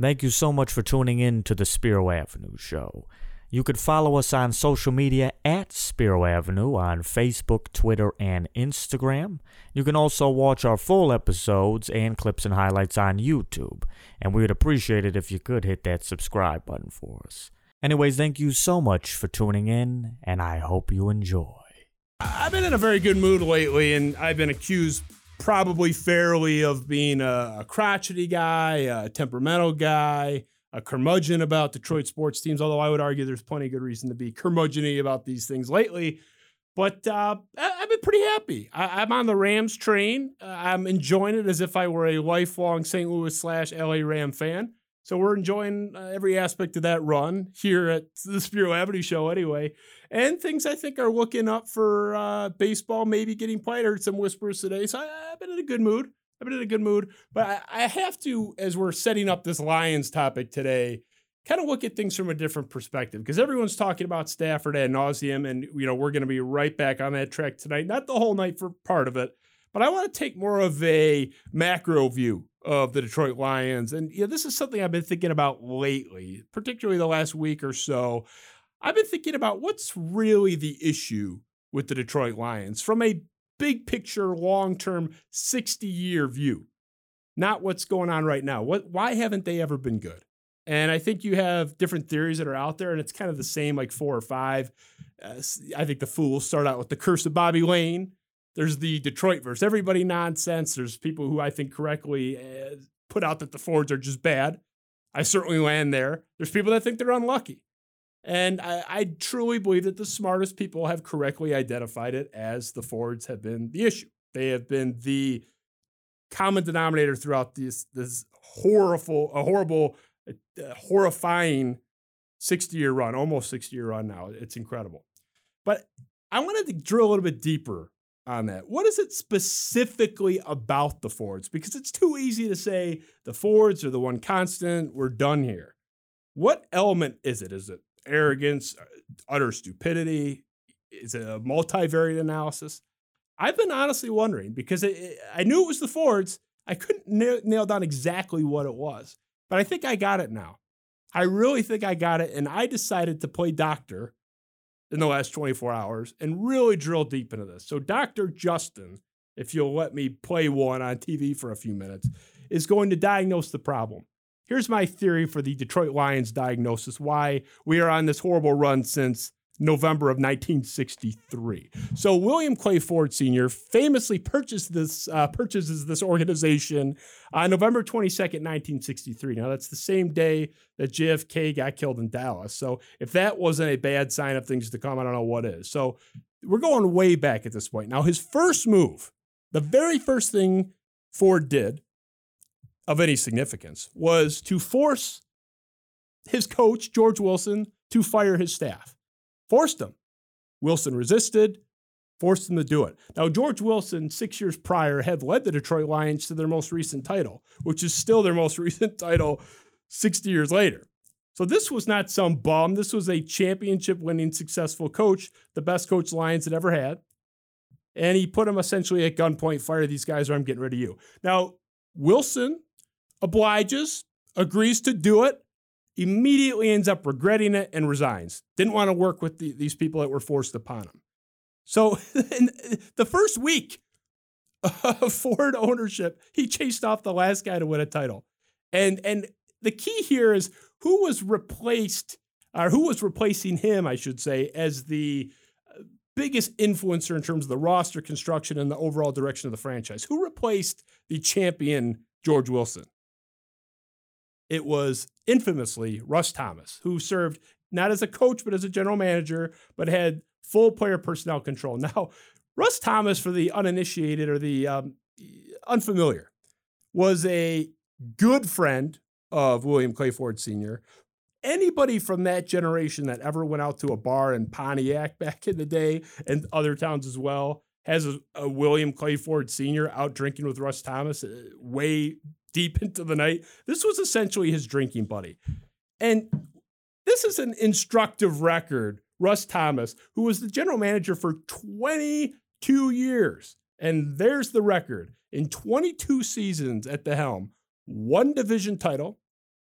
Thank you so much for tuning in to the Spiro Avenue Show. You could follow us on social media at Spiro Avenue on Facebook, Twitter, and Instagram. You can also watch our full episodes and clips and highlights on YouTube. And we would appreciate it if you could hit that subscribe button for us. Anyways, thank you so much for tuning in, and I hope you enjoy. I've been in a very good mood lately, and I've been accused probably fairly of being a, a crotchety guy, a temperamental guy, a curmudgeon about Detroit sports teams, although I would argue there's plenty of good reason to be curmudgeony about these things lately. But uh, I've been pretty happy. I, am on the Rams train. Uh, I'm enjoying it as if I were a lifelong St. Louis slash LA Ram fan. So we're enjoying uh, every aspect of that run here at the Spiro Avenue show anyway. And things I think are looking up for uh, baseball maybe getting played. I heard some whispers today. So I, have been in a good mood. I've been in a good mood. But I, I have to, as we're setting up this Lions topic today, kind of look at things from a different perspective because everyone's talking about Stafford ad nauseum, and you know we're going to be right back on that track tonight. Not the whole night for part of it, but I want to take more of a macro view of the Detroit Lions. And you know, this is something I've been thinking about lately, particularly the last week or so. I've been thinking about what's really the issue with the Detroit Lions from a big picture, long term, 60 year view, not what's going on right now. What, why haven't they ever been good? And I think you have different theories that are out there, and it's kind of the same, like four or five. Uh, I think the fools start out with the curse of Bobby Layne. There's the Detroit versus everybody nonsense. There's people who I think correctly uh, put out that the Fords are just bad. I certainly land there. There's people that think they're unlucky. And I, I, truly believe that the smartest people have correctly identified it as the Fords have been the issue. They have been the common denominator throughout this this horrible, a horrible, horrifying 60 year run, almost 60 year run now. It's incredible. But I wanted to drill a little bit deeper on that. What is it specifically about the Fords? Because it's too easy to say the Fords are the one constant, we're done here. What element is it? Is it arrogance, uh, utter stupidity? Is it a multivariate analysis? I've been honestly wondering because it, it, I knew it was the Fords. I couldn't nail, nail down exactly what it was, but I think I got it now. I really think I got it. And I decided to play doctor in the last 24 hours and really drill deep into this. So, Dr. Justin, if you'll let me play one on TV for a few minutes, is going to diagnose the problem. Here's my theory for the Detroit Lions diagnosis why we are on this horrible run since November of 1963. So William Clay Ford Sr. famously purchased this uh, purchases this organization on November 22nd, 1963. Now that's the same day that JFK got killed in Dallas. So if that wasn't a bad sign of things to come, I don't know what is. So we're going way back at this point. Now his first move, the very first thing Ford did of any significance was to force his coach George Wilson to fire his staff forced him. Wilson resisted, forced him to do it. Now, George Wilson, six years prior, had led the Detroit Lions to their most recent title, which is still their most recent title 60 years later. So this was not some bum. This was a championship winning, successful coach, the best coach Lions had ever had. And he put him essentially at gunpoint fire these guys or I'm getting rid of you. Now, Wilson obliges, agrees to do it immediately ends up regretting it and resigns. Didn't want to work with the, these people that were forced upon him. So the first week of Ford ownership, he chased off the last guy to win a title. And and the key here is who was replaced or who was replacing him, I should say, as the uh, biggest influencer in terms of the roster construction and the overall direction of the franchise. Who replaced the champion George Wilson? It was infamously Russ Thomas, who served not as a coach, but as a general manager, but had full player personnel control. Now, Russ Thomas, for the uninitiated or the um, unfamiliar, was a good friend of William Clay Ford Sr. Anybody from that generation that ever went out to a bar in Pontiac back in the day and other towns as well has a, a William Clay Ford Sr. out drinking with Russ Thomas uh, way deep into the night. This was essentially his drinking buddy. And this is an instructive record. Russ Thomas, who was the general manager for 22 years. And there's the record in 22 seasons at the helm one division title,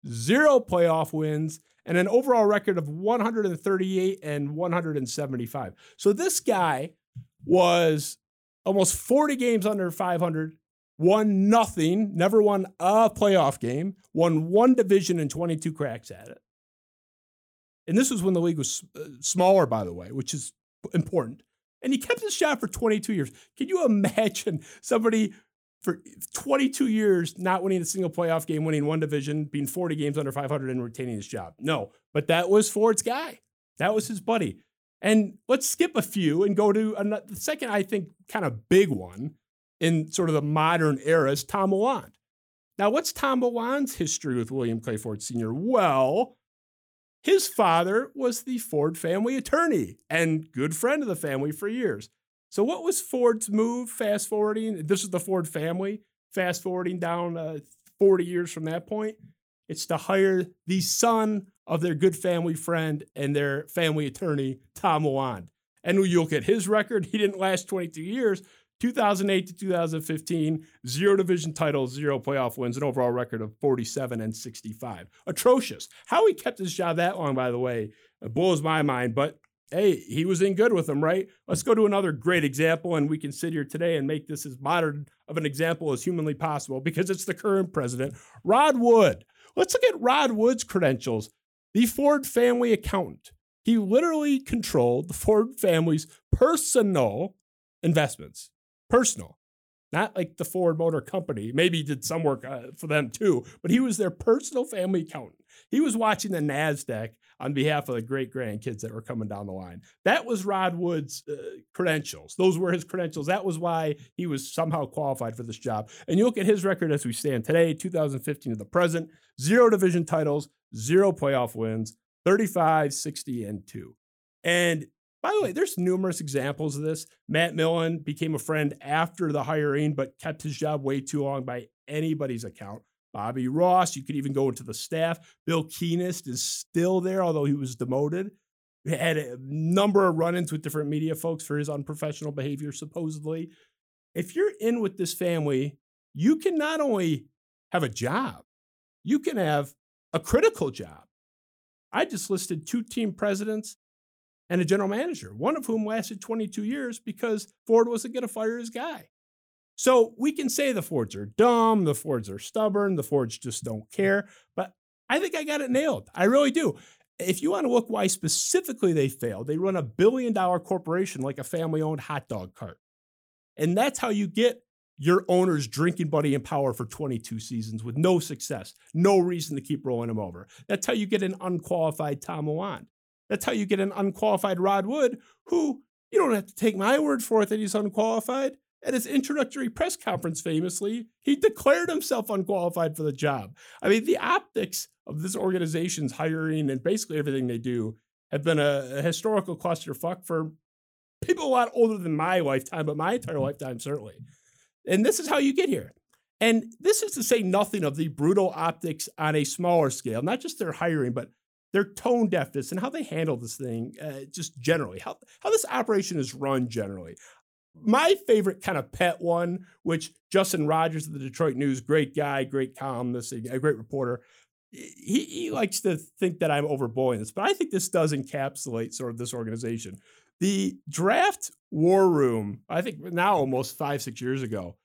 zero playoff wins, and an overall record of 138 and 175. So this guy was almost 40 games under 500, won nothing, never won a playoff game, won one division and 22 cracks at it. And this was when the league was uh, smaller, by the way, which is important. And he kept his job for 22 years. Can you imagine somebody for 22 years not winning a single playoff game, winning one division, being 40 games under 500, and retaining his job? No, but that was Ford's guy. That was his buddy. And let's skip a few and go to another, the second, I think, kind of big one in sort of the modern era is Tom Lewand. Now, what's Tom Lewand's history with William Clay Ford Sr.? Well, his father was the Ford family attorney and good friend of the family for years. So, what was Ford's move? Fast forwarding, this is the Ford family. Fast forwarding down uh, 40 years from that point, it's to hire the son of their good family friend and their family attorney, Tom Lewand. And you look at his record, he didn't last 22 years, 2008 to 2015, zero division titles, zero playoff wins, an overall record of 47 and 65. Atrocious. How he kept his job that long, by the way, uh, blows my mind. But hey, he was in good with them, right? Let's go to another great example, and we can sit here today and make this as modern of an example as humanly possible because it's the current president, Rod Wood. Let's look at Rod Wood's credentials, the Ford family accountant. He literally controlled the Ford family's personal investments personal, not like the Ford Motor Company. Maybe he did some work uh, for them too, but he was their personal family accountant. He was watching the NASDAQ on behalf of the great grandkids that were coming down the line. That was Rod Wood's uh, credentials. Those were his credentials. That was why he was somehow qualified for this job. And you look at his record as we stand today, 2015 to the present, zero division titles, zero playoff wins, 35, 60, and two. And by the way, there's numerous examples of this. Matt Millen became a friend after the hiring, but kept his job way too long by anybody's account. Bobby Ross, you could even go into the staff. Bill Keenist is still there, although he was demoted. He had a number of run ins with different media folks for his unprofessional behavior, supposedly. If you're in with this family, you can not only have a job, you can have a critical job. I just listed two team presidents and a general manager, one of whom lasted 22 years because Ford wasn't going to fire his guy. So we can say the Fords are dumb, the Fords are stubborn, the Fords just don't care, but I think I got it nailed. I really do. If you want to look why specifically they failed, they run a billion dollar corporation like a family owned hot dog cart. And that's how you get your owner's drinking buddy in power for 22 seasons with no success, no reason to keep rolling him over. That's how you get an unqualified Tom Lewand. That's how you get an unqualified Rod Wood, who you don't have to take my word for it that he's unqualified. At his introductory press conference, famously, he declared himself unqualified for the job. I mean, the optics of this organization's hiring and basically everything they do have been a, a historical clusterfuck for people a lot older than my lifetime, but my entire lifetime, certainly. And this is how you get here. And this is to say nothing of the brutal optics on a smaller scale, not just their hiring, but their tone deafness and how they handle this thing, uh, just generally, how, how this operation is run generally. My favorite kind of pet one, which Justin Rogers of the Detroit News, great guy, great columnist, a great reporter, he, he likes to think that I'm overblowing this, but I think this does encapsulate sort of this organization. The draft war room, I think now almost five, six years ago,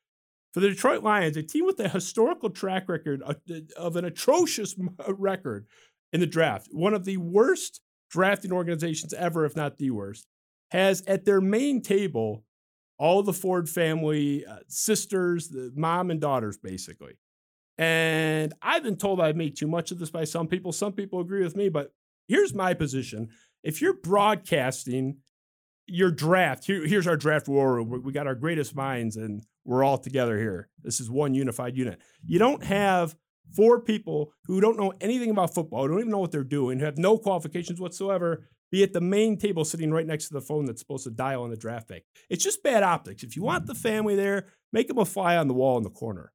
for the Detroit Lions, a team with a historical track record of, of an atrocious record in the draft, one of the worst drafting organizations ever, if not the worst, has at their main table all the Ford family uh, sisters, the mom and daughters, basically. And I've been told I've made too much of this by some people. Some people agree with me, but here's my position. If you're broadcasting your draft, here, here's our draft war room. We got our greatest minds and we're all together here. This is one unified unit. You don't have four people who don't know anything about football, don't even know what they're doing, who have no qualifications whatsoever, be at the main table sitting right next to the phone that's supposed to dial on the draft pick. It's just bad optics. If you want the family there, make them a fly on the wall in the corner.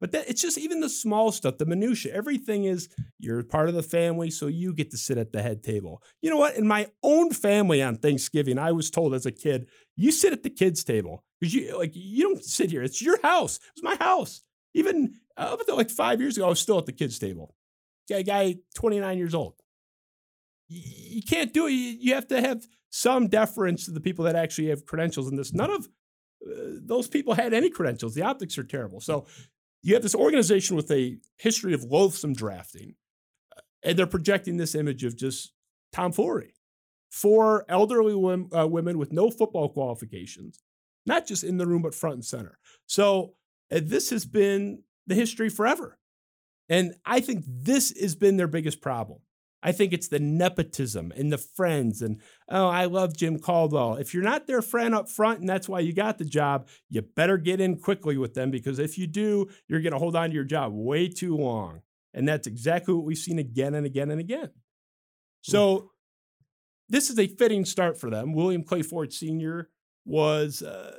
But that, it's just even the small stuff, the minutia. Everything is you're part of the family, so you get to sit at the head table. You know what? In my own family on Thanksgiving, I was told as a kid, you sit at the kids' table because you like you don't sit here. It's your house. It's my house. Even up until like five years ago, I was still at the kids' table. a guy 29 years old. You can't do it. You have to have some deference to the people that actually have credentials in this. None of uh, those people had any credentials. The optics are terrible. So you have this organization with a history of loathsome drafting, uh, and they're projecting this image of just tomfoolery for elderly uh, women with no football qualifications, not just in the room, but front and center. So uh, this has been the history forever. And I think this has been their biggest problem. I think it's the nepotism and the friends. And oh, I love Jim Caldwell. If you're not their friend up front and that's why you got the job, you better get in quickly with them because if you do, you're going to hold on to your job way too long. And that's exactly what we've seen again and again and again. So this is a fitting start for them. William Clay Ford Sr. was uh,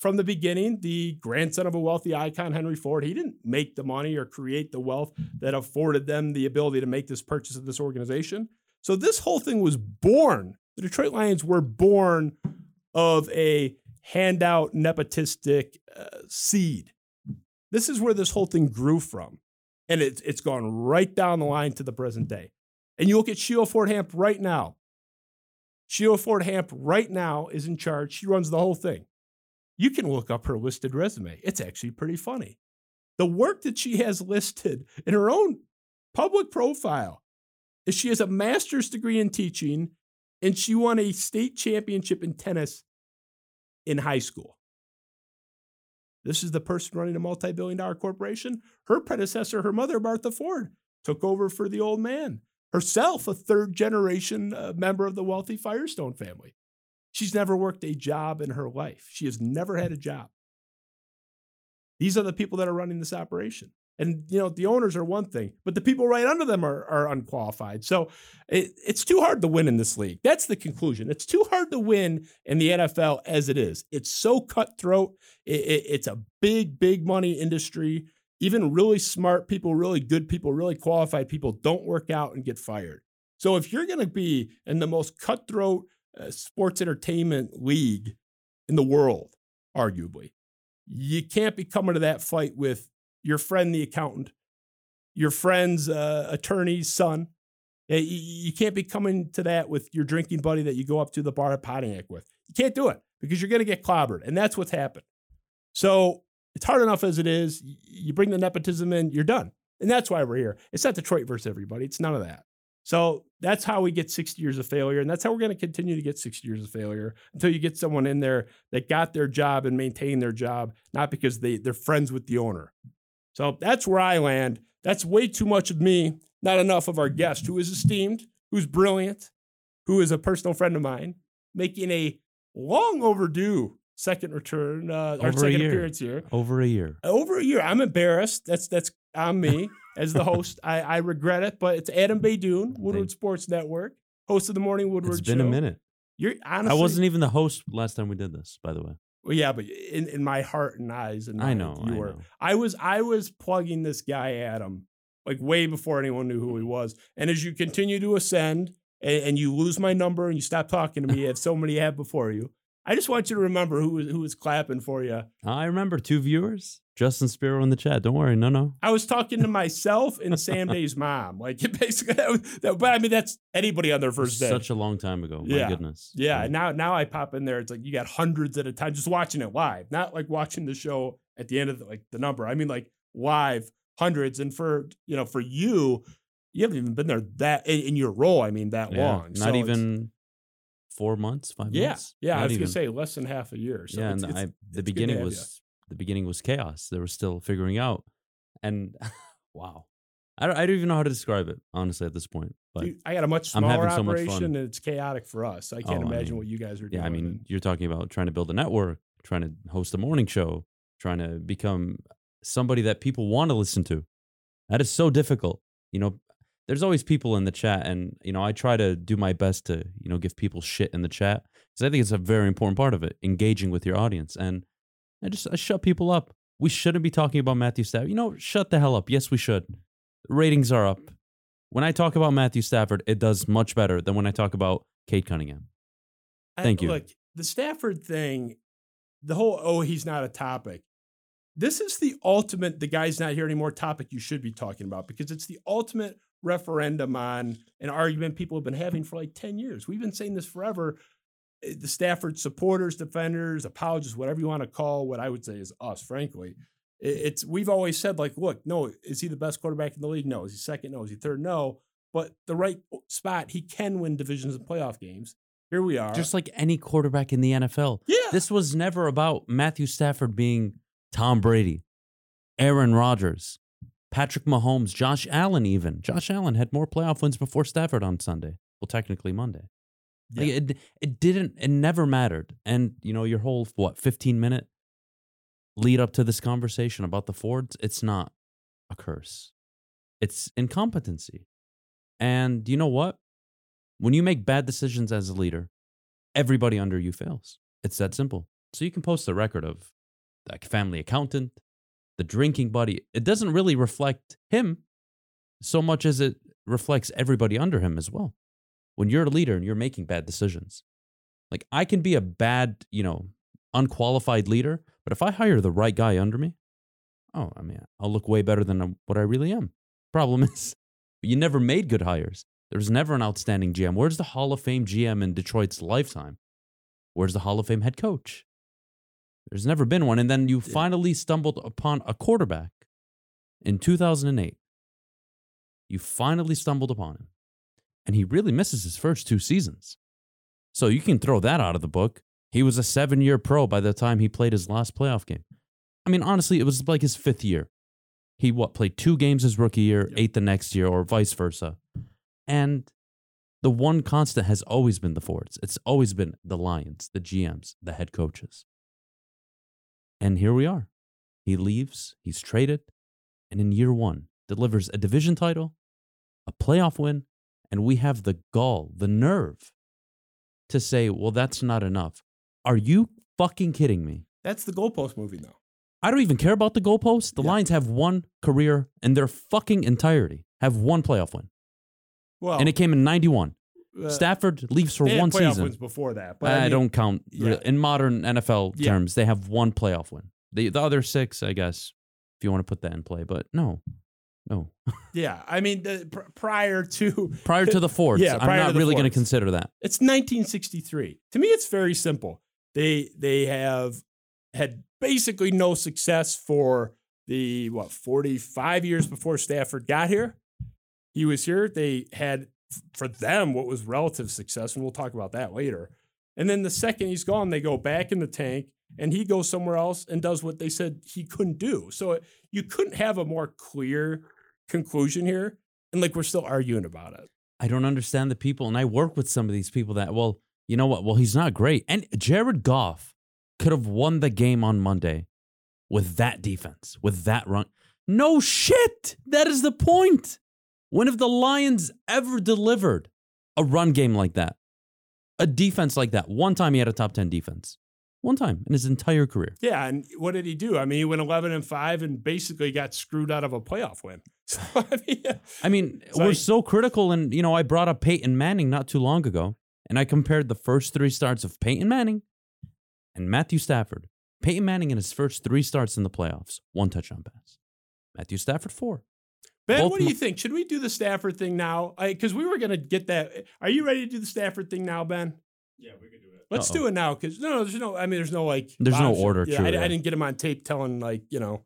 from the beginning, the grandson of a wealthy icon, Henry Ford, he didn't make the money or create the wealth that afforded them the ability to make this purchase of this organization. So this whole thing was born. The Detroit Lions were born of a handout nepotistic uh, seed. This is where this whole thing grew from. And it, it's gone right down the line to the present day. And you look at Sheila Ford Hamp right now. Sheila Ford Hamp right now is in charge. She runs the whole thing you can look up her listed resume. It's actually pretty funny. The work that she has listed in her own public profile is she has a master's degree in teaching and she won a state championship in tennis in high school. This is the person running a multi billion dollar corporation. Her predecessor, her mother, Martha Ford, took over for the old man. Herself, a third generation uh, member of the wealthy Firestone family. She's never worked a job in her life. She has never had a job. These are the people that are running this operation. And you know, the owners are one thing, but the people right under them are, are unqualified. So it, it's too hard to win in this league. That's the conclusion. It's too hard to win in the NFL as it is. It's so cutthroat. It, it, it's a big, big money industry. Even really smart people, really good people, really qualified people don't work out and get fired. So if you're going to be in the most cutthroat, uh, sports entertainment league in the world, arguably. You can't be coming to that fight with your friend, the accountant, your friend's uh, attorney's son. You can't be coming to that with your drinking buddy that you go up to the bar at Pontiac with. You can't do it because you're going to get clobbered. And that's what's happened. So it's hard enough as it is. You bring the nepotism in, you're done. And that's why we're here. It's not Detroit versus everybody. It's none of that. So that's how we get 60 years of failure. And that's how we're going to continue to get 60 years of failure until you get someone in there that got their job and maintained their job, not because they, they're friends with the owner. So that's where I land. That's way too much of me, not enough of our guest, who is esteemed, who's brilliant, who is a personal friend of mine, making a long overdue second return, uh, our second appearance here. Over a year. Over a year. I'm embarrassed. That's that's on me as the host. I, I regret it, but it's Adham Beydoun, Woodward Sports Network, host of the Morning Woodward It's been Show. a minute. You're honestly, I wasn't even the host last time we did this, by the way. Well, yeah, but in, in my heart and eyes and I know, you I were. know. I was I was plugging this guy Adham like way before anyone knew who he was. And as you continue to ascend and, and you lose my number and you stop talking to me, as so many have before you, I just want you to remember who was who was clapping for you. I remember two viewers, Justin Spiro in the chat. Don't worry, no, no. I was talking to myself and Sam Day's mom. Like basically, that was, that, but I mean that's anybody on their first day. Such a long time ago. My Yeah. goodness. yeah, and now now I pop in there. It's like you got hundreds at a time just watching it live, not like watching the show at the end of the, like the number. I mean like live hundreds. And for you know for you, you haven't even been there that in, in your role. I mean that Yeah, long. Not So even four months, five Yeah, months. yeah. I was even. gonna say less than half a year. So yeah, it's, and it's- I, the beginning was the beginning was chaos. They were still figuring out, and wow, I don't, I don't even know how to describe it honestly at this point. But Dude, I got a much smaller so much operation, and it's chaotic for us. I can't Oh, I imagine mean, what you guys are doing. yeah, I mean, and- you're talking about trying to build a network, trying to host a morning show, trying to become somebody that people want to listen to. That is so difficult. You know, there's always people in the chat, and you know, I try to do my best to you know give people shit in the chat because I think it's a very important part of it, engaging with your audience. And I just I shut people up. We shouldn't be talking about Matthew Stafford. You know, shut the hell up. Yes, we should. Ratings are up. When I talk about Matthew Stafford, it does much better than when I talk about Cade Cunningham. I- Thank you. Look, the Stafford thing, the whole oh he's not a topic. This is the ultimate. The guy's not here anymore. Topic you should be talking about because it's the ultimate referendum on an argument people have been having for like 10 years. We've been saying this forever. Eh, The Stafford supporters, defenders, apologists, whatever you want to call what I would say is us, frankly. It's we've always said, like, look, no, is he the best quarterback in the league? No. Is he second? No. Is he third? No. But the right spot, he can win divisions and playoff games. Here we are. Just like any quarterback in the NFL. yeah. This was never about Matthew Stafford being Tom Brady, Aaron Rodgers, Patrick Mahomes, Josh Allen, even. Josh Allen had more playoff wins before Stafford on Sunday. Well, technically Monday. Like, Yeah. it, it didn't, it never mattered. And, you know, your whole, what, 15 minute lead up to this conversation about the Fords, it's not a curse, it's incompetency. And you know what? When you make bad decisions as a leader, everybody under you fails. It's that simple. So you can post the record of the family accountant, the drinking buddy. It doesn't really reflect him so much as it reflects everybody under him as well. When you're a leader and you're making bad decisions, like I can be a bad, you know, unqualified leader, but if I hire the right guy under me, oh, I mean, I'll look way better than what I really am. Problem is, you never made good hires. There was never an outstanding GM. Where's the Hall of Fame GM in Detroit's lifetime? Where's the Hall of Fame head coach? There's never been one. And then you Yeah. finally stumbled upon a quarterback in 2008. You finally stumbled upon him. And he really misses his first two seasons. So you can throw that out of the book. He was a seven year pro by the time he played his last playoff game. I mean, honestly, it was like his fifth year. He what played two games his rookie year, Yep. eight the next year, or vice versa. And the one constant has always been the Fords. It's always been the Lions, the GMs, the head coaches. And here we are. He leaves, he's traded, and in year one delivers a division title, a playoff win, and we have the gall, the nerve to say, well, that's not enough. Are you fucking kidding me? That's the goalpost movie, though. I don't even care about the goalposts. The Yeah. Lions have one career in their fucking entirety, have one playoff win. Well, and it came in 91. Uh, Stafford leaves for one season. wins before that. But I, I, mean, don't count. yeah. In modern NFL Yeah. terms, they have one playoff win. The, the other six, I guess, if you want to put that in play. But no, no. Yeah, I mean, the, pr- prior to Prior to the Fords, Yeah, I'm not really going to consider that. It's 1963. To me, it's very simple. They they have had basically no success for the what 45 years before Stafford got here. He was here. They had for them what was relative success, and we'll talk about that later. And then the second he's gone, they go back in the tank, and he goes somewhere else and does what they said he couldn't do. So it, you couldn't have a more clear conclusion here, and like we're still arguing about it. I don't understand the people, and I work with some of these people that, well, you know what? Well, he's not great. And Jared Goff could have won the game on Monday with that defense, with that run. No shit. That is the point. When have the Lions ever delivered a run game like that? A defense like that? One time he had a top 10 defense. One time in his entire career. Yeah, and what did he do? I mean, he went eleven and five, and basically got screwed out of a playoff win. So I mean, I mean, we're like- so critical, and you know, I brought up Peyton Manning not too long ago, and I compared the first three starts of Peyton Manning and Matthew Stafford. Peyton Manning in his first three starts in the playoffs, one touchdown pass. Matthew Stafford four. Ben, Both what do you think? Should we do the Stafford thing now? Because we were going to get that. Are you ready to do the Stafford thing now, Ben? Yeah, we could do it. Let's Uh-oh. do it now. Because no, no, there's no. I mean, there's no like. There's no order Yeah, to I, it, I didn't get him on tape telling like you know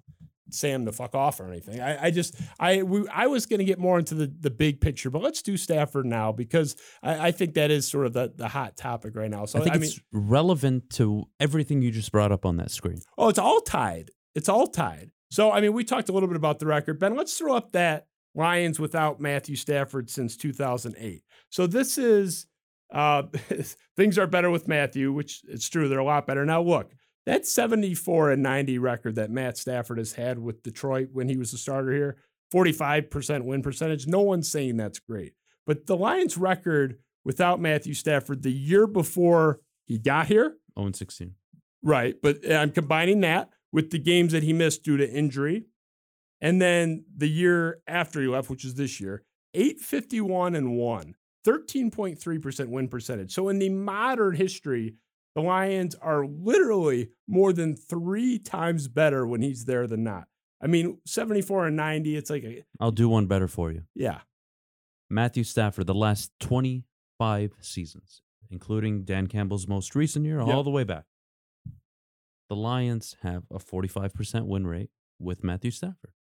Sam to fuck off or anything. I, I just I we, I was going to get more into the the big picture, but let's do Stafford now because I, I think that is sort of the the hot topic right now. So I think I mean, it's relevant to everything you just brought up on that screen. Oh, it's all tied. It's all tied. So, I mean, we talked a little bit about the record. Ben, let's throw up that Lions without Matthew Stafford since 2008. So, this is uh, things are better with Matthew, which it's true. They're a lot better. Now, look, that 74 and 90 record that Matt Stafford has had with Detroit when he was a starter here, 45% win percentage. No one's saying that's great. But the Lions record without Matthew Stafford the year before he got here, 0 and 16. Right. But I'm combining that with the games that he missed due to injury. And then the year after he left, which is this year, 851 and 1, 13.3% win percentage. So in the modern history, the Lions are literally more than three times better when he's there than not. I mean, 74 and 90, it's like, a, I'll do one better for you. yeah. Matthew Stafford, the last 25 seasons, including Dan Campbell's most recent year, Yep. all the way back. The Lions have a 45% win rate with Matthew Stafford.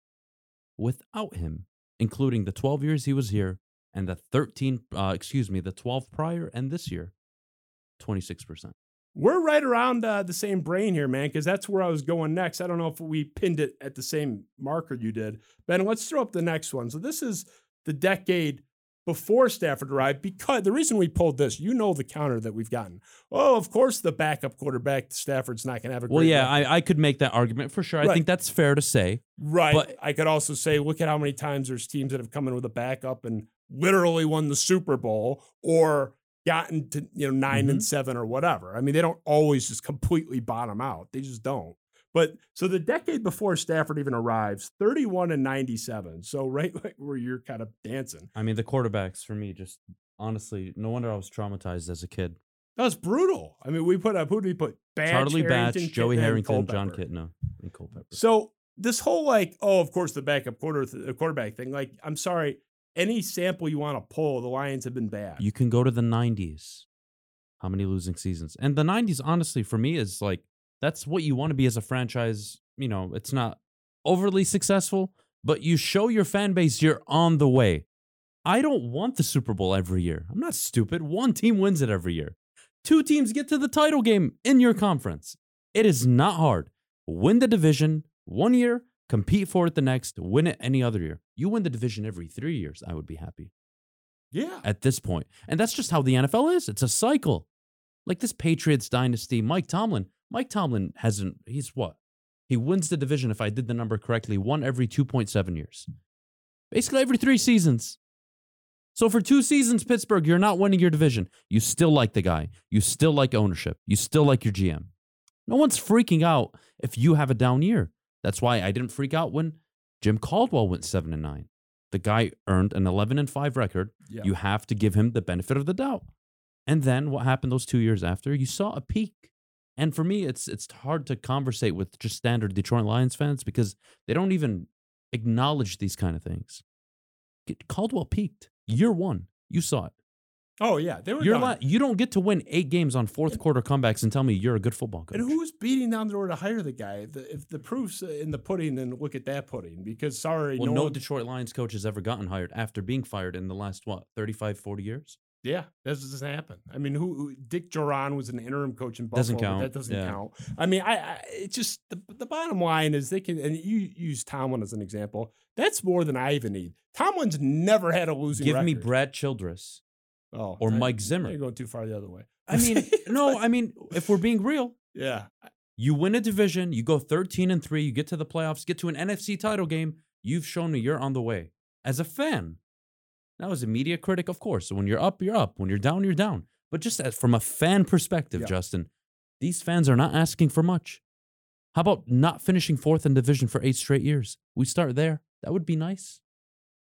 Without him, including the 12 years he was here and the 13, uh, excuse me, the 12 prior and this year, 26%. We're right around uh, the same brain here, man, because that's where I was going next. I don't know if we pinned it at the same marker you did. Ben, let's throw up the next one. So this is the decade before Stafford arrived because the reason we pulled this, you know the counter that we've gotten. Oh, of course the backup quarterback Stafford's not going to have a great Well, yeah. I, I could make that argument for sure. I think that's fair to say. Right. But- I could also say, look at how many times there's teams that have come in with a backup and literally won the Super Bowl or gotten to you know 9 Mm-hmm. and seven or whatever. I mean, they don't always just completely bottom out. They just don't. But so the decade before Stafford even arrives, 31 and 97. So right where you're kind of dancing. I mean, the quarterbacks for me, just honestly, no wonder I was traumatized as a kid. That was brutal. I mean, we put up who did we put? Batch, Charlie Harrington, Batch, Joey and Harrington, John. Kitna, and Culpepper. So this whole like, oh, of course the backup quarter the quarterback thing. Like, I'm sorry, any sample you want to pull, the Lions have been bad. You can go to the 90s. How many losing seasons? And the 90s, honestly, for me, is like that's what you want to be as a franchise. You know, it's not overly successful, but you show your fan base you're on the way. I don't want the Super Bowl every year. I'm not stupid. One team wins it every year. Two teams get to the title game in your conference. It is not hard. Win the division one year, compete for it the next, win it any other year. You win the division every three years, I would be happy yeah. at this point. And that's just how the NFL is. It's a cycle. Like this Patriots dynasty, Mike Tomlin. Mike Tomlin hasn't, he's what? He wins the division, if I did the number correctly, one every 2.7 years. Basically every three seasons. So for two seasons, Pittsburgh, you're not winning your division. You still like the guy. You still like ownership. You still like your GM. No one's freaking out if you have a down year. That's why I didn't freak out when Jim Caldwell went 7 and 9. The guy earned an 11 and 5 record. Yeah. You have to give him the benefit of the doubt. And then what happened those 2 years after? You saw a peak. And for me it's it's hard to conversate with just standard Detroit Lions fans because they don't even acknowledge these kind of things. Caldwell peaked. Year 1. You saw it. oh yeah, they were You're la- you don't get to win 8 games on fourth quarter comebacks and tell me you're a good football coach. and who's beating down the door to hire the guy? If the, if the proof's in the pudding, then look at that pudding. Because sorry, well, no, no one- Detroit Lions coach has ever gotten hired after being fired in the last what 35 40 years. Yeah, that doesn't happen. I mean, who, who Dick Jauron was an interim coach in Buffalo. Doesn't count, That doesn't yeah. count. I mean, I, I it's just the, the bottom line is they can, and you use Tomlin as an example. That's more than I even need. Tomlin's never had a losing. Give me. Brad Childress. oh, or I- Mike Zimmer. You're going too far the other way. I mean, no, I mean, if we're being real, yeah, you win a division, you go 13 and 3, you get to the playoffs, get to an NFC title game, you've shown me you're on the way. As a fan, now as a media critic, of course, when you're up, you're up. When you're down, you're down. But just as, from a fan perspective, Yeah. Justin, these fans are not asking for much. How about not finishing fourth in division for eight straight years? We start there. That would be nice.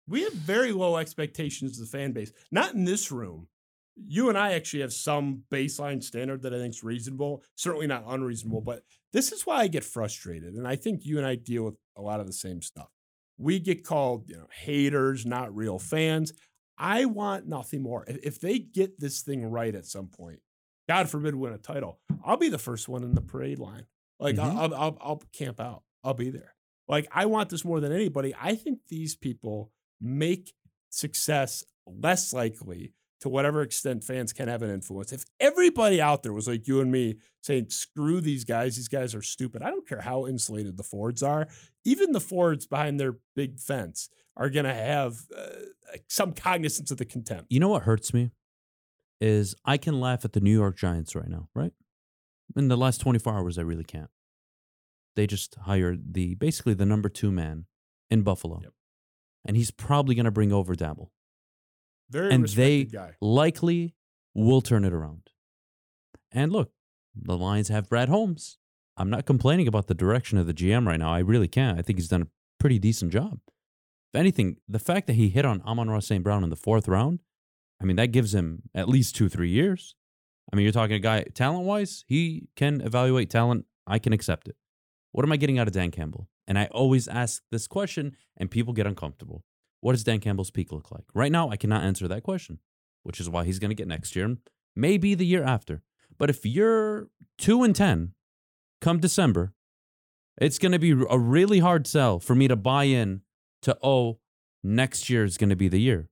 We have very low expectations of the fan base. Not in this room. You and I actually have some baseline standard that I think is reasonable. Certainly not unreasonable, mm-hmm. but this is why I get frustrated. And I think you and I deal with a lot of the same stuff. We get called, you know, haters, not real fans. I want nothing more. If, they get this thing right at some point, God forbid win a title, I'll be the first one in the parade line. Like I'll, I'll, I'll, I'll camp out. I'll be there. Like I want this more than anybody. I think these people make success less likely to whatever extent fans can have an influence. If everybody out there was like you and me saying, screw these guys, these guys are stupid. I don't care how insulated the Fords are. Even the Fords behind their big fence are going to have uh, some cognizance of the contempt. You know what hurts me? Is I can laugh at the New York Giants right now, right? In the last 24 hours, I really can't. They just hired the basically the number two man in Buffalo. Yep. And he's probably going to bring over Daboll. Very and they guy. likely will turn it around. And look, the Lions have Brad Holmes. I'm not complaining about the direction of the GM right now. I really can't. I think he's done a pretty decent job. If anything, the fact that he hit on Amon-Ra St. Brown in the fourth round, I mean, that gives him at least two, three years. I mean, you're talking a guy, talent wise, he can evaluate talent. I can accept it. What am I getting out of Dan Campbell? And I always ask this question, and people get uncomfortable. What does Dan Campbell's peak look like? Right now, I cannot answer that question, which is why he's going to get next year, maybe the year after. But if you're 2 and 10 come December, it's going to be a really hard sell for me to buy in to, oh, next year is going to be the year.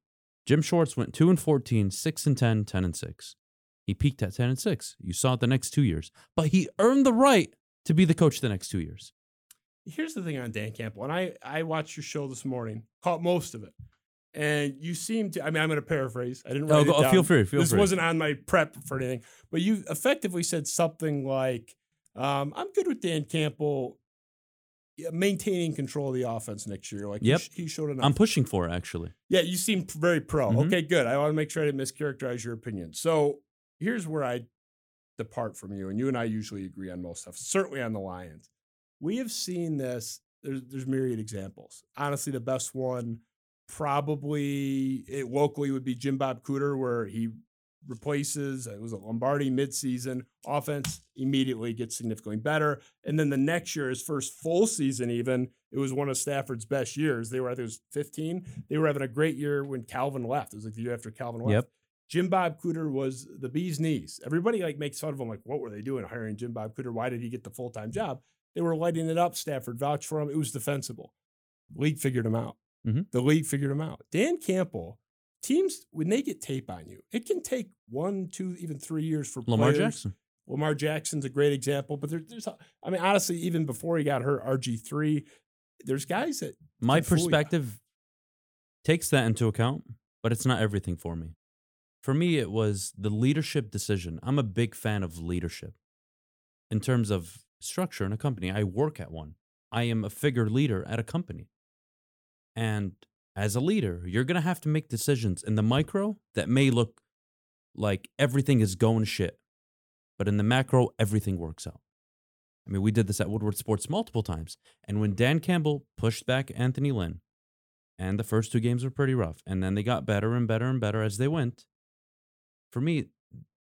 Jim Schwartz went 2 and 14, 6 and 10, 10 and 6. He peaked at 10 and 6. You saw it the next two years, but he earned the right to be the coach the next two years. Here's the thing on Dan Campbell, and I I watched your show this morning, caught most of it, and you seem to. I mean, I'm going to paraphrase. I didn't. Write go- it oh, down. feel free, feel this free. wasn't on my prep for anything, but you effectively said something like, um, "I'm good with Dan Campbell." Maintaining control of the offense next year, like he Yep. sh- he, showed enough. I'm pushing for actually. Yeah, you seem very pro. Mhm. Okay, good. I want to make sure I didn't mischaracterize your opinion. So here's where I depart from you, and you and I usually agree on most stuff, certainly on the Lions. We have seen this. There's there's myriad examples. Honestly, the best one probably it, locally would be Jim Bob Cooter, where he replaces it was a Lombardi midseason offense immediately gets significantly better, and then the next year, his first full season, even it was one of Stafford's best years. They were I think it was 15. They were having a great year when Calvin left. It was like the year after Calvin left. Yep. Jim Bob Cooter was the bee's knees. Everybody like makes fun of him, like, what were they doing hiring Jim Bob Cooter? Why did he get the full time job? They were lighting it up. Stafford vouched for him. It was defensible. League figured him out. Mhm. The league figured him out. Dan Campbell, teams when they get tape on you, it can take one, two, even three years for Lamar players. Jackson. Lamar Jackson's a great example, but there, there's, I mean, honestly, even before he got hurt, RG three, there's guys that My can fool ya. perspective takes that into account, but it's not everything for me. For me, it was the leadership decision. I'm a big fan of leadership in terms of structure in a company. I work at one, I am a figure leader at a company. And as a leader, you're going to have to make decisions in the micro that may look like everything is going shit, but in the macro, everything works out. I mean, we did this at Woodward Sports multiple times. And when Dan Campbell pushed back Anthony Lynn, and the first two games were pretty rough, and then they got better and better and better as they went, for me,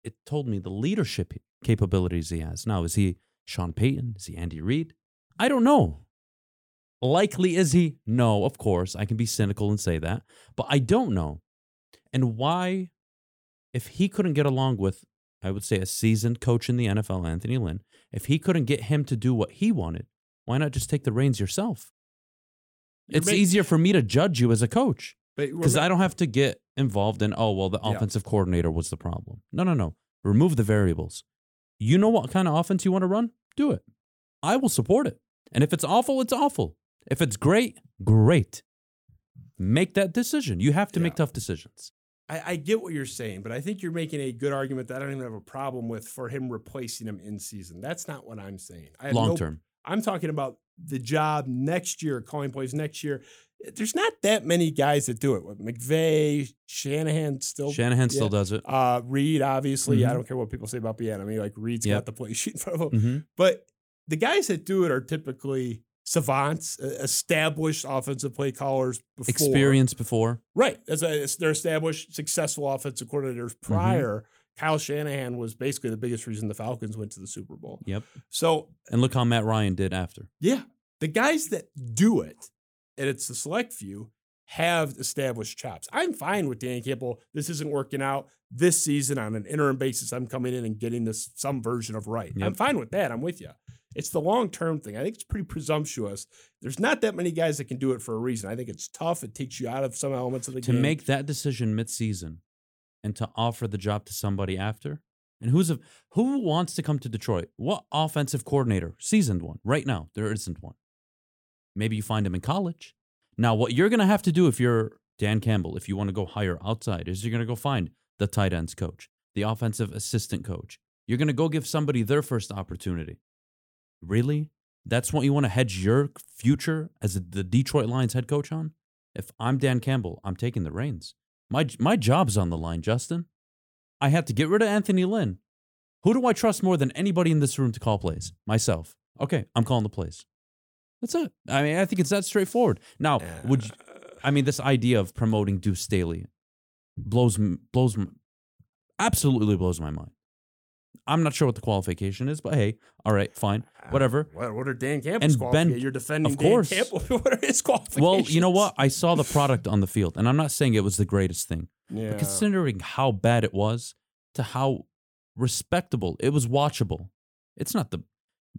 it told me the leadership capabilities he has. Now, is he Sean Payton? Is he Andy Reid? I don't know. Likely is he? No, of course. I can be cynical and say that, but I don't know. And why, if he couldn't get along with, I would say, a seasoned coach in the NFL, Anthony Lynn, if he couldn't get him to do what he wanted, why not just take the reins yourself? You're it's make- easier for me to judge you as a coach because I don't have to get involved in, oh, well, the Yeah. offensive coordinator was the problem. No, no, no. Remove the variables. You know what kind of offense you want to run? Do it. I will support it. And if it's awful, it's awful. If it's great, great. Make that decision. You have to make tough decisions. I, I get what you're saying, but I think you're making a good argument that I don't even have a problem with for him replacing him in season. That's not what I'm saying. Long no- term. I'm talking about the job next year, calling plays next year. There's not that many guys that do it. McVay, Shanahan still. Shanahan yeah. still does it. Uh, Reid, obviously. I Mhm. don't care what people say about Bieniemy. Like Reid's Yep. got the play sheet in front of him. hmm But the guys that do it are typically savants, established offensive play callers before. Experience before. Right. As a, they're established, successful offensive coordinators Mm-hmm. prior. Kyle Shanahan was basically the biggest reason the Falcons went to the Super Bowl. Yep. So, And look how Matt Ryan did after. yeah, the guys that do it, and it's the select few, have established chops. I'm fine with Dan Campbell. This isn't working out this season on an interim basis. I'm coming in and getting this some version of right. I'm fine with that. I'm with you. It's the long term thing. I think it's pretty presumptuous. There's not that many guys that can do it for a reason. I think it's tough. It takes you out of some elements of the to game. To make that decision mid-season and to offer the job to somebody after and who's a who wants to come to detroit what offensive coordinator seasoned one right now there isn't one maybe you find him in college now what you're going to have to do if you're dan campbell if you want to go hire outside is you're going to go find the tight ends coach the offensive assistant coach you're going to go give somebody their first opportunity really that's what you want to hedge your future as the detroit lions head coach on if i'm dan campbell i'm taking the reins my my job's on the line, Justin. I had to get rid of Anthony Lynn. Who do I trust more than anybody in this room to call plays? Myself. Okay, I'm calling the plays. That's it. I mean, I think it's that straightforward. Now, would you, I mean this idea of promoting Deuce Staley blows blows absolutely blows my mind. I'm not sure what the qualification is, but hey, all right, fine, uh, whatever. What, what are Dan Campbell's And Ben- You're defending of course. Dan Campbell. what are his qualifications? Well, you know what? I saw the product on the field, and I'm not saying it was the greatest thing. Yeah. But considering how bad it was to how respectable it was watchable it's not the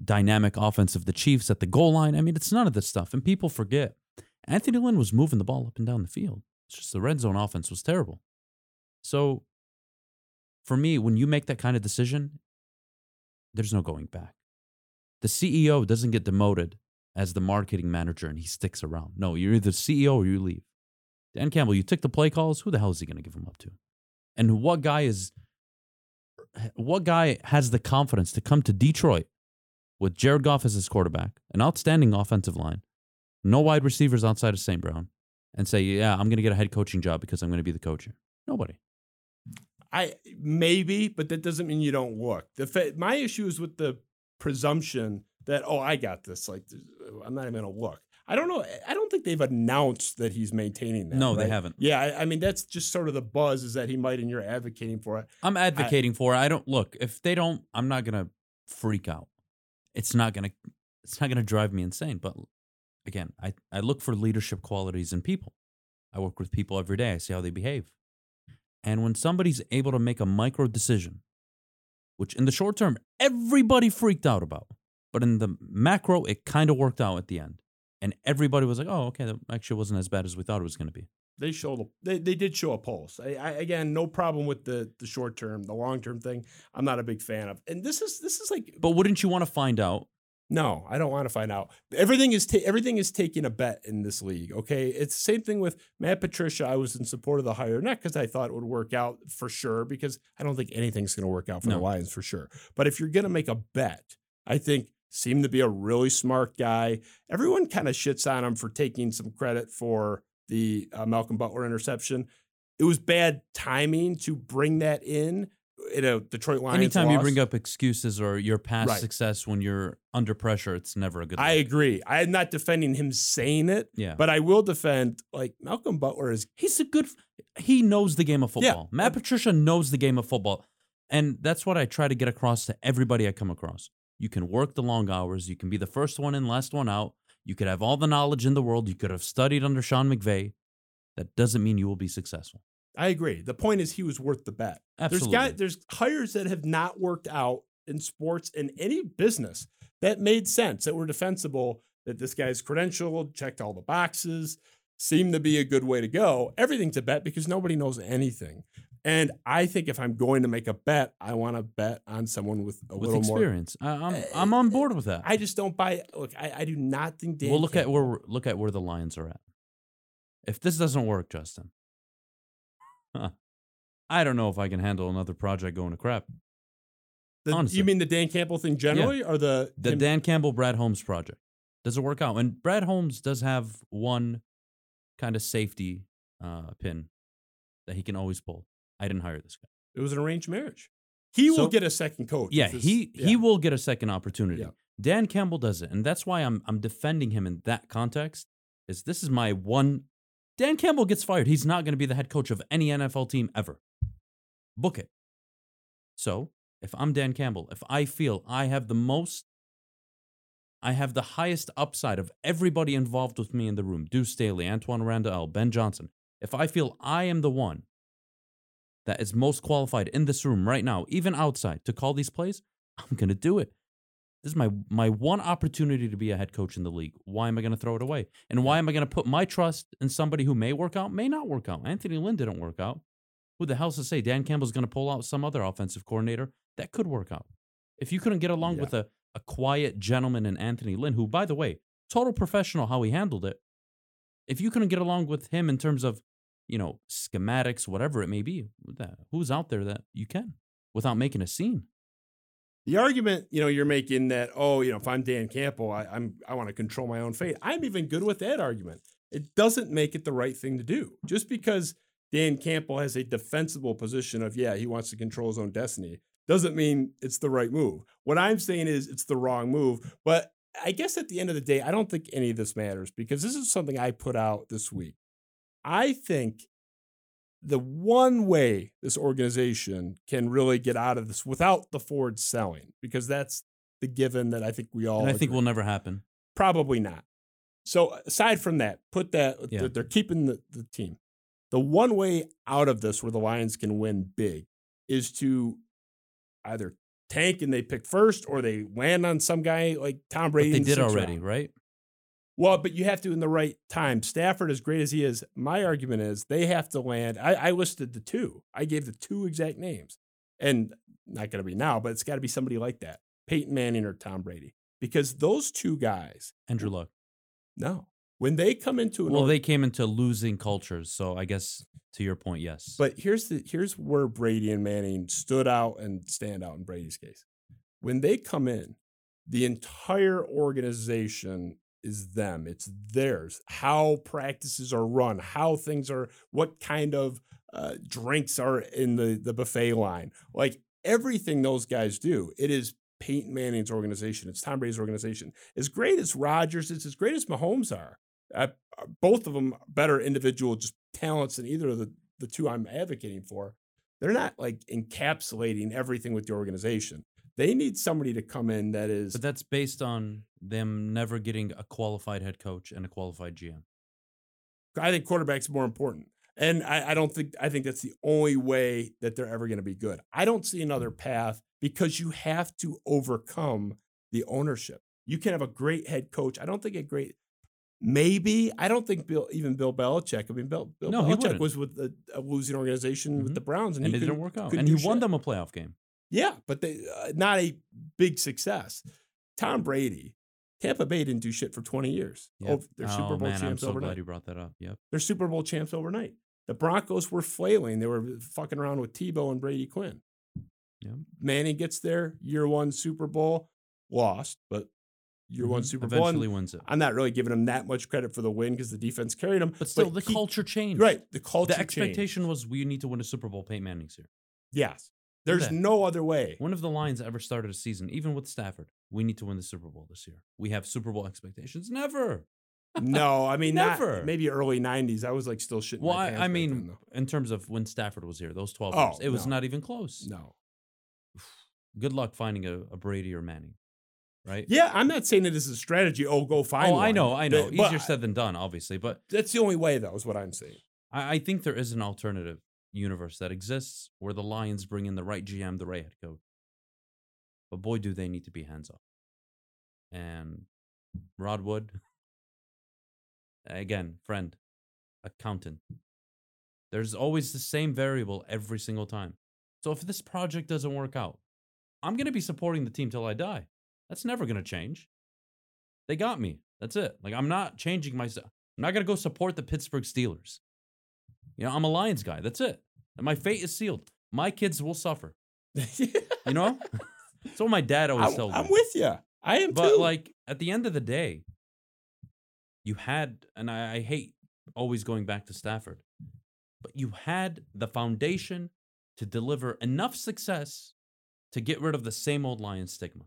dynamic offense of the chiefs at the goal line. I mean it's none of this stuff and people forget. Anthony lynn was moving the ball up and down the field. It's just the red zone offense was terrible. So for me when you make that kind of decision there's no going back. The ceo doesn't get demoted as the marketing manager and he sticks around. No you're either ceo or you leave. Dan Campbell, you took the play calls. Who the hell is he going to give them up to? And what guy is, what guy has the confidence to come to Detroit with Jared Goff as his quarterback, an outstanding offensive line, no wide receivers outside of St. Brown, and say, yeah, I'm going to get a head coaching job because I'm going to be the coach here? Nobody. I maybe, but that doesn't mean you don't look. The fa- my issue is with the presumption that oh, I got this. Like uh, I'm not even gonna look. I don't know. I don't think they've announced that he's maintaining that. No, they haven't. Yeah, I, I mean that's just sort of the buzz is that he might, and you're advocating for it. I'm advocating for it. I don't look. If they don't, I'm not going to freak out. It's not going to, it's not to drive me insane. But again, I, I look for leadership qualities in people. I work with people every day. I see how they behave. And when somebody's able to make a micro decision, which in the short term, everybody freaked out about, but in the macro, it kind of worked out at the end. And everybody was like, oh, okay, that actually wasn't as bad as we thought it was going to be. They showed they, they did show a pulse. I, I, again, no problem with the the short term, the long term thing. I'm not a big fan of. And this is this is like But wouldn't you want to find out? No, I don't want to find out. Everything is ta- everything is taking a bet in this league. Okay, it's the same thing with Matt Patricia. I was in support of the hire not because I thought it would work out for sure, because I don't think anything's going to work out for the Lions for sure. But if you're going to make a bet, I think seemed to be a really smart guy. Everyone kind of shits on him for taking some credit for the uh, Malcolm Butler interception. It was bad timing to bring that in in a Detroit Lions. Anytime you bring up excuses or your past Right. success when you're under pressure, it's never a good. I look. agree. I am not defending him saying it, yeah, but I will defend like Malcolm Butler is he's a good. He knows the game of Yeah. football. Matt Patricia knows the game of football, and that's what I try to get across to everybody I come across. You can work the long hours. You can be the first one in, last one out. You could have all the knowledge in the world. You could have studied under Sean McVay. That doesn't mean you will be successful. I agree. The point is he was worth the bet. Absolutely. There's guys, there's hires that have not worked out in sports in any business that made sense, that were defensible, that this guy's credentialed, checked all the boxes, seemed to be a good way to go. Everything's a bet because nobody knows anything. And I think if I'm going to make a bet, I want to bet on someone with a with little more. experience, I'm I'm on board with that. I just don't buy. Look, I, I do not think Dan. well, look at where look at where the Lions are at. If this doesn't work, Justin, huh, I don't know if I can handle another project going to crap. The- honestly. you mean the Dan Campbell thing generally, or the The him- Dan Campbell Brad Holmes project does it work out? And Brad Holmes does have one kind of safety uh, pin that he can always pull. I didn't hire this guy. It was an arranged marriage. He So- will get a second coach. Yeah, this- he yeah. he will get a second opportunity. Yeah. Dan Campbell does it, and that's why I'm I'm defending him in that context. Is this is my one? Dan Campbell gets fired. He's not going to be the head coach of any NFL team ever. Book it. So if I'm Dan Campbell, if I feel I have the most, I have the highest upside of everybody involved with me in the room: Deuce Staley, Antoine Randall, Ben Johnson. If I feel I am the one that is most qualified in this room right now, even outside, to call these plays, I'm going to do it. This is my my one opportunity to be a head coach in the league. Why am I going to throw it away? And why am I going to put my trust in somebody who may work out, may not work out? Anthony Lynn didn't work out. Who the hell's to say Dan Campbell's going to pull out some other offensive coordinator that could work out? If you couldn't get along Yeah. with a, a quiet gentleman in Anthony Lynn, who, by the way, total professional how he handled it, if you couldn't get along with him in terms of, you know, schematics, whatever it may be, who's out there that you can without making a scene? the argument you know you're making that oh you know if I'm Dan Campbell I, I'm I want to control my own fate. I'm even good with that argument. It doesn't make it the right thing to do just because Dan Campbell has a defensible position of yeah he wants to control his own destiny doesn't mean it's the right move. What I'm saying is it's the wrong move. But I guess at the end of the day I don't think any of this matters because this is something I put out this week. I think the one way this organization can really get out of this without the Ford selling, because that's the given that I think we all and I think will never happen. Probably not. So aside from that, put that Yeah. they're, keeping the, the team. The one way out of this where the Lions can win big is to either tank and they pick first or they land on some guy like Tom But Brady. they did already, round. right? Well, but you have to in the right time. Stafford, as great as he is, my argument is they have to land. I, I listed the two. I gave the two exact names. And not going to be now, but it's got to be somebody like that Peyton Manning or Tom Brady. Because those two guys, Andrew Luck. no. When they come into an Well, they came into losing cultures, so I guess to your point, yes. But here's the here's where Brady and Manning stood out and stand out in Brady's case. When they come in, the entire organization is them. It's theirs. How practices are run, how things are, what kind of uh, drinks are in the the buffet line, like everything those guys do. It is Peyton Manning's organization. It's Tom Brady's organization. As great as Rodgers is, as great as Mahomes are, uh, both of them better individual just talents than either of the the two I'm advocating for, they're not like encapsulating everything with the organization. They need somebody to come in that is but that's based on them never getting a qualified head coach and a qualified GM. I think quarterback's more important. And I, I don't think I think that's the only way that they're ever going to be good. I don't see another path because you have to overcome the ownership. You can have a great head coach. I don't think a great maybe I don't think Bill even Bill Belichick. I mean Bill, Bill No, Belichick was with a, a losing organization with Mhm. the Browns and, And, he it didn't work out. And he do won them a playoff game. Yeah, but they uh, not a big success. Tom Brady, Tampa Bay didn't do shit for 20 years. Yep. Oh, they're Super oh, Bowl man, I'm champs so overnight. glad you brought that up. Yep. They're Super Bowl champs overnight. The Broncos were flailing. They were fucking around with Tebow and Brady Quinn. Yep. Manning gets there, year one Super Bowl, lost, but year one Mhm. Super Bowl. Eventually wins it. I'm not really giving him that much credit for the win because the defense carried him. But still, the he- culture changed. right? The culture, The changed. expectation was we need to win a Super Bowl. Peyton Manning's here. Yes, there's that. no other way. When have the Lions ever started a season, even with Stafford? We need to win the Super Bowl this year. We have Super Bowl expectations. Never. No, I mean not Never. maybe early '90s. I was like still shitting. Well, I, I mean, then, in terms of when Stafford was here, those 12 Oh, years, it was no. not even close. no. Good luck finding a, a Brady or Manning, right? Yeah, I'm not saying that this is a strategy. Oh, go find. oh, I know, I know. But- but Easier said than done, obviously. But That's the only way, though, is what I'm saying. I, I think there is an alternative universe that exists where the Lions bring in the right GM, the right head coach. But boy, do they need to be hands off. And Rod Wood, again, friend, accountant. There's always the same variable every single time. So if this project doesn't work out, I'm going to be supporting the team till I die. That's never going to change. They got me. That's it. Like I'm not changing myself. I'm not going to go support the Pittsburgh Steelers. You know, I'm a Lions guy. That's it. And my fate is sealed. My kids will suffer. You know? That's what my dad always I'm, told I'm with you. I am But too. like at the end of the day, you had, and I, I hate always going back to Stafford, but you had the foundation to deliver enough success to get rid of the same old Lions stigma.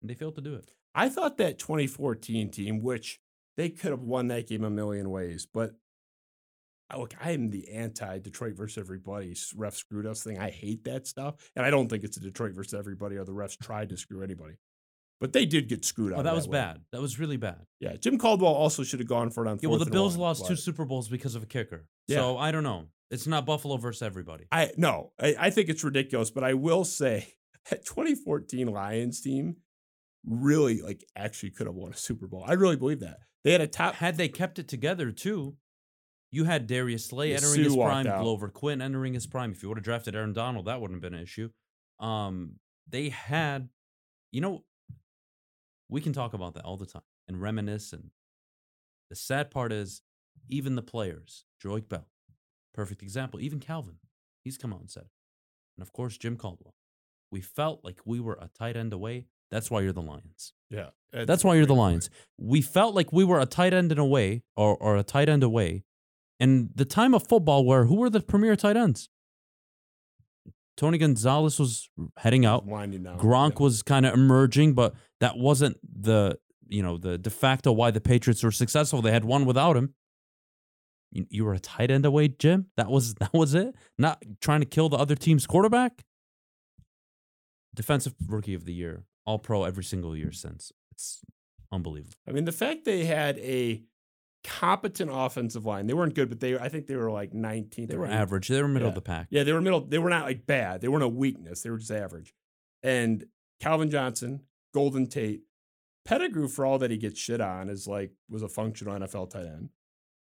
And they failed to do it. I thought that 2014 team, which they could have won that game a million ways, but I- look, I am the anti Detroit versus everybody ref screwed us thing. I hate that stuff, and I don't think it's a Detroit versus everybody or the refs tried to screw anybody, but they did get screwed. Oh, that was way. bad. That was really bad. Yeah, Jim Caldwell also should have gone for it on. Yeah, well, the Bills one, lost two Super Bowls because of a kicker. Yeah. So I don't know. It's not Buffalo versus everybody. I no, I, I think it's ridiculous, but I will say that 2014 Lions team really like actually could have won a Super Bowl. I really believe that they had a top. Had they kept it together too, you had Darius Slay Yeah, entering Sue his prime, out. Glover Quin entering his prime. If you would have drafted Aaron Donald, that wouldn't have been an issue. Um, they had, you know, we can talk about that all the time and reminisce. And the sad part is, even the players, Joique Bell, perfect example. Even Calvin, he's come out and said, and of course Jim Caldwell. We felt like we were a tight end away. That's why you're the Lions. Yeah, That's why you're the Lions. We felt like we were a tight end in a way, or, or a tight end away. And the time of football where who were the premier tight ends? Tony Gonzalez was heading out. winding down. Gronk Yeah. was kind of emerging, but that wasn't the you know the de facto why the Patriots were successful. They had one without him. You, you were a tight end away, Jim. That was that was it. Not trying to kill the other team's quarterback. Defensive rookie of the year, all pro every single year since. It's unbelievable. I mean, the fact they had a competent offensive line. They weren't good, but they I think they were like 19th. They were 18th. average. They were middle of the pack. Yeah, they were middle. They were not like bad. They weren't a weakness. They were just average. And Calvin Johnson, Golden Tate, Pettigrew for all that he gets shit on is like was a functional NFL tight end.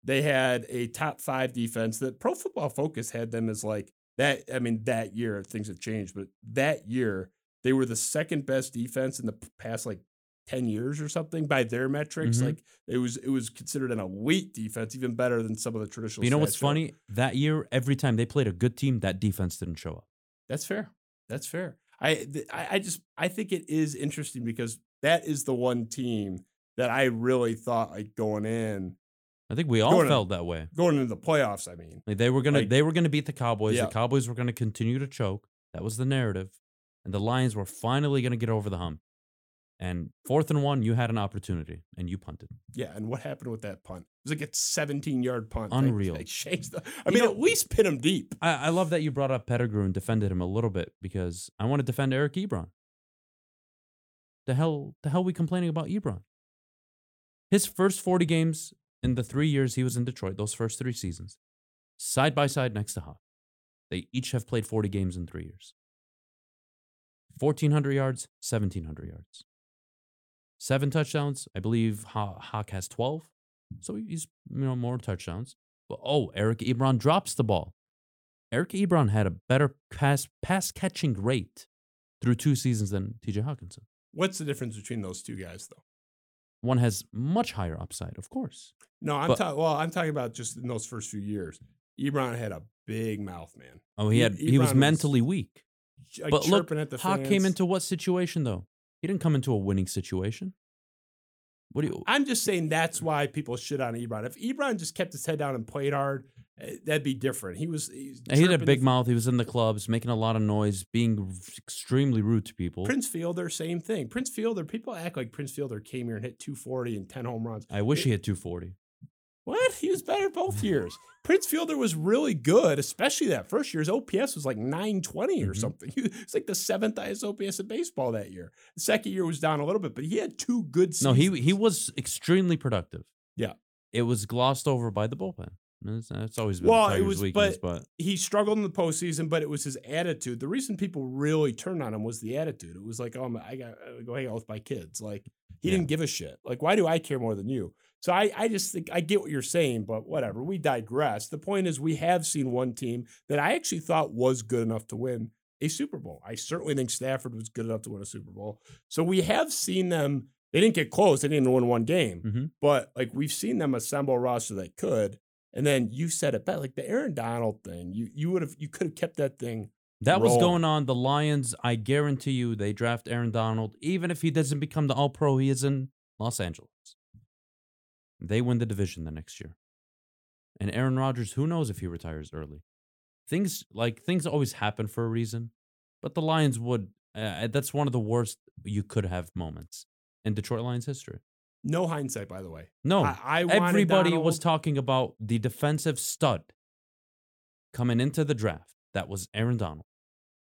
They had a top five defense that Pro Football Focus had them as like that. I mean, that year things have changed, but that year they were the second best defense in the past like 10 years or something by their metrics. Mhm. Like it was it was considered an elite defense, even better than some of the traditional. But you know what's funny? That year, every time they played a good team, that defense didn't show up. That's fair. That's fair. I, th- I I just I think it is interesting because that is the one team that I really thought like going in I think we all felt that way. going into the playoffs. I mean, Like they were gonna Like- they were gonna beat the Cowboys. Yeah. The Cowboys were gonna continue to choke. That was the narrative. And the Lions were finally gonna get over the hump. And fourth and one, you had an opportunity and you punted. yeah. And what happened with that punt? It was like a 17 yard punt. Unreal. They, changed the. I You mean, know- at least pin him deep. I, I love that you brought up Pettigrew and defended him a little bit because I want to defend Eric Ebron. The hell the hell we complaining about Ebron? His first 40 games in the three years he was in Detroit, those first three seasons, side by side next to Hawk. They each have played 40 games in three years. 1,400 yards, 1,700 yards. Seven touchdowns. I believe Haw- Hawk has 12. So he's, you know, more touchdowns. But oh, Eric Ebron drops the ball. Eric Ebron had a better pass pass catching rate through two seasons than TJ Hockenson. What's the difference between those two guys, though? One has much higher upside, of course. No, I'm talking. Well, I'm talking about just in those first few years. Ebron had a big mouth, man. Oh, he E- had he was was- mentally weak. Like But look, chirping at the Hawk fans. came into what situation though? He didn't come into a winning situation. What do you? I'm just saying that's why people shit on Ebron. If Ebron just kept his head down and played hard, eh, that'd be different. He was. He, was he had a big the- mouth. He was in the clubs, making a lot of noise, being extremely rude to people. Prince Fielder, same thing. Prince Fielder, people act like Prince Fielder came here and hit 240 and 10 home runs. I wish he hit 240. What? He was better both years. Prince Fielder was really good, especially that first year. His OPS was like 920 or Mhm. something. It's like the seventh highest OPS in baseball that year. The second year was down a little bit, but he had two good seasons. No, he he was extremely productive. Yeah. It was glossed over by the bullpen. That's, always been Well, it was- weakness, but, he struggled in the postseason, but it was his attitude. The reason people really turned on him was the attitude. It was like, oh, I got to go hang out with my kids. Like he Yeah. didn't give a shit. Like, why do I care more than you? So I, I just think I get what you're saying, but whatever. We digress. The point is, we have seen one team that I actually thought was good enough to win a Super Bowl. I certainly think Stafford was good enough to win a Super Bowl. So we have seen them. They didn't get close. They didn't win one game, Mhm. but like we've seen them assemble a roster that could. And then you said it better, like the Aaron Donald thing. You you would have you could have kept that thing. that was going on. The Lions, I guarantee you, they draft Aaron Donald. Even if he doesn't become the All Pro, he is in Los Angeles. They win the division the next year. And Aaron Rodgers, who knows if he retires early? Things like things always happen for a reason, but the Lions would. Uh, that's one of the worst you could have moments in Detroit Lions history. No hindsight, by the way. No, I, I everybody was talking about the defensive stud coming into the draft. That was Aaron Donald,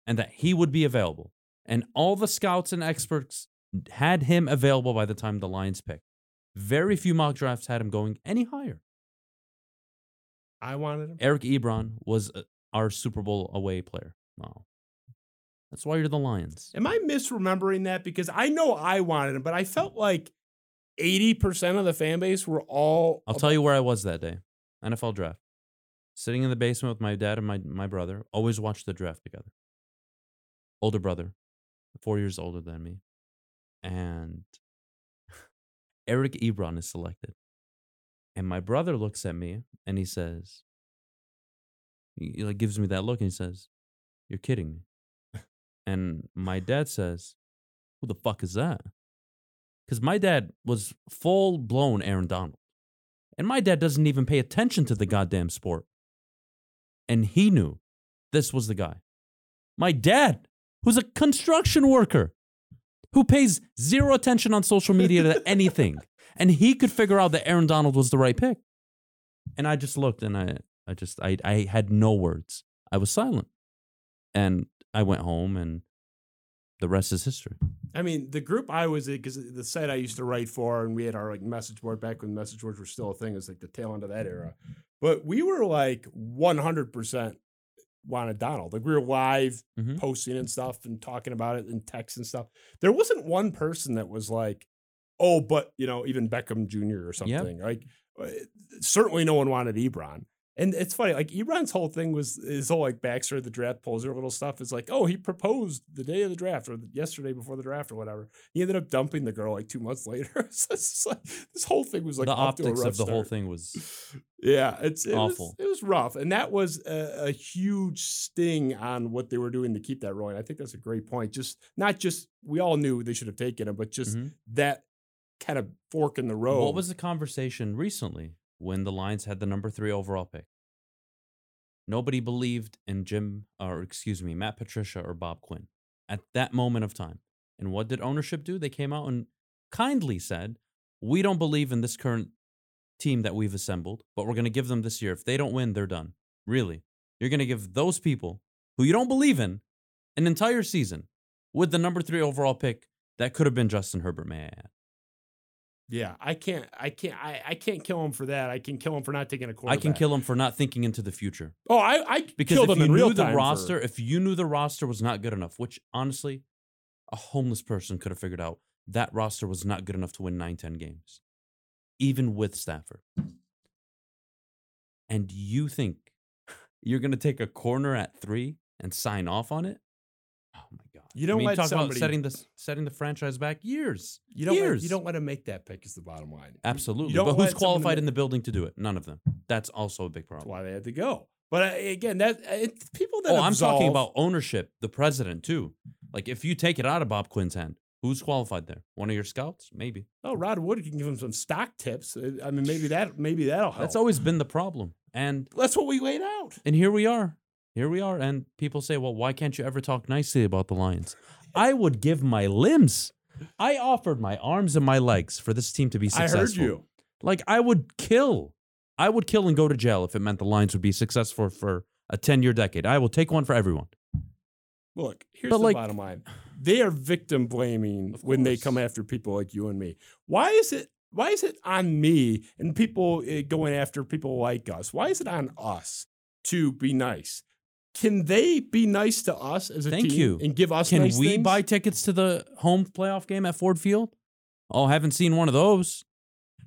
and that he would be available. And all the scouts and experts had him available by the time the Lions picked. Very few mock drafts had him going any higher. I wanted him. Eric Ebron was uh, our Super Bowl away player. Wow. That's why you're the Lions. Am I misremembering that? Because I know I wanted him, but I felt like 80% of the fan base were all. I'll tell you where I was that day. NFL draft. Sitting in the basement with my dad and my, my brother. Always watched the draft together. Older brother, four years older than me. And Eric Ebron is selected. And my brother looks at me and he says, he like gives me that look and he says, You're kidding me. and my dad says, Who the fuck is that? Because my dad was full blown Aaron Donald. And my dad doesn't even pay attention to the goddamn sport. And he knew this was the guy. My dad, who's a construction worker, who pays zero attention on social media to anything. And he could figure out that Aaron Donald was the right pick. And I just looked and I, I just, I, I had no words. I was silent. And I went home and the rest is history. I mean, the group I was in, because the site I used to write for, and we had our like message board back when message boards were still a thing. Was like the tail end of that era. But we were like 100% wanted Donald. Like we were live Mhm. posting and stuff and talking about it in text and stuff. There wasn't one person that was like, oh, but you know, even Beckham Jr. or something. Like uh, certainly no one wanted Ebron. And it's funny, like Ebron's whole thing was his whole like backstory of the draft poser little stuff is like, oh, he proposed the day of the draft or yesterday before the draft or whatever. He ended up dumping the girl like two months later. so it's just like this whole thing was like the off to a optics rough of the whole thing was Yeah, it's it Awful. Was, it was rough, and that was a, a huge sting on what they were doing to keep that rolling. I think that's a great point. Just not just we all knew they should have taken him, but just Mhm. that kind of fork in the road. What was the conversation recently when the Lions had the number three overall pick? Nobody believed in Jim, or excuse me, Matt Patricia or Bob Quinn at that moment of time. And what did ownership do? They came out and kindly said, We don't believe in this current team that we've assembled, but we're going to give them this year. If they don't win, they're done. Really? You're going to give those people who you don't believe in an entire season with the number three overall pick that could have been Justin Herbert, may I add. Yeah, I can't. I can't. I, I can't kill him for that. I can kill him for not taking a quarterback. I can kill him for not thinking into the future. Oh, I I Because killed if him you in real knew the time for- roster, if you knew the roster was not good enough, which honestly, a homeless person could have figured out that roster was not good enough to win 9, 10 games, even with Stafford. And you think you're going to take a corner at three and sign off on it? You don't I mean, let talk somebody- about setting, the, setting the franchise back years. you don't let, years. you don't let him make that pick. Is the bottom line. Absolutely. But who's qualified in the building to do it? None of them. That's also a big That's problem. why they had to go. But uh, again, that it, people that Oh, I'm talking about ownership, the president too. Like if you take it out of Bob Quinn's hand, who's qualified there? One of your scouts, maybe. Oh, Rod Wood can give him some stock tips. Uh, I mean, maybe that maybe that'll help. That's always been the problem. And That's what we laid out. and here we are. Here we are. And people say, well, why can't you ever talk nicely about the Lions? I would give my limbs. I offered my arms and my legs for this team to be successful. I heard you. Like I would kill. I would kill and go to jail if it meant the Lions would be successful for a 10 year decade. I will take one for everyone. Look, here's But, the like- bottom line. They are victim blaming when they come after people like you and me. Why is it why is it on me and people uh, going after people like us? Why is it on us to be nice? Can they be nice to us as a Thank team you. and give us Can nice we things? buy tickets to the home playoff game at Ford Field? Oh, haven't seen one of those.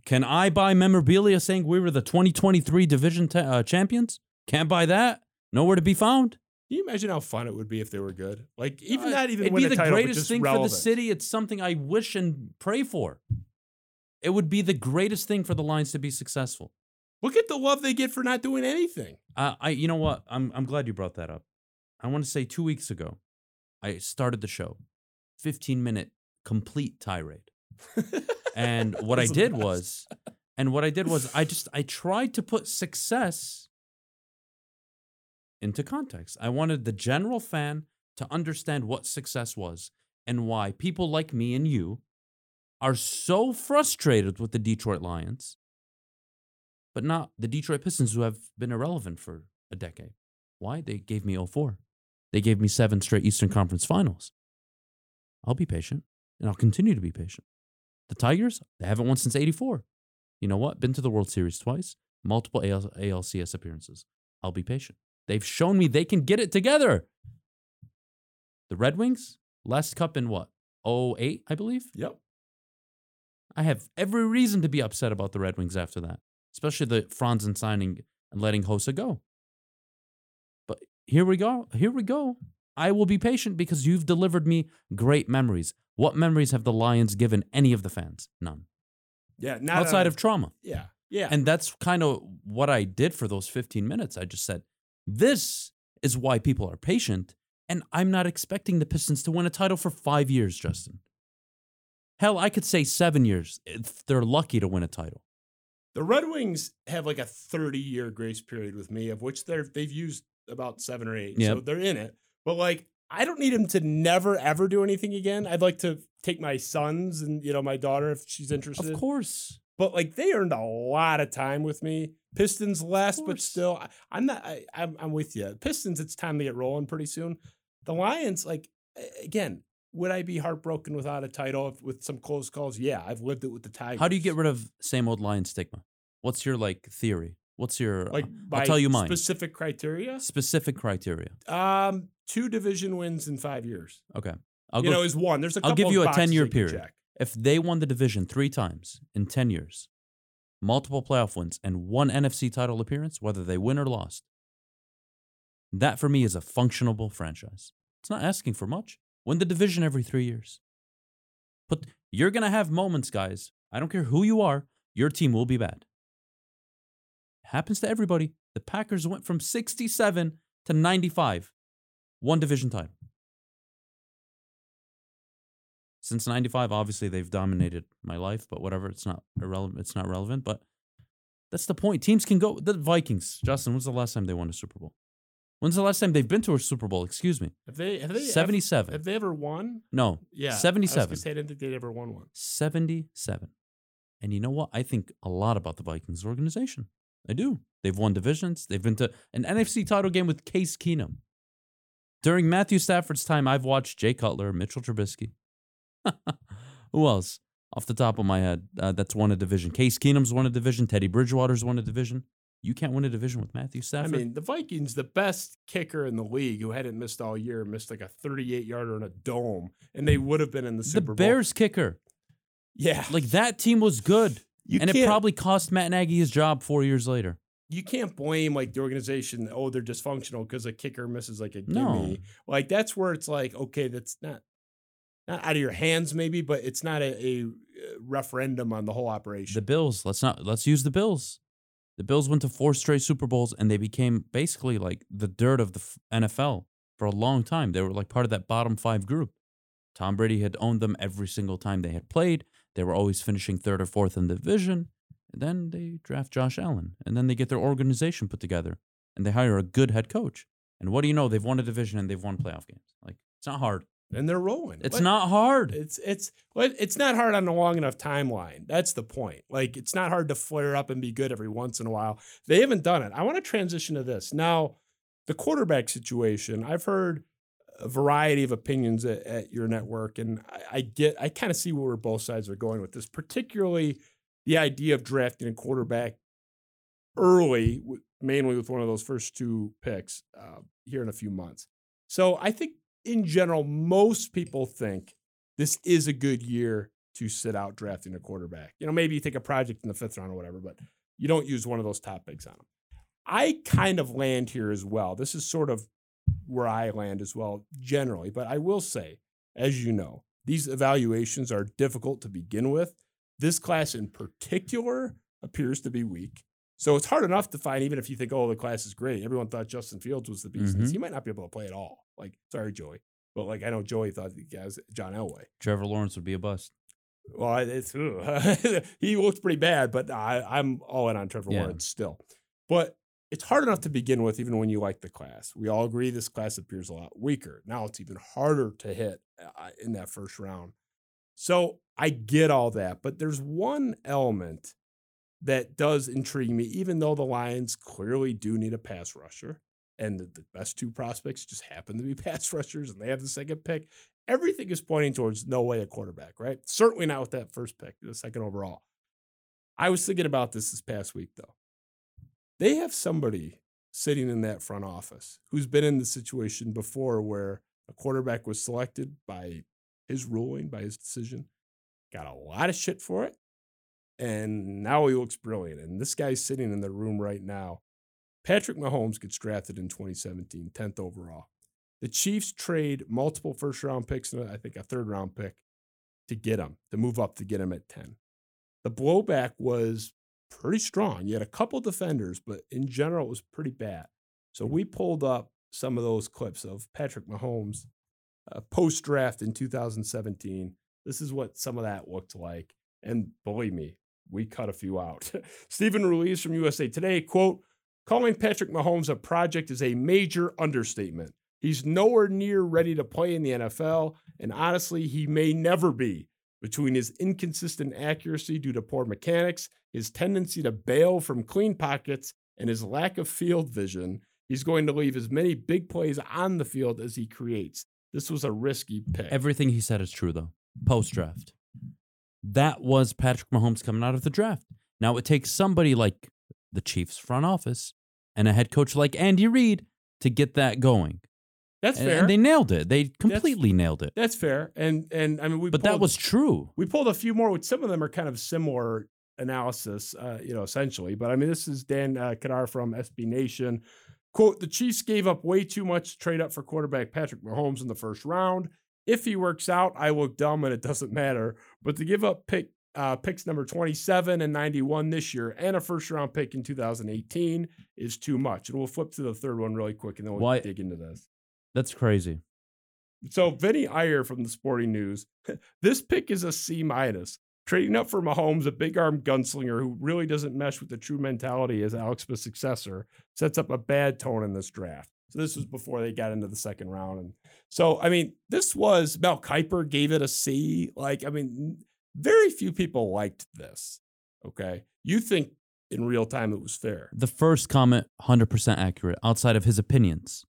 Can I buy memorabilia saying we were the 2023 division ta- uh, champions? Can't buy that. Nowhere to be found. Can you imagine how fun it would be if they were good? Like even Uh, not even It'd be the title, greatest thing for the city. It's something I wish and pray for. It would be the greatest thing for the Lions to be successful. Look at the love they get for not doing anything. Uh, I, you know what? I'm, I'm glad you brought that up. I want to say two weeks ago, I started the show, 15 minute complete tirade. And what I Those are the did was, and what I did was, I just I tried to put success into context. I wanted the general fan to understand what success was and why people like me and you are so frustrated with the Detroit Lions, but not the Detroit Pistons who have been irrelevant for a decade. Why? They gave me 04. They gave me seven straight Eastern Conference finals. I'll be patient and I'll continue to be patient. The Tigers, they haven't won since 84. You know what? Been to the World Series twice, multiple AL- ALCS appearances. I'll be patient. They've shown me they can get it together. The Red Wings, last cup in what? 08, I believe? Yep. I have every reason to be upset about the Red Wings after that, especially the Franzen signing and letting Hossa go. But here we go. Here we go. I will be patient because you've delivered me great memories. What memories have the Lions given any of the fans? None. Yeah. Not Outside a- of trauma. yeah. Yeah. And that's kind of what I did for those 15 minutes. I just said, this is why people are patient. And I'm not expecting the Pistons to win a title for five years, Justin. Hell, I could say seven years if they're lucky to win a title. The Red Wings have like a 30 year grace period with me, of which they're they've used about seven or eight. So they're in it. But like I don't need them to never ever do anything again. I'd like to take my sons and you know my daughter if she's interested. Of course. But like they earned a lot of time with me Pistons less, but still, I, I'm not. I, I'm, I'm with you. Pistons, it's time to get rolling pretty soon. The Lions, like again, would I be heartbroken without a title if, with some close calls? Yeah, I've lived it with the Tigers. How do you get rid of same old lion stigma? What's your like theory? What's your like? uh, I'll tell you mine. Specific criteria. specific criteria? Um, two division wins in five years. Okay, I'll you go. know, is one. There's a I'll couple give of you a 10 year period. check. if they won the division three times in ten years, multiple playoff wins, and one NFC title appearance, whether they win or lost, that for me is a functionable franchise. It's not asking for much. Win the division every three years. But you're gonna have moments, guys. I don't care who you are. Your team will be bad. It Happens to everybody. The Packers went from 67 to 95. One division title. Since 95, obviously they've dominated my life, but whatever, it's not irrelevant. It's not relevant, but that's the point. Teams can go. The Vikings, Justin, when's the last time they won a Super Bowl? When's the last time they've been to a Super Bowl? Excuse me. Have they? Have they? 77. Have they ever won? No. Yeah, I was 77. say I didn't think they'd ever won one. 77. And you know what? I think a lot about the Vikings organization. I do. They've won divisions. They've been to an NFC title game with Case Keenum. During Matthew Stafford's time, I've watched Jay Cutler, Mitchell Trubisky. Who else? Off the top of my head, uh, that's won a division. Case Keenum's won a division. Teddy Bridgewater's won a division. You can't win a division with Matthew Stafford. I mean, the Vikings, the best kicker in the league, who hadn't missed all year, missed like a 38 yarder in a dome, and they would have been in the the Super Bowl. The Bears kicker. yeah, Like that team was good. you and it probably cost Matt Nagy his job four years later. you can't blame like the organization. Oh, they're dysfunctional because a kicker misses like a gimme. No. Like that's where it's like, okay, that's not not out of your hands, maybe, but it's not a, a uh, referendum on the whole operation. The Bills. Let's not let's use the Bills. The Bills went to four straight Super Bowls and they became basically like the dirt of the NFL for a long time. They were like part of that bottom 5 group. Tom Brady had owned them every single time they had played. They were always finishing third or fourth in the division. And then they draft Josh Allen and then they get their organization put together and they hire a good head coach. And what do you know? They've won a division and they've won playoff games. Like it's not hard. And they're rolling. It's not hard. It's it's well, it's not hard on a long enough timeline. That's the point. Like it's not hard to flare up and be good every once in a while. They haven't done it. I want to transition to this now. The quarterback situation. I've heard a variety of opinions at, at your network, and I, I get. I kind of see where both sides are going with this, particularly the idea of drafting a quarterback early, mainly with one of those first two picks uh, here in a few months. So I think in general, most people think this is a good year to sit out drafting a quarterback. You know, maybe you take a project in the fifth round or whatever, but you don't use one of those top picks on them. I kind of land here as well. This is sort of where I land as well, generally. But I will say, as you know, these evaluations are difficult to begin with. This class in particular appears to be weak. So it's hard enough to find, even if you think, oh, the class is great. Everyone thought Justin Fields was the beast. Mhm. He might not be able to play at all. Like, sorry, Joey. But like, I know Joey thought the guys John Elway. Trevor Lawrence would be a bust. Well, it's he looks pretty bad, but I, I'm all in on Trevor Yeah. Lawrence still. But it's hard enough to begin with, even when you like the class. We all agree this class appears a lot weaker. Now it's even harder to hit uh, in that first round. So I get all that, but there's one element that does intrigue me, even though the Lions clearly do need a pass rusher, and the, the best two prospects just happen to be pass rushers, and they have the second pick. Everything is pointing towards no way a quarterback, right? Certainly not with that first pick, the second overall. I was thinking about this this past week, though. They have somebody sitting in that front office who's been in the situation before where a quarterback was selected by his ruling, by his decision, got a lot of shit for it, and now he looks brilliant. And this guy's sitting in the room right now. Patrick Mahomes gets drafted in 2017, 10th overall. The Chiefs trade multiple first round picks and I think a third round pick to get him, to move up to get him at 10. The blowback was pretty strong. You had a couple defenders, but in general, it was pretty bad. So we pulled up some of those clips of Patrick Mahomes uh, post draft in 2017. This is what some of that looked like. And believe me, we cut a few out. Steven Ruiz from USA Today, quote, calling Patrick Mahomes a project is a major understatement. He's nowhere near ready to play in the NFL, and honestly, he may never be. Between his inconsistent accuracy due to poor mechanics, his tendency to bail from clean pockets, and his lack of field vision, he's going to leave as many big plays on the field as he creates. This was a risky pick. Everything he said is true, though. Post draft. That was Patrick Mahomes coming out of the draft. Now it takes somebody like the Chiefs front office and a head coach like Andy Reid to get that going. That's And- fair. And they nailed it. They completely nailed it. That's fair. And and I mean we But that was true. we pulled a few more. Which some of them are kind of similar analysis, uh, you know, essentially. But I mean, this is Dan uh, Kadar from SB Nation. Quote: The Chiefs gave up way too much to trade up for quarterback Patrick Mahomes in the first round. If he works out, I look dumb, and it doesn't matter. But to give up pick uh, picks number 27 and 91 this year and a first round pick in 2018 is too much. And we'll flip to the third one really quick, and then we'll Why- dig into this. That's crazy. So Vinnie Iyer from the Sporting News, this pick is a C minus. Trading up for Mahomes, a big arm gunslinger who really doesn't mesh with the true mentality as Alex Smith's successor, sets up a bad tone in this draft. So this was before they got into the second round, and so I mean, this was Mel Kiper gave it a C. Like, I mean, very few people liked this. Okay, you think in real time it was fair? The first comment, 100% accurate outside of his opinions.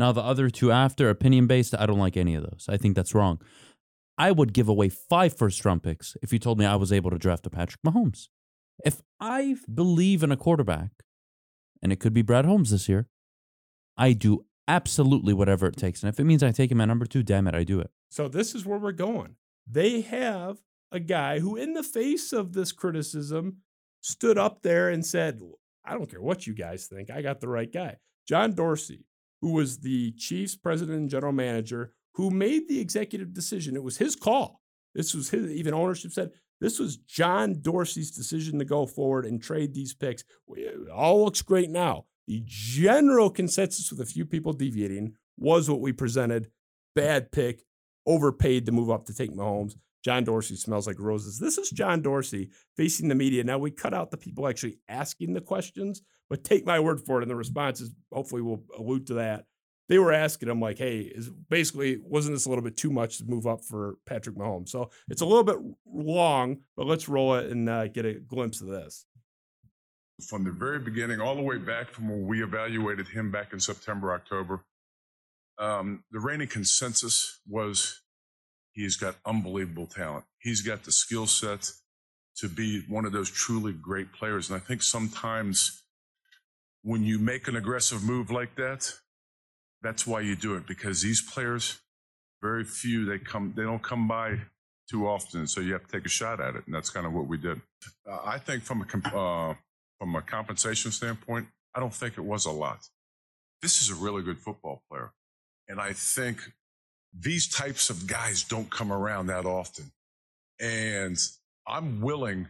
Now, the other two after, opinion based, I don't like any of those. I think that's wrong. I would give away five first round picks if you told me I was able to draft a Patrick Mahomes. If I believe in a quarterback, and it could be Brad Holmes this year, I do absolutely whatever it takes. And if it means I take him at number two, damn it, I do it. So this is where we're going. They have a guy who, in the face of this criticism, stood up there and said, I don't care what you guys think. I got the right guy. John Dorsey, who was the Chiefs president and general manager, who made the executive decision. It was his call. This was his, even ownership said, this was John Dorsey's decision to go forward and trade these picks. It all looks great now. The general consensus, with a few people deviating, was what we presented. Bad pick, overpaid to move up to take Mahomes. John Dorsey smells like roses. This is John Dorsey facing the media. Now we cut out the people actually asking the questions, but take my word for it. And the responses, hopefully, will allude to that. They were asking him like, "Hey, is basically wasn't this a little bit too much to move up for Patrick Mahomes?" So it's a little bit long, but let's roll it and uh, get a glimpse of this. From the very beginning, all the way back from when we evaluated him back in September, October, um, the reigning consensus was he's got unbelievable talent. He's got the skill set to be one of those truly great players. And I think sometimes when you make an aggressive move like that, that's why you do it because these players, very few, they come, they don't come by too often. So you have to take a shot at it. And that's kind of what we did. Uh, I think from a, uh, from a compensation standpoint, I don't think it was a lot. This is a really good football player. And I think these types of guys don't come around that often. And I'm willing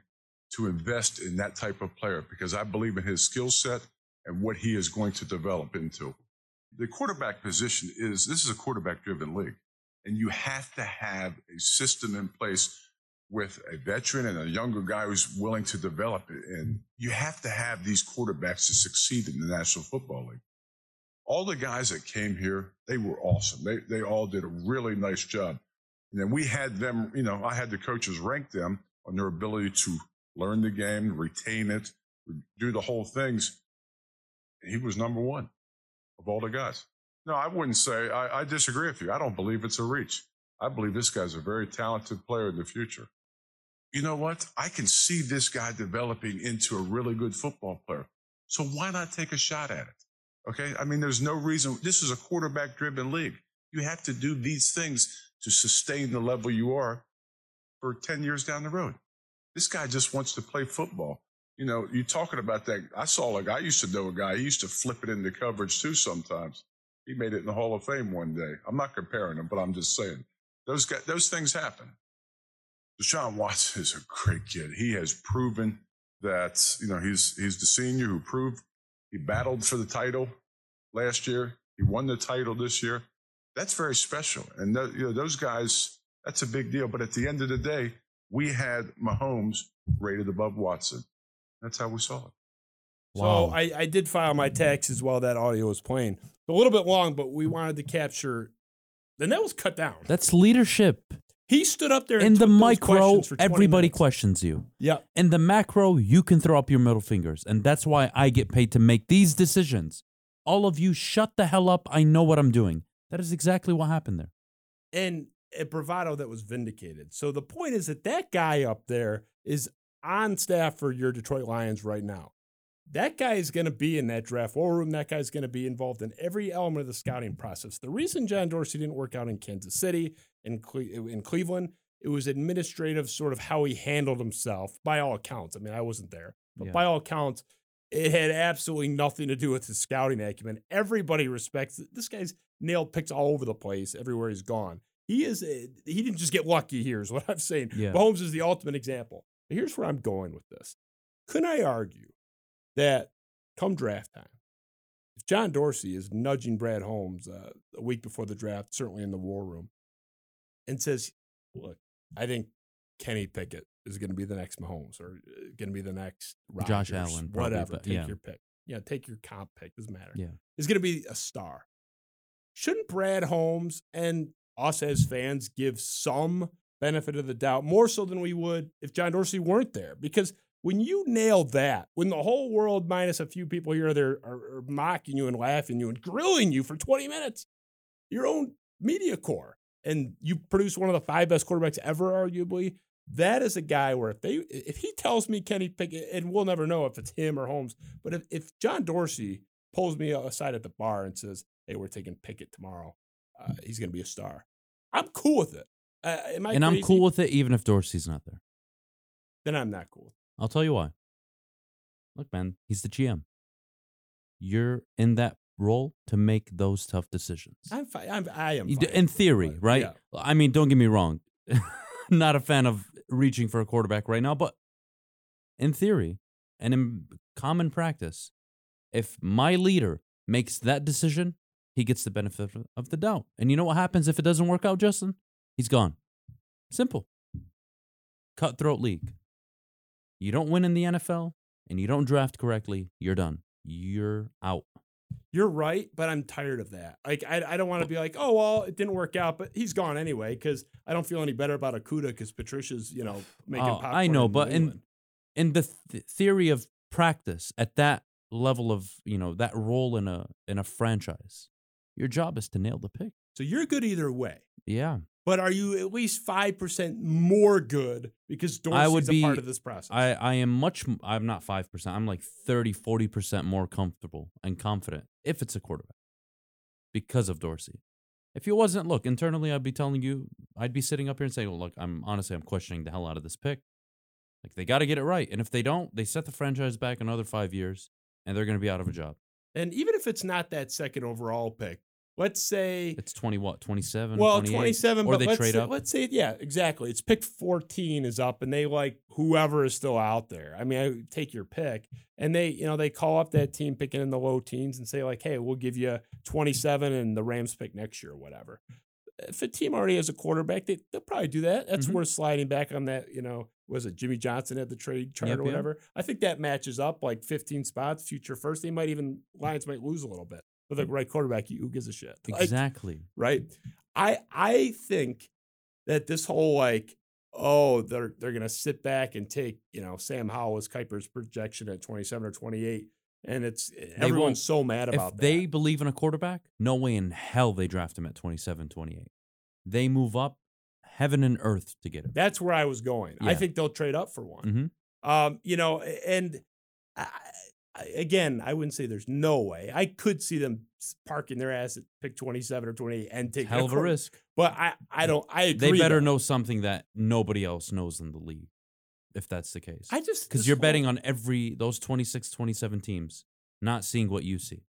to invest in that type of player because I believe in his skill set and what he is going to develop into. The quarterback position is this is a quarterback driven league. And you have to have a system in place with a veteran and a younger guy who's willing to develop it. And you have to have these quarterbacks to succeed in the National Football League. All the guys that came here, they were awesome. They, they all did a really nice job. And then we had them, you know, I had the coaches rank them on their ability to learn the game, retain it, do the whole things. And he was number one of all the guys. No, I wouldn't say, I, I disagree with you. I don't believe it's a reach. I believe this guy's a very talented player in the future. You know what? I can see this guy developing into a really good football player. So why not take a shot at it? Okay. I mean, there's no reason. This is a quarterback driven league. You have to do these things to sustain the level you are for 10 years down the road. This guy just wants to play football. You know, you talking about that. I saw like, I used to know a guy, he used to flip it into coverage too sometimes. He made it in the Hall of Fame one day. I'm not comparing him, but I'm just saying those guys, those things happen. Deshaun Watson is a great kid. He has proven that, you know, he's, he's the senior who proved he battled for the title last year. He won the title this year. That's very special. And th- you know, those guys, that's a big deal. But at the end of the day, we had Mahomes rated above Watson. That's how we saw it. Wow. So I, I did file my taxes while that audio was playing. A little bit long, but we wanted to capture. Then that was cut down. That's leadership. He stood up there and In the micro, everybody minutes. questions you. Yeah. In the macro, you can throw up your middle fingers. And that's why I get paid to make these decisions. All of you, shut the hell up. I know what I'm doing. That is exactly what happened there. and a bravado that was vindicated. So the point is that that guy up there is on staff for your Detroit Lions right now. That guy is going to be in that draft war room. That guy is going to be involved in every element of the scouting process. The reason John Dorsey didn't work out in Kansas City in Cle- in Cleveland, it was administrative, sort of how he handled himself. By all accounts, I mean I wasn't there, but Yeah. by all accounts, it had absolutely nothing to do with his scouting acumen. Everybody respects it. this guy's nailed picks all over the place everywhere he's gone. He is a, he didn't just get lucky here is what I'm saying. Yeah. Mahomes is the ultimate example. But here's where I'm going with this. Couldn't I argue that come draft time, if John Dorsey is nudging Brad Holmes uh, a week before the draft, certainly in the war room, and says, "Look, I think Kenny Pickett is going to be the next Mahomes or uh, going to be the next Josh Allen, probably, whatever. but take yeah. your pick. Yeah, take your comp pick. Doesn't matter. Yeah. is going to be a star. Shouldn't Brad Holmes and us as fans give some benefit of the doubt more so than we would if John Dorsey weren't there? Because when you nail that, when the whole world minus a few people here there are, are mocking you and laughing you and grilling you for 20 minutes, your own media core, and you produce one of the five best quarterbacks ever, arguably. That is a guy where if they if he tells me Kenny Pickett, and we'll never know if it's him or Holmes, but if, if John Dorsey pulls me aside at the bar and says, "Hey, we're taking Pickett tomorrow. Uh, he's going to be a star." I'm cool with it. Uh, and I'm cool with it even if Dorsey's not there. Then I'm not cool. I'll tell you why. Look, man, he's the GM. You're in that role to make those tough decisions. I'm fine. I'm, I am. Fine in theory, right? yeah. I mean, don't get me wrong. Not a fan of reaching for a quarterback right now, but in theory and in common practice, if my leader makes that decision, he gets the benefit of the doubt. And you know what happens if it doesn't work out, Justin? He's gone. Simple. Cutthroat league. You don't win in the NFL and you don't draft correctly, you're done. You're out. You're right, but I'm tired of that. Like, I, I don't want to be like, oh well, it didn't work out, but he's gone anyway because I don't feel any better about Akuda because Patricia's, you know, making Oh, popcorn. I know, in but in in the th- theory of practice at that level of you know that role in a in a franchise, your job is to nail the pick. so you're good either way. Yeah, But are you at least five percent more good because Dorsey's would a part of this process? I I am much. I'm not five percent. I'm like 30, 40 percent more comfortable and confident if it's a quarterback because of Dorsey. If it wasn't, look internally, I'd be telling you, I'd be sitting up here and saying, "Well, look, I'm honestly, I'm questioning the hell out of this pick. Like they got to get it right, and if they don't, they set the franchise back another five years, and they're going to be out of a job. and even if it's not that second overall pick, let's say It's twenty what, twenty seven? well, 27, or but they let's trade say, up. let's say, yeah, exactly. It's pick 14 is up and they like whoever is still out there. I mean, I take your pick and they, you know, they call up that team picking in the low teens and say like, hey, we'll give you 27 and the Rams pick next year or whatever. If a team already has a quarterback, they, they'll probably do that. That's Mhm. worth sliding back on that, you know, was it Jimmy Johnson at the trade chart Yep, or yep. whatever? I think that matches up like 15 spots, future first. They might even, Lions might lose a little bit. With the right quarterback, who gives a shit? Like, Exactly. right? I I think that this whole like oh they're they're gonna sit back and take you know Sam Howell as Kiper's projection at twenty seven or twenty eight, and it's everyone's so mad if about they believe in a quarterback, no way in hell they draft him at 27, 28. They move up heaven and earth to get him. That's where I was going. I think they'll trade up for one. Mhm. Um, you know, and I, again, I wouldn't say there's no way. I could see them parking their ass at pick twenty seven or twenty eight and taking Hell of a risk. But I I don't I They agree. better though. know something that nobody else knows in the league, if that's the case. I just Because you're whole- betting on every those 26, 27 teams, not seeing what you see.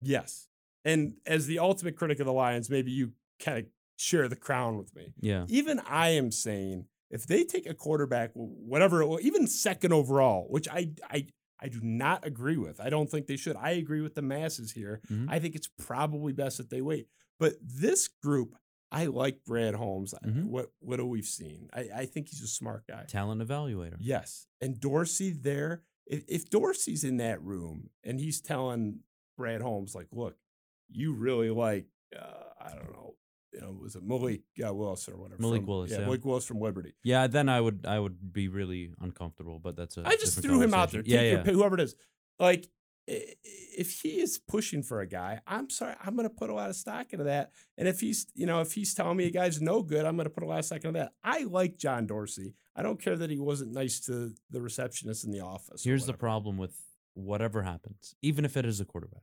Yes. And as the ultimate critic of the Lions, maybe you kind of share the crown with me. Yeah. Even I am saying if they take a quarterback, whatever, even second overall, which I I I do not agree with. I don't think they should. I agree with the masses here. Mhm. I think it's probably best that they wait. But this group, I like Brad Holmes. Mhm. What what have we seen? I, I think he's a smart guy. Talent evaluator. Yes. And Dorsey there, if, if Dorsey's in that room and he's telling Brad Holmes, like, look, you really like, uh, I don't know, you know, was it Malik uh, Willis or whatever? Malik from- Willis, Yeah, yeah. Malik Willis from Liberty. Yeah, then I would I would be really uncomfortable, but that's a I just threw him out there. Yeah, yeah. pick, whoever it is. Like, if he is pushing for a guy, I'm sorry, I'm going to put a lot of stock into that. And if he's, you know, if he's telling me a guy's no good, I'm going to put a lot of stock into that. I like John Dorsey. I don't care that he wasn't nice to the receptionist in the office. Here's the problem with whatever happens, even if it is a quarterback.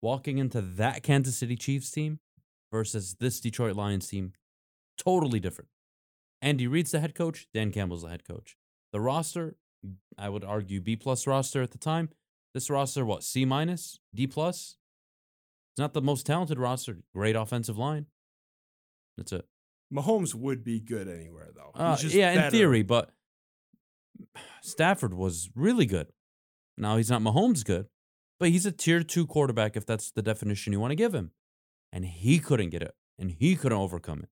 Walking into that Kansas City Chiefs team versus this Detroit Lions team, totally different. Andy Reid's the head coach, Dan Campbell's the head coach. The roster, I would argue B plus roster at the time. This roster, what, C minus? D plus? It's not the most talented roster. Great offensive line. That's it. Mahomes would be good anywhere, though. He's Uh, just yeah, in theory, but Stafford was really good. Now he's not Mahomes good, but he's a tier two quarterback if that's the definition you want to give him. And he couldn't get it, and he couldn't overcome it.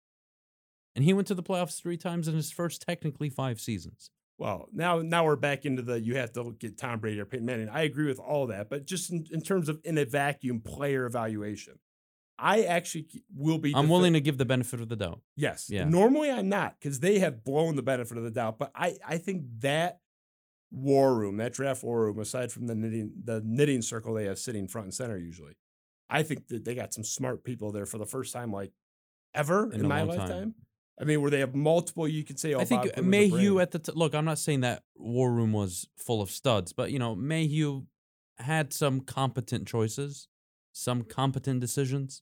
And he went to the playoffs three times in his first technically five seasons. Well, now now we're back into the you have to get Tom Brady or Peyton Manning. I agree with all that, but just in, in terms of in a vacuum player evaluation, I actually will be. I'm willing to give the benefit of the doubt. Yes. Yeah. Normally I'm not because they have blown the benefit of the doubt, but I I think that war room, that draft war room, aside from the knitting the knitting circle they have sitting front and center usually, I think that they got some smart people there for the first time like ever in, In my long time. lifetime. I mean, where they have multiple, you can say, oh, I think Bob uh, a Mayhew at the t- look. I'm not saying that War Room was full of studs, but you know Mayhew had some competent choices, some competent decisions.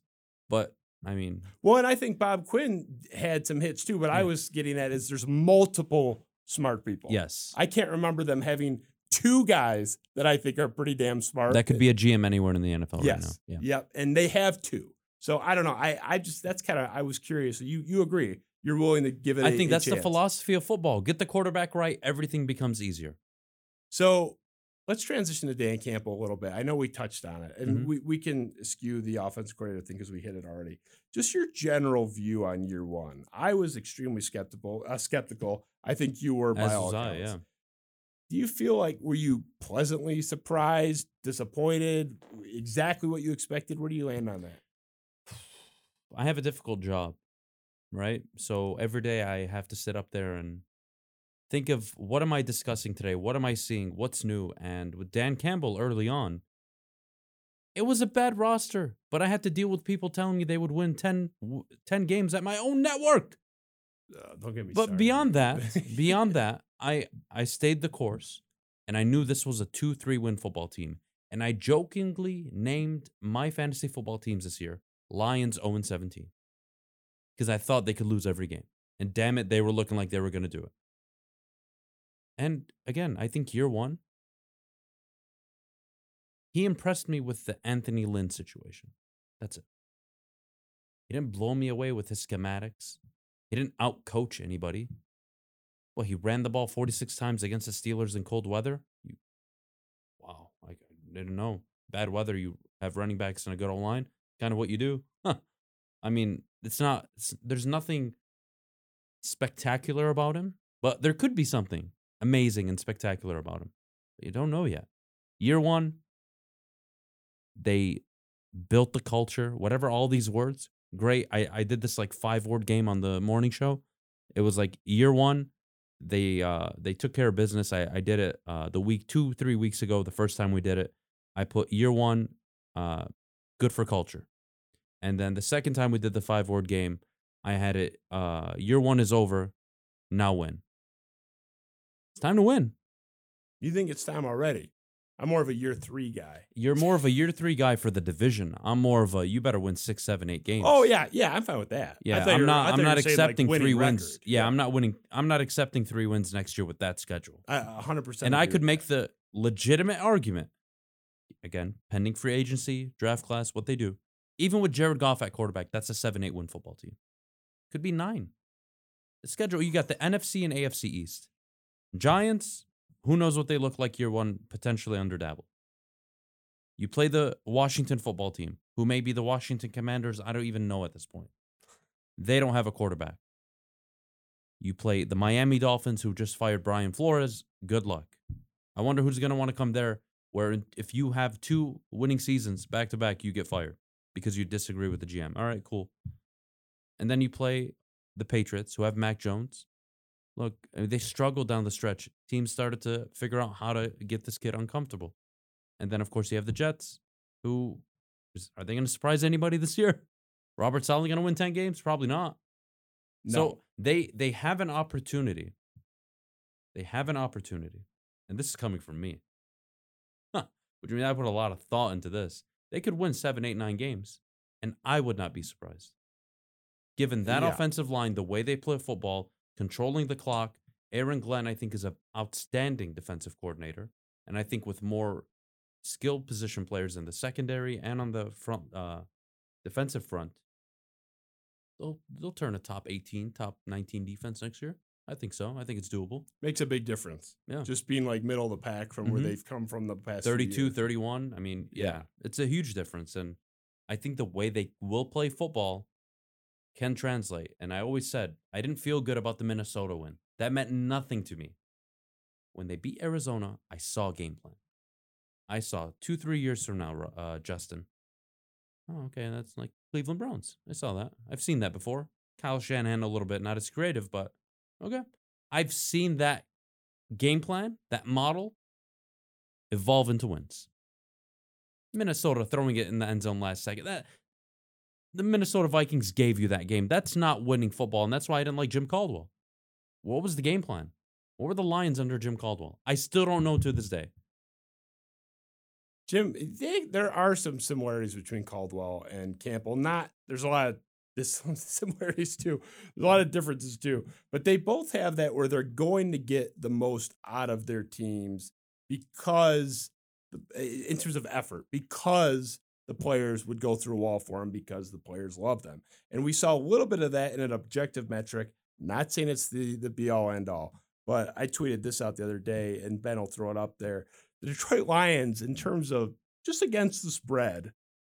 But I mean, Well, and I think Bob Quinn had some hits too, but I was getting at is there's multiple smart people. yes, I can't remember them having two guys that I think are pretty damn smart. that could be a GM anywhere in the NFL yes. right now. Yeah. Yep. And they have two. So I don't know. I I just that's kind of I was curious. You you agree? You're willing to give it? I a- think that's the philosophy of football. Get the quarterback right, everything becomes easier. So let's transition to Dan Campbell a little bit. I know we touched on it, and Mhm. we, we can skew the offensive coordinator thing because we hit it already. Just your general view on year one. I was extremely skeptical. Uh, skeptical. I think you were by As all was I, accounts. yeah. Do you feel like were you pleasantly surprised, disappointed, exactly what you expected? Where do you land on that? I have a difficult job, right? So every day I have to sit up there and think of what am I discussing today? What am I seeing? What's new? And with Dan Campbell early on, it was a bad roster, but I had to deal with people telling me they would win 10, 10 games at my own network. Uh, don't get me But started. beyond that, beyond that, I I stayed the course and I knew this was a 2-3 win football team. And I jokingly named my fantasy football teams this year Lions 0 17. Because I thought they could lose every game. And damn it, they were looking like they were going to do it. And again, I think year one, he impressed me with the Anthony Lynn situation. That's it. He didn't blow me away with his schematics. He didn't outcoach anybody. Well, he ran the ball 46 times against the Steelers in cold weather. You, wow, I didn't know. Bad weather, you have running backs and a good old line. Kind of what you do. Huh. I mean, it's not. It's, there's nothing spectacular about him, but there could be something amazing and spectacular about him. You don't know yet. Year one, they built the culture. Whatever all these words, great. I I did this like five word game on the morning show. It was like year one, they uh they took care of business. I I did it uh the week two three weeks ago. The first time we did it, I put year one, uh, good for culture, and then the second time we did the five word game, I had it uh year one is over, now win. It's time to win. you think it's time already? I'm more of a year three guy. You're more of a year three guy for the division. I'm more of a you better win six, seven, eight games. Oh yeah, yeah, I'm fine with that. Yeah, I'm not. I'm not like, accepting winning three wins. record. Yeah, I'm not winning. I'm not accepting three wins next year with that schedule. Hundred percent. And I could make that. the legitimate argument, again, pending free agency, draft class, what they do. Even with Jared Goff at quarterback, that's a seven, eight win football team. Could be nine. The schedule, you got the NFC and AFC East. Giants, who knows what they look like year one, potentially under Daboll. You play the Washington football team, who may be the Washington Commanders. I don't even know at this point. They don't have a quarterback. You play the Miami Dolphins, who just fired Brian Flores. Good luck. I wonder who's going to want to come there. Where if you have two winning seasons back to back, you get fired because you disagree with the GM. All right, cool. And then you play the Patriots, who have Mac Jones. Look, I mean, they struggled down the stretch. Teams started to figure out how to get this kid uncomfortable. And then, of course, you have the Jets, who is, are they going to surprise anybody this year? Robert Saleh going to win 10 games? Probably not. No. So they they have an opportunity. They have an opportunity. And this is coming from me. Huh. Which means I put a lot of thought into this. They could win seven, eight, nine games, and I would not be surprised. Given that Yeah. offensive line, the way they play football, controlling the clock, Aaron Glenn, I think, is an outstanding defensive coordinator. And I think with more skilled position players in the secondary and on the front uh, defensive front, they'll they'll turn a top 18, top 19 defense next year. I think so. I think it's doable. makes a big difference. Yeah. Just being like middle of the pack from where Mhm. they've come from the past few 32, 31. I mean, yeah, Yeah. it's a huge difference. And I think the way they will play football can translate. And I always said, I didn't feel good about the Minnesota win. That meant nothing to me. When they beat Arizona, I saw game plan. I saw two, three years from now, uh, Justin. Oh, okay. That's like Cleveland Browns. I saw that. I've seen that before. Kyle Shanahan a little bit, not as creative, but okay. I've seen that game plan, that model evolve into wins. Minnesota throwing it in the end zone last second. That the Minnesota Vikings gave you that game. That's not winning football, and that's why I didn't like Jim Caldwell. What was the game plan? What were the Lions under Jim Caldwell? I still don't know to this day. Jim, they, there are some similarities between Caldwell and Campbell. Not there's a lot of this similarities too. There's a lot of differences too. But they both have that where they're going to get the most out of their teams because, eh, in terms of effort, because the players would go through a wall for them because the players love them. And we saw a little bit of that in an objective metric. Not saying it's the the be all end all, but I tweeted this out the other day, and Ben will throw it up there the Detroit Lions, in terms of just against the spread,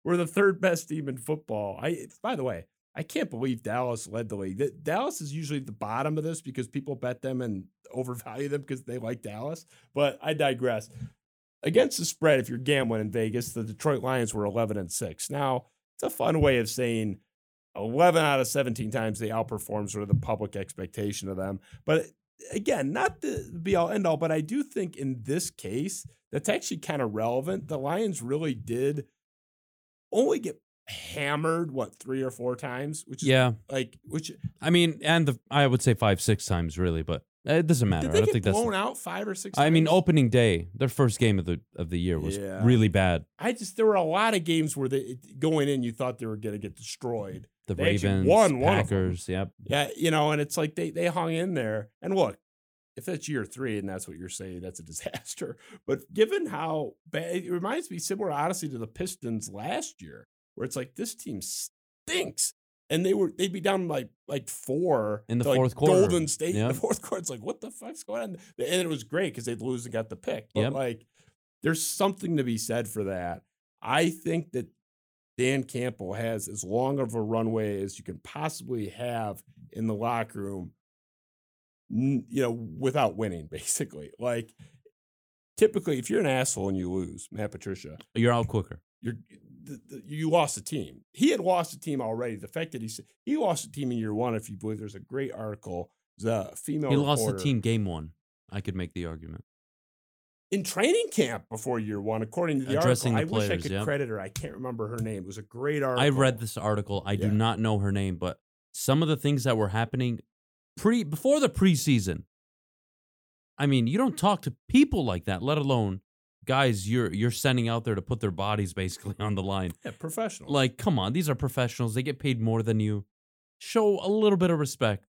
were the third best team in football. I, by the way, I can't believe Dallas led the league. Dallas is usually the bottom of this because people bet them and overvalue them because they like Dallas. But I digress. Against the spread, if you're gambling in Vegas, the Detroit Lions were 11 and six. Now it's a fun way of saying 11 out of 17 times they outperformed sort of the public expectation of them. But again, not the be all end all, but I do think in this case, that's actually kind of relevant. The Lions really did only get hammered, what, three or four times, which is Yeah, like, which I mean, and the I would say five, six times really, but Uh, it doesn't matter. did I they don't get think that's. blown out five or six I mean, times? opening day, their first game of the of the year was Yeah. really bad. I just, there were a lot of games where they going in, you thought they were going to get destroyed. The They actually Ravens, won one of them. Packers, yep. Yeah, you know, and it's like they they hung in there. And look, if that's year three and that's what you're saying, that's a disaster. But given how bad, it reminds me similar, honestly, to the Pistons last year, where it's like this team stinks, and they were they'd be down like like four In the to, like, fourth quarter. Golden State in the fourth quarter. It's like what the fuck's going on? And it was great because they'd lose and got the pick. But Yep. like, there's something to be said for that. I think that Dan Campbell has as long of a runway as you can possibly have in the locker room, you know, without winning, basically. Like, typically, if you're an asshole and you lose, Matt Patricia, You're out quicker. you're the, the, you lost the team. He had lost the team already. The fact that he said he lost the team in year one, if you believe, there's a great article. The female He lost the team game one. I could make the argument. in training camp before year one, according to the Addressing article. the I wish I could yeah. credit her. I can't remember her name. It was a great article. I read this article. I Yeah. do not know her name, but some of the things that were happening pre before the preseason. I mean, you don't talk to people like that, let alone guys you're you're sending out there to put their bodies basically on the line. Yeah, professional. Like, come on, these are professionals. They get paid more than you. Show a little bit of respect.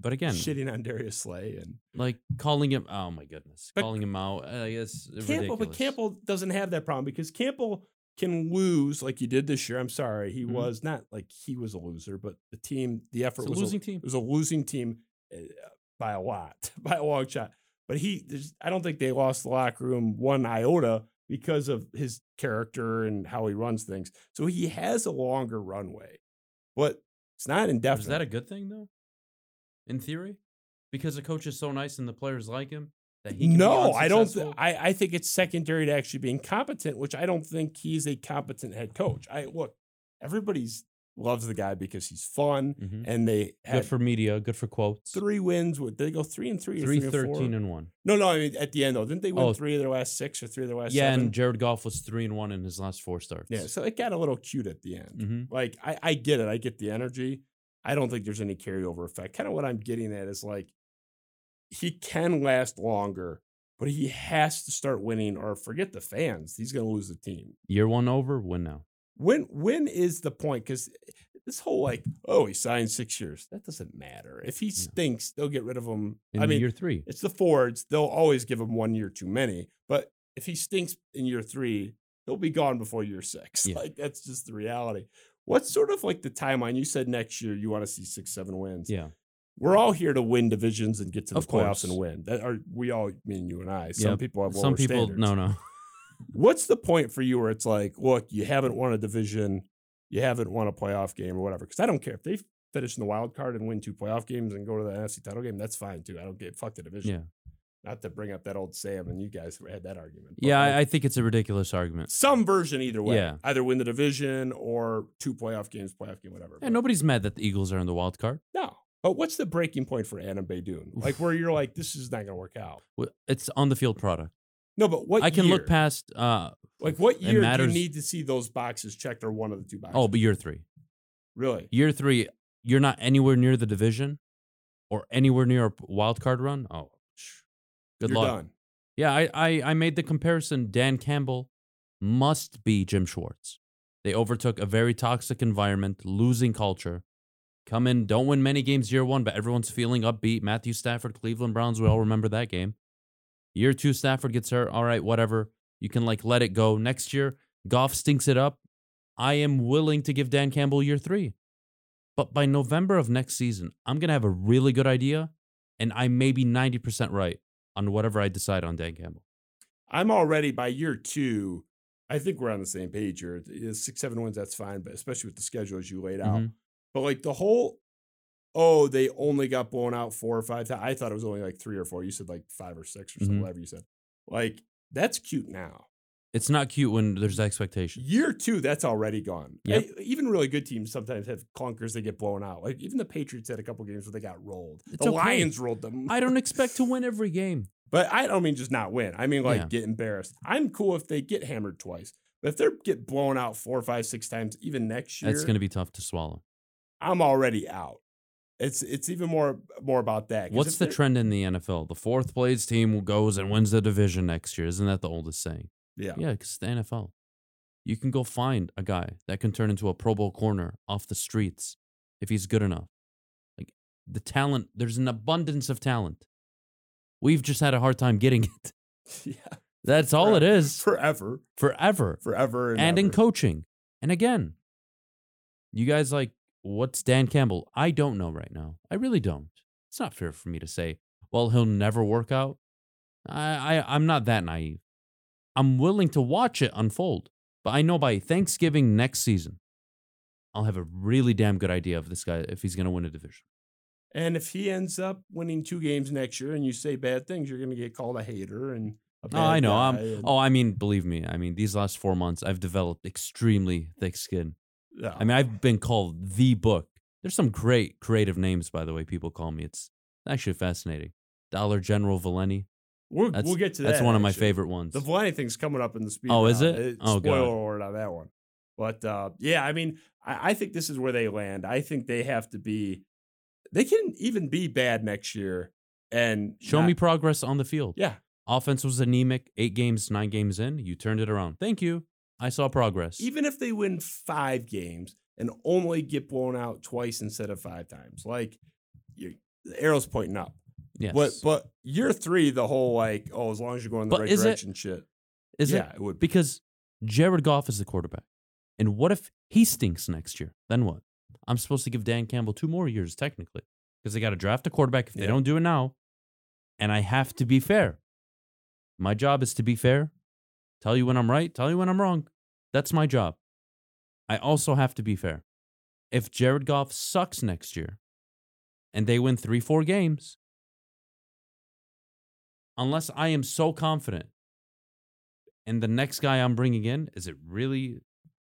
But again, shitting on Darius Slay and like calling him, oh my goodness, But calling him out. I guess Campbell, ridiculous. but Campbell doesn't have that problem because Campbell can lose like he did this year. I'm sorry, he Mhm. was not like he was a loser, but the team, the effort It's a was losing team. It was a losing team uh, by a lot, by a long shot. But he, there's, I don't think they lost the locker room one iota because of his character and how he runs things. So he has a longer runway, but it's not indefinite. Is that a good thing though? In theory, because the coach is so nice and the players like him that he no, I don't. Th- I I think it's secondary to actually being competent, which I don't think he's a competent head coach. I look, everybody's loves the guy because he's fun, Mhm. and they Good for media. Good for quotes. three wins. With, they go three and three? Three, three and four? 13 and one. No, no. I mean, at the end though, didn't they win Oh. three of their last six or three of their last Yeah, seven? and Jared Goff was three and one in his last four starts. yeah, so it got a little cute at the end. hmm Like I, I get it. I get the energy. I don't think there's any carryover effect. Kind of what I'm getting at is like he can last longer, but he has to start winning or forget the fans. He's going to lose the team. Year one over, win now. When when is the point? Because this whole like, oh, he signed six years. That doesn't matter. If he stinks, they'll get rid of him. In I mean, year three. it's the Fords. They'll always give him one year too many. But if he stinks in year three, he'll be gone before year six. Yeah. Like that's just the reality. What's sort of like the timeline? You said next year you want to see six, seven wins. Yeah. We're all here to win divisions and get to the Of playoffs course. and win. That are we all mean you and I. Some Yep. people have Some people, standards. no, no. What's the point for you where it's like, look, you haven't won a division, you haven't won a playoff game or whatever? Because I don't care if they finish in the wild card and win two playoff games and go to the NFC title game. That's fine too. I don't get fuck the division. Yeah. Not to bring up that old Sam and you guys had that argument. Yeah, like, I, think it's a ridiculous argument. some version either way. Yeah. Either win the division or two playoff games, playoff game, whatever. Yeah, nobody's mad that the Eagles are in the wild card. no. But what's the breaking point for Adham Beydoun? Like where you're like, this is not going to work out. Well, It's on the field product. No, but what year? I can year? look past. uh Like what year do you need to see those boxes checked or one of the two boxes? Oh, but year three. really? Year three, you're not anywhere near the division or anywhere near a wild card run. Oh, good You're luck. done. Yeah, I, I I made the comparison. Dan Campbell must be Jim Schwartz. They overtook a very toxic environment, losing culture. Come in, don't win many games year one, but everyone's feeling upbeat. Matthew Stafford, Cleveland Browns, we all remember that game. Year two, Stafford gets hurt. All right, whatever. You can like let it go. Next year, Goff stinks it up. I am willing to give Dan Campbell year three. But by November of next season, I'm gonna have a really good idea, and I may be 90% right on whatever I decide on Dan Campbell. I'm already by year two. I think we're on the same page here. Six, seven wins, that's fine, but especially with the schedule as you laid out. Mhm. But like the whole, oh, they only got blown out four or five times. I thought it was only like three or four. You said like five or six or something, Mhm. whatever you said. Like that's cute now. It's not cute when there's expectation. Year two, that's already gone. Yep. I- even really good teams sometimes have clunkers that get blown out. Like even the Patriots had a couple games where they got rolled. It's the okay. Lions rolled them. I don't expect to win every game. But I don't mean just not win. I mean like Yeah. get embarrassed. I'm cool if they get hammered twice. But if they get blown out four, five, six times, even next year, That's going to be tough to swallow. I'm already out. It's it's even more more about that. What's the trend in the NFL? The fourth place team goes and wins the division next year. Isn't that the oldest saying? Yeah. Yeah, because the NFL. You can go find a guy that can turn into a Pro Bowl corner off the streets if he's good enough. Like the talent, there's an abundance of talent. We've just had a hard time getting it. yeah. That's all it is. Forever. Forever. Forever. And, and in coaching. And again, you guys like, what's Dan Campbell? I don't know right now. I really don't. It's not fair for me to say, well, he'll never work out. I, I I'm not that naive. I'm willing to watch it unfold, but I know by Thanksgiving next season, I'll have a really damn good idea of this guy if he's going to win a division. And if he ends up winning two games next year and you say bad things, you're gonna get called a hater and a Oh, I know. and- oh, I mean, believe me. I mean, these last four months, I've developed extremely thick skin. Yeah. I mean, I've been called the book. There's some great creative names, by the way, people call me. It's actually fascinating. Dollar General Valenti. we'll, we'll get to that. That's one of my actually. favorite ones. The Valenti thing's coming up in the speed. Oh, is round. it? It's Oh, spoiler God. alert on that one. But uh, yeah, I mean, I, I think this is where they land. I think they have to be. They can even be bad next year and Show not- me progress on the field. Yeah, Offense was anemic, eight games, nine games in. You turned it around. Thank you. I saw progress. even if they win five games and only get blown out twice instead of five times, like you, the arrow's pointing up. yes. But but year three, the whole like, oh, as long as you're going the But right is it- direction, shit. Is yeah, it? it would be. Because Jared Goff is the quarterback. And what if he stinks next year? Then what? I'm supposed to give Dan Campbell two more years, technically, because they got to draft a quarterback if they Yeah. don't do it now. And I have to be fair. My job is to be fair, tell you when I'm right, tell you when I'm wrong. That's my job. I also have to be fair. If Jared Goff sucks next year and they win three, four games, unless I am so confident and the next guy I'm bringing in, is it really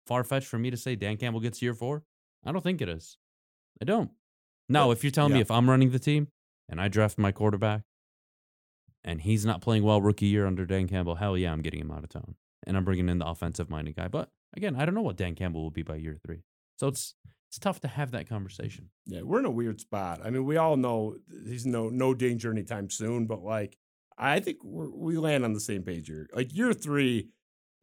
far fetched for me to say Dan Campbell gets year four? I don't think it is. I don't. Now, if you're telling me if I'm running the team and I draft my quarterback and he's not playing well rookie year under Dan Campbell, hell yeah, I'm getting him out of town. And I'm bringing in the offensive minded guy. But again, I don't know what Dan Campbell will be by year three. So it's it's tough to have that conversation. Yeah, we're in a weird spot. I mean, we all know he's no no danger anytime soon, but like, I think we're, we land on the same page here. Like year three,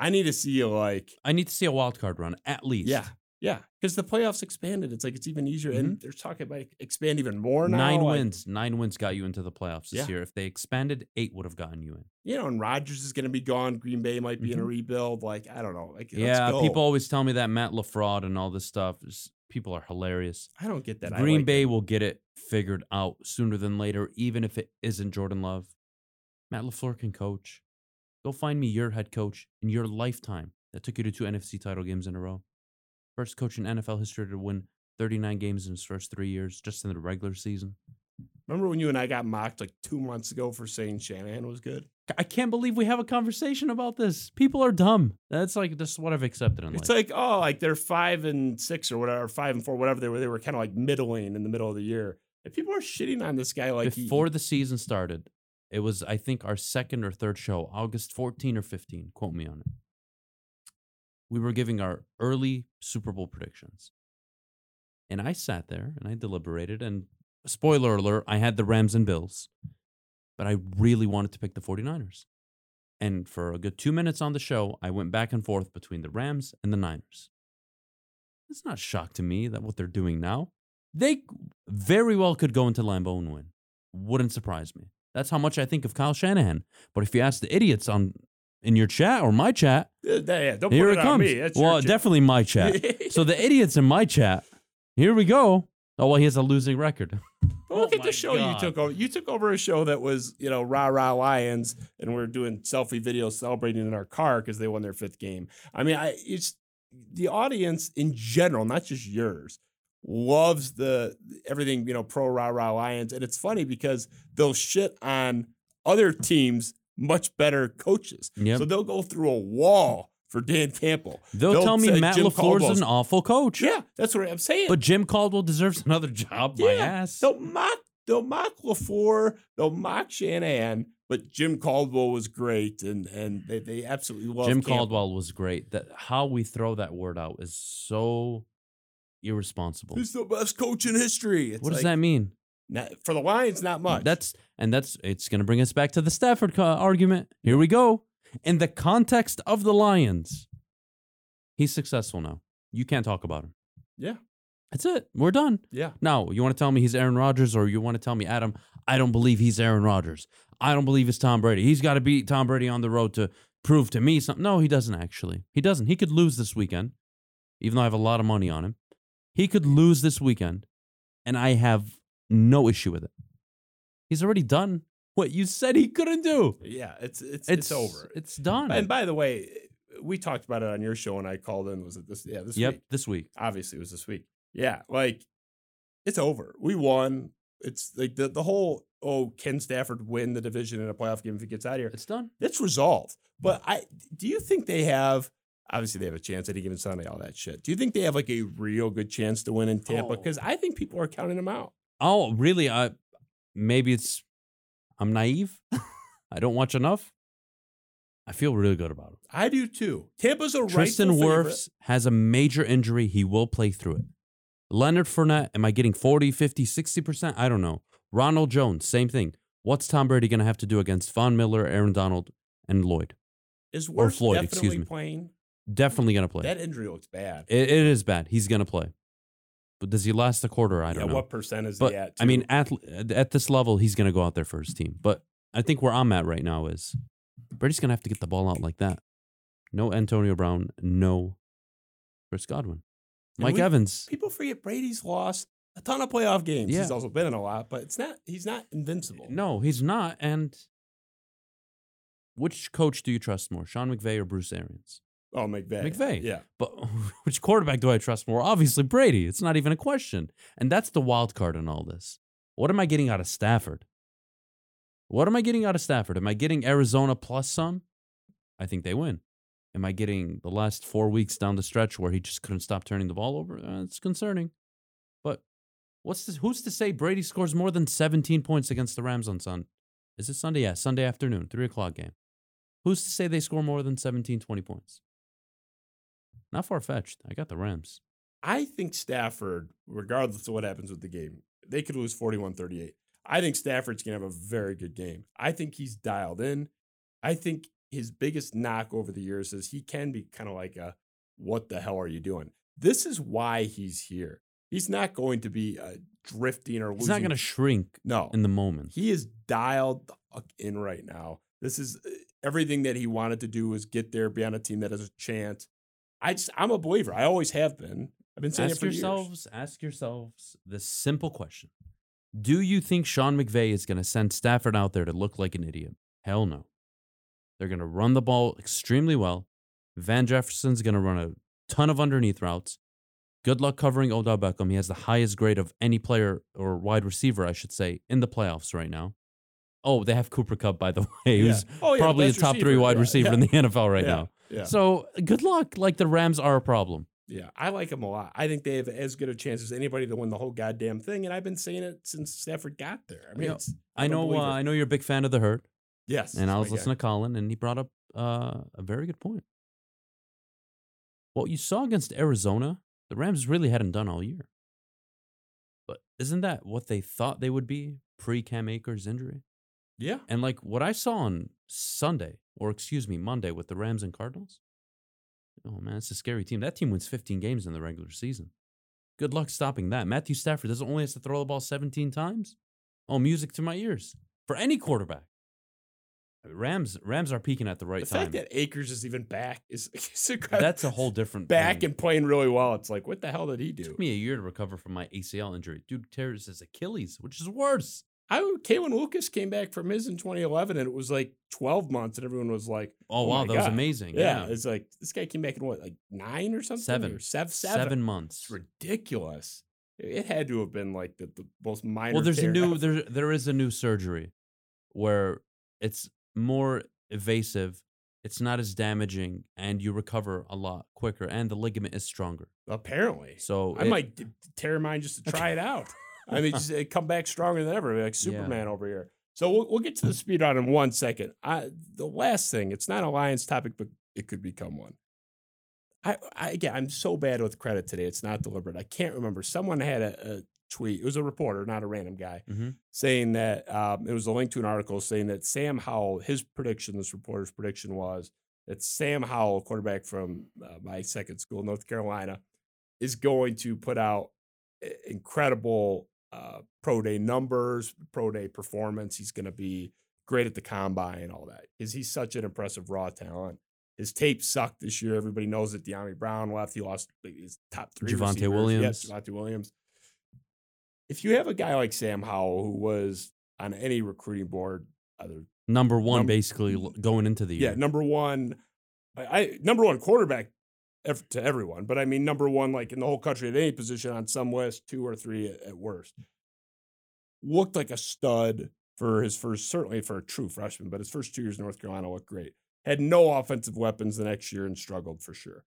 I need to see like, I need to see a wild card run at least. yeah, yeah, because the playoffs expanded. It's like it's even easier, and they're talking about expand even more now. Mm-hmm. Nine like, wins. Nine wins got you into the playoffs this Yeah. year. If they expanded, eight would have gotten you in. You know, and Rodgers is going to be gone. Green Bay might be in a Mhm. rebuild. Like I don't know. Like let's yeah, people always tell me that Matt LaFraud and all this stuff. is- people are hilarious. I don't get that. Green like Bay it. will get it figured out sooner than later, even if it isn't Jordan Love. Matt LaFleur can coach. Go find me your head coach in your lifetime that took you to two NFC title games in a row. First coach in NFL history to win 39 games in his first three years, just in the regular season. Remember when you and I got mocked like two months ago for saying Shanahan was good? I can't believe we have a conversation about this. People are dumb. That's like just what I've accepted in It's like, oh, like they're five and six or whatever, five and four, whatever they were. They were kind of like middling in the middle of the year. And people are shitting on this guy like he- Before the season started, it was I think our second or third show, August 14 or 15. Quote me on it. We were giving our early Super Bowl predictions. And I sat there and I deliberated and spoiler alert, I had the Rams and Bills. But I really wanted to pick the 49ers. And for a good 2 minutes on the show, I went back and forth between the Rams and the Niners. It's not shock to me that what they're doing now. They very well could go into Lambeau and win. Wouldn't surprise me. That's how much I think of Kyle Shanahan. But if you ask the idiots on in your chat or my chat, Uh, yeah, don't here put it it, on comes. me. That's well, shit. definitely my chat. so the idiots in my chat, here we go. Oh well, he has a losing record. But look Oh at the show God. you took over. You took over a show that was, you know, rah rah Lions, and we're doing selfie videos celebrating in our car because they won their fifth game. I mean, I it's the audience in general, not just yours, loves the everything you know pro rah rah Lions, and it's funny because they'll shit on other teams much better coaches. Yep. So they'll go through a wall for Dan Campbell. They'll, They'll tell me Matt Jim LaFleur's Caldwell's- an awful coach. Yeah, that's what I'm saying. But Jim Caldwell deserves another job, my ass. They'll mock, they'll mock LaFleur, they'll mock Shanahan, but Jim Caldwell was great, and and they, they absolutely love Jim Campbell. Caldwell was great. That how we throw that word out is so irresponsible. He's the best coach in history. It's What does that mean? Not- for the Lions? Not much. That's and that's it's going to bring us back to the Stafford co- argument. Here we go. In the context of the Lions, he's successful now. You can't talk about him. Yeah. That's it. We're done. yeah. Now, you want to tell me he's Aaron Rodgers, or you want to tell me, Adham, I don't believe he's Aaron Rodgers. I don't believe it's Tom Brady. He's got to beat Tom Brady on the road to prove to me something. No, he doesn't actually. He doesn't. He could lose this weekend, even though I have a lot of money on him. He could lose this weekend, and I have no issue with it. He's already done what you said he couldn't do. Yeah, it's it's It's, it's, over. It's done. and by the way, we talked about it on your show, and I called in. Was it this? Yeah, this week? yep, week. this week. Obviously, it was this week. Yeah, like it's over. We won. It's like the the whole oh, can Stafford win the division in a playoff game if he gets out of here? It's done. It's resolved. But I do you think they have obviously they have a chance at any given Sunday, all that shit. Do you think they have like a real good chance to win in Tampa? Oh. Because I think people are counting them out. Oh, really? I maybe it's I'm naive. I don't watch enough. I feel really good about it. I do too. Tampa's a Tristan. Wirfs has a major injury. He will play through it. Leonard Fournette, am I getting 40, 50, 60%? I don't know. Ronald Jones, same thing. What's Tom Brady going to have to do against Von Miller, Aaron Donald, and Lloyd? Is or Wirfs Floyd, definitely excuse me. playing? Definitely going to play. That injury looks bad. It- it is bad. He's going to play. But does he last a quarter? I don't know. yeah, know. what percent is but he at? I mean, at at this level, he's going to go out there for his team. But I think where I'm at right now is Brady's going to have to get the ball out like that. No Antonio Brown, no Chris Godwin, Mike we- Evans. people forget Brady's lost a ton of playoff games. Yeah. He's also been in a lot, but it's not he's not invincible. No, he's not. And which coach do you trust more, Sean McVay or Bruce Arians? Oh, McVay. McVay. Yeah. But which quarterback do I trust more? Obviously Brady. It's not even a question. And that's the wild card in all this. What am I getting out of Stafford? What am I getting out of Stafford? Am I getting Arizona plus some? I think they win. Am I getting the last four weeks down the stretch where he just couldn't stop turning the ball over? Uh, it's concerning. But what's this, who's to say Brady scores more than 17 points against the Rams on Sun? Is it Sunday? Yeah, Sunday afternoon, three o'clock game. Who's to say they score more than 17, 20 points? Not far fetched. I got the Rams. I think Stafford, regardless of what happens with the game, they could lose 41 38. I think Stafford's going to have a very good game. I think he's dialed in. I think his biggest knock over the years is he can be kind of like a, what the hell are you doing? This is why he's here. He's not going to be uh, drifting or losing. He's not going to shrink no. in the moment. He is dialed in right now. This is uh, everything that he wanted to do was get there, be on a team that has a chance. I just, I'm a believer. I always have been. I've been saying ask it for yourselves, years. ask yourselves this simple question: Do you think Sean McVay is going to send Stafford out there to look like an idiot? Hell no. They're going to run the ball extremely well. Van Jefferson's going to run a ton of underneath routes. Good luck covering Odell Beckham. He has the highest grade of any player or wide receiver, I should say, in the playoffs right now. Oh, they have Cooper Kupp, by the way, who's Yeah. Oh, yeah, probably the best top three wide receiver yeah. in the NFL right now. Yeah. So good luck. Like the Rams are a problem. Yeah, I like them a lot. I think they have as good a chance as anybody to win the whole goddamn thing, and I've been saying it since Stafford got there. I mean, Yeah. it's, I know. Uh. I know you're a big fan of the Herd. yes, And I was my guy. listening to Colin, and he brought up uh, a very good point. What you saw against Arizona, the Rams really hadn't done all year. But isn't that what they thought they would be pre Cam Akers injury? Yeah, And like what I saw on Sunday, or excuse me, Monday with the Rams and Cardinals. Oh man, it's a scary team. That team wins 15 games in the regular season. Good luck stopping that. Matthew Stafford doesn't only has to throw the ball 17 times. Oh, music to my ears for any quarterback. Rams Rams are peaking at the right the time. The fact that Akers is even back is, is incredible. That's a whole different back thing. and playing really well. It's like, what the hell did he do? It took me a year to recover from my ACL injury. Dude tears his Achilles, which is worse. I Kalin Lucas came back from his in 2011, and it was like 12 months, and everyone was like, Oh, Oh wow, that was amazing. yeah, Yeah, it's like this guy came back in what, like nine or something? Seven. or seven, seven, seven. months. It's ridiculous. It had to have been like the, the most minor. Well, there's a new there there is a new surgery where it's more evasive, it's not as damaging, and you recover a lot quicker, and the ligament is stronger. Apparently, So I it- might tear mine just to try it out. I mean, just uh, come back stronger than ever, like Superman over here. So we'll, we'll get to the speed on in one second. I, the last thing, it's not a Lions topic, but it could become one. I, I again, I'm so bad with credit today. It's not deliberate. I can't remember. Someone had a, a tweet. It was a reporter, not a random guy, Mhm. saying that um, it was a link to an article saying that Sam Howell, his prediction, this reporter's prediction was that Sam Howell, quarterback from uh, my second school, North Carolina, is going to put out incredible uh, pro day numbers, pro day performance. He's going to be great at the combine and all that because he's such an impressive raw talent. His tape sucked this year. Everybody knows that Dyami Brown left. He lost his top three. Javonte receivers. Williams. Yes, Javonte Williams. If you have a guy like Sam Howell who was on any recruiting board, either number one, Num- basically going into the yeah, number one, I, I number one quarterback to everyone, but I mean number one like in the whole country at any position on some list, two or three at, at worst. Looked like a stud for his first, certainly for a true freshman, but his first two years in North Carolina looked great. Had no offensive weapons the next year and struggled for sure.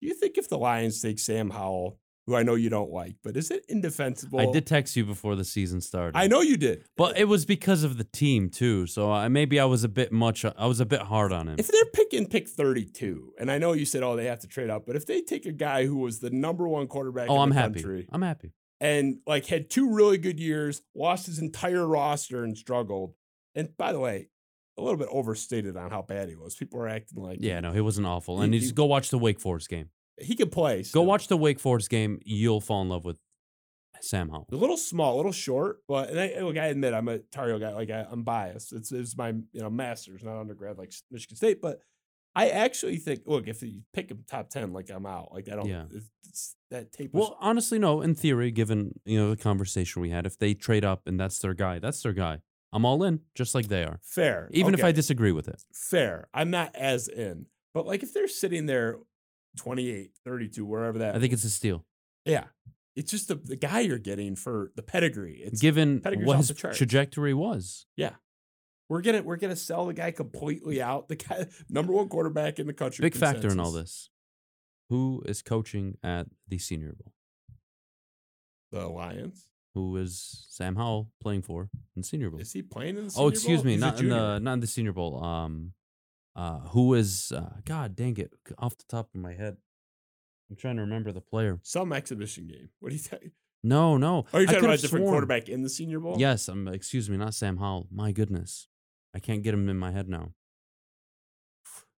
Do you think if the Lions take Sam Howell, who I know you don't like, but is it indefensible? I did text you before the season started. I know you did. but it was because of the team too. So I, maybe I was a bit much. I was a bit hard on him. If they're picking pick 32, and I know you said, oh, they have to trade up, but if they take a guy who was the number one quarterback oh, in I'm the happy. country I'm happy. and like had two really good years, lost his entire roster and struggled. And by the way, a little bit overstated on how bad he was. People are acting like Yeah, no, he wasn't awful. He- And you he- just go watch the Wake Forest game. He could play. Go watch the Wake Forest game. You'll fall in love with Sam Howell. A little small, a little short, but and I, look, I admit I'm a Tar Heel guy. Like I, I'm biased. It's, it's my you know master's, not undergrad like Michigan State. But I actually think, look, if you pick him top ten, like I'm out. Like I don't. Yeah. It's, it's, that tape. Was, Well, honestly, no. In theory, given you know the conversation we had, if they trade up and that's their guy, that's their guy. I'm all in, just like they are. fair. Even if I disagree with it. fair. I'm not as in. But like if they're sitting there 28, 32, wherever that I think it's a steal. yeah. It's just the, the guy you're getting for the pedigree. It's Given what his the trajectory was. Yeah. We're gonna we're gonna sell the guy completely out. The guy number one quarterback in the country. Big factor in all this. Who is coaching at the Senior Bowl? The Lions. Who is Sam Howell playing for in Senior Bowl? Is he playing in the? Oh, excuse Bowl? me, He's not in the not in the Senior Bowl. Um, uh, who is? Uh, God dang it! Off the top of my head, I'm trying to remember the player. some exhibition game. What do you think? No, no. Oh, you're I talking about a different sworn- quarterback in the Senior Bowl. Yes, I'm. Excuse me, not Sam Howell. My goodness, I can't get him in my head now.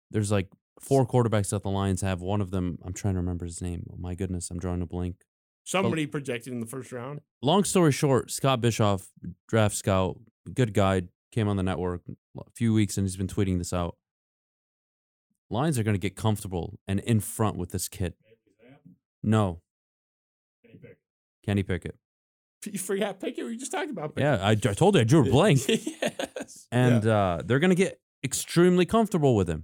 There's like four quarterbacks that the Lions have. One of them, I'm trying to remember his name. Oh, my goodness, I'm drawing a blank. somebody projected in the first round. long story short, Scott Bischoff, draft scout, good guy, came on the network a few weeks and he's been tweeting this out. Lions are going to get comfortable and in front with this kid. No, Kenny Pickett. You forgot Pickett. We just talked about. Pickett. Yeah, I, I told you I drew a blank. yes. And Yeah. uh, they're going to get extremely comfortable with him.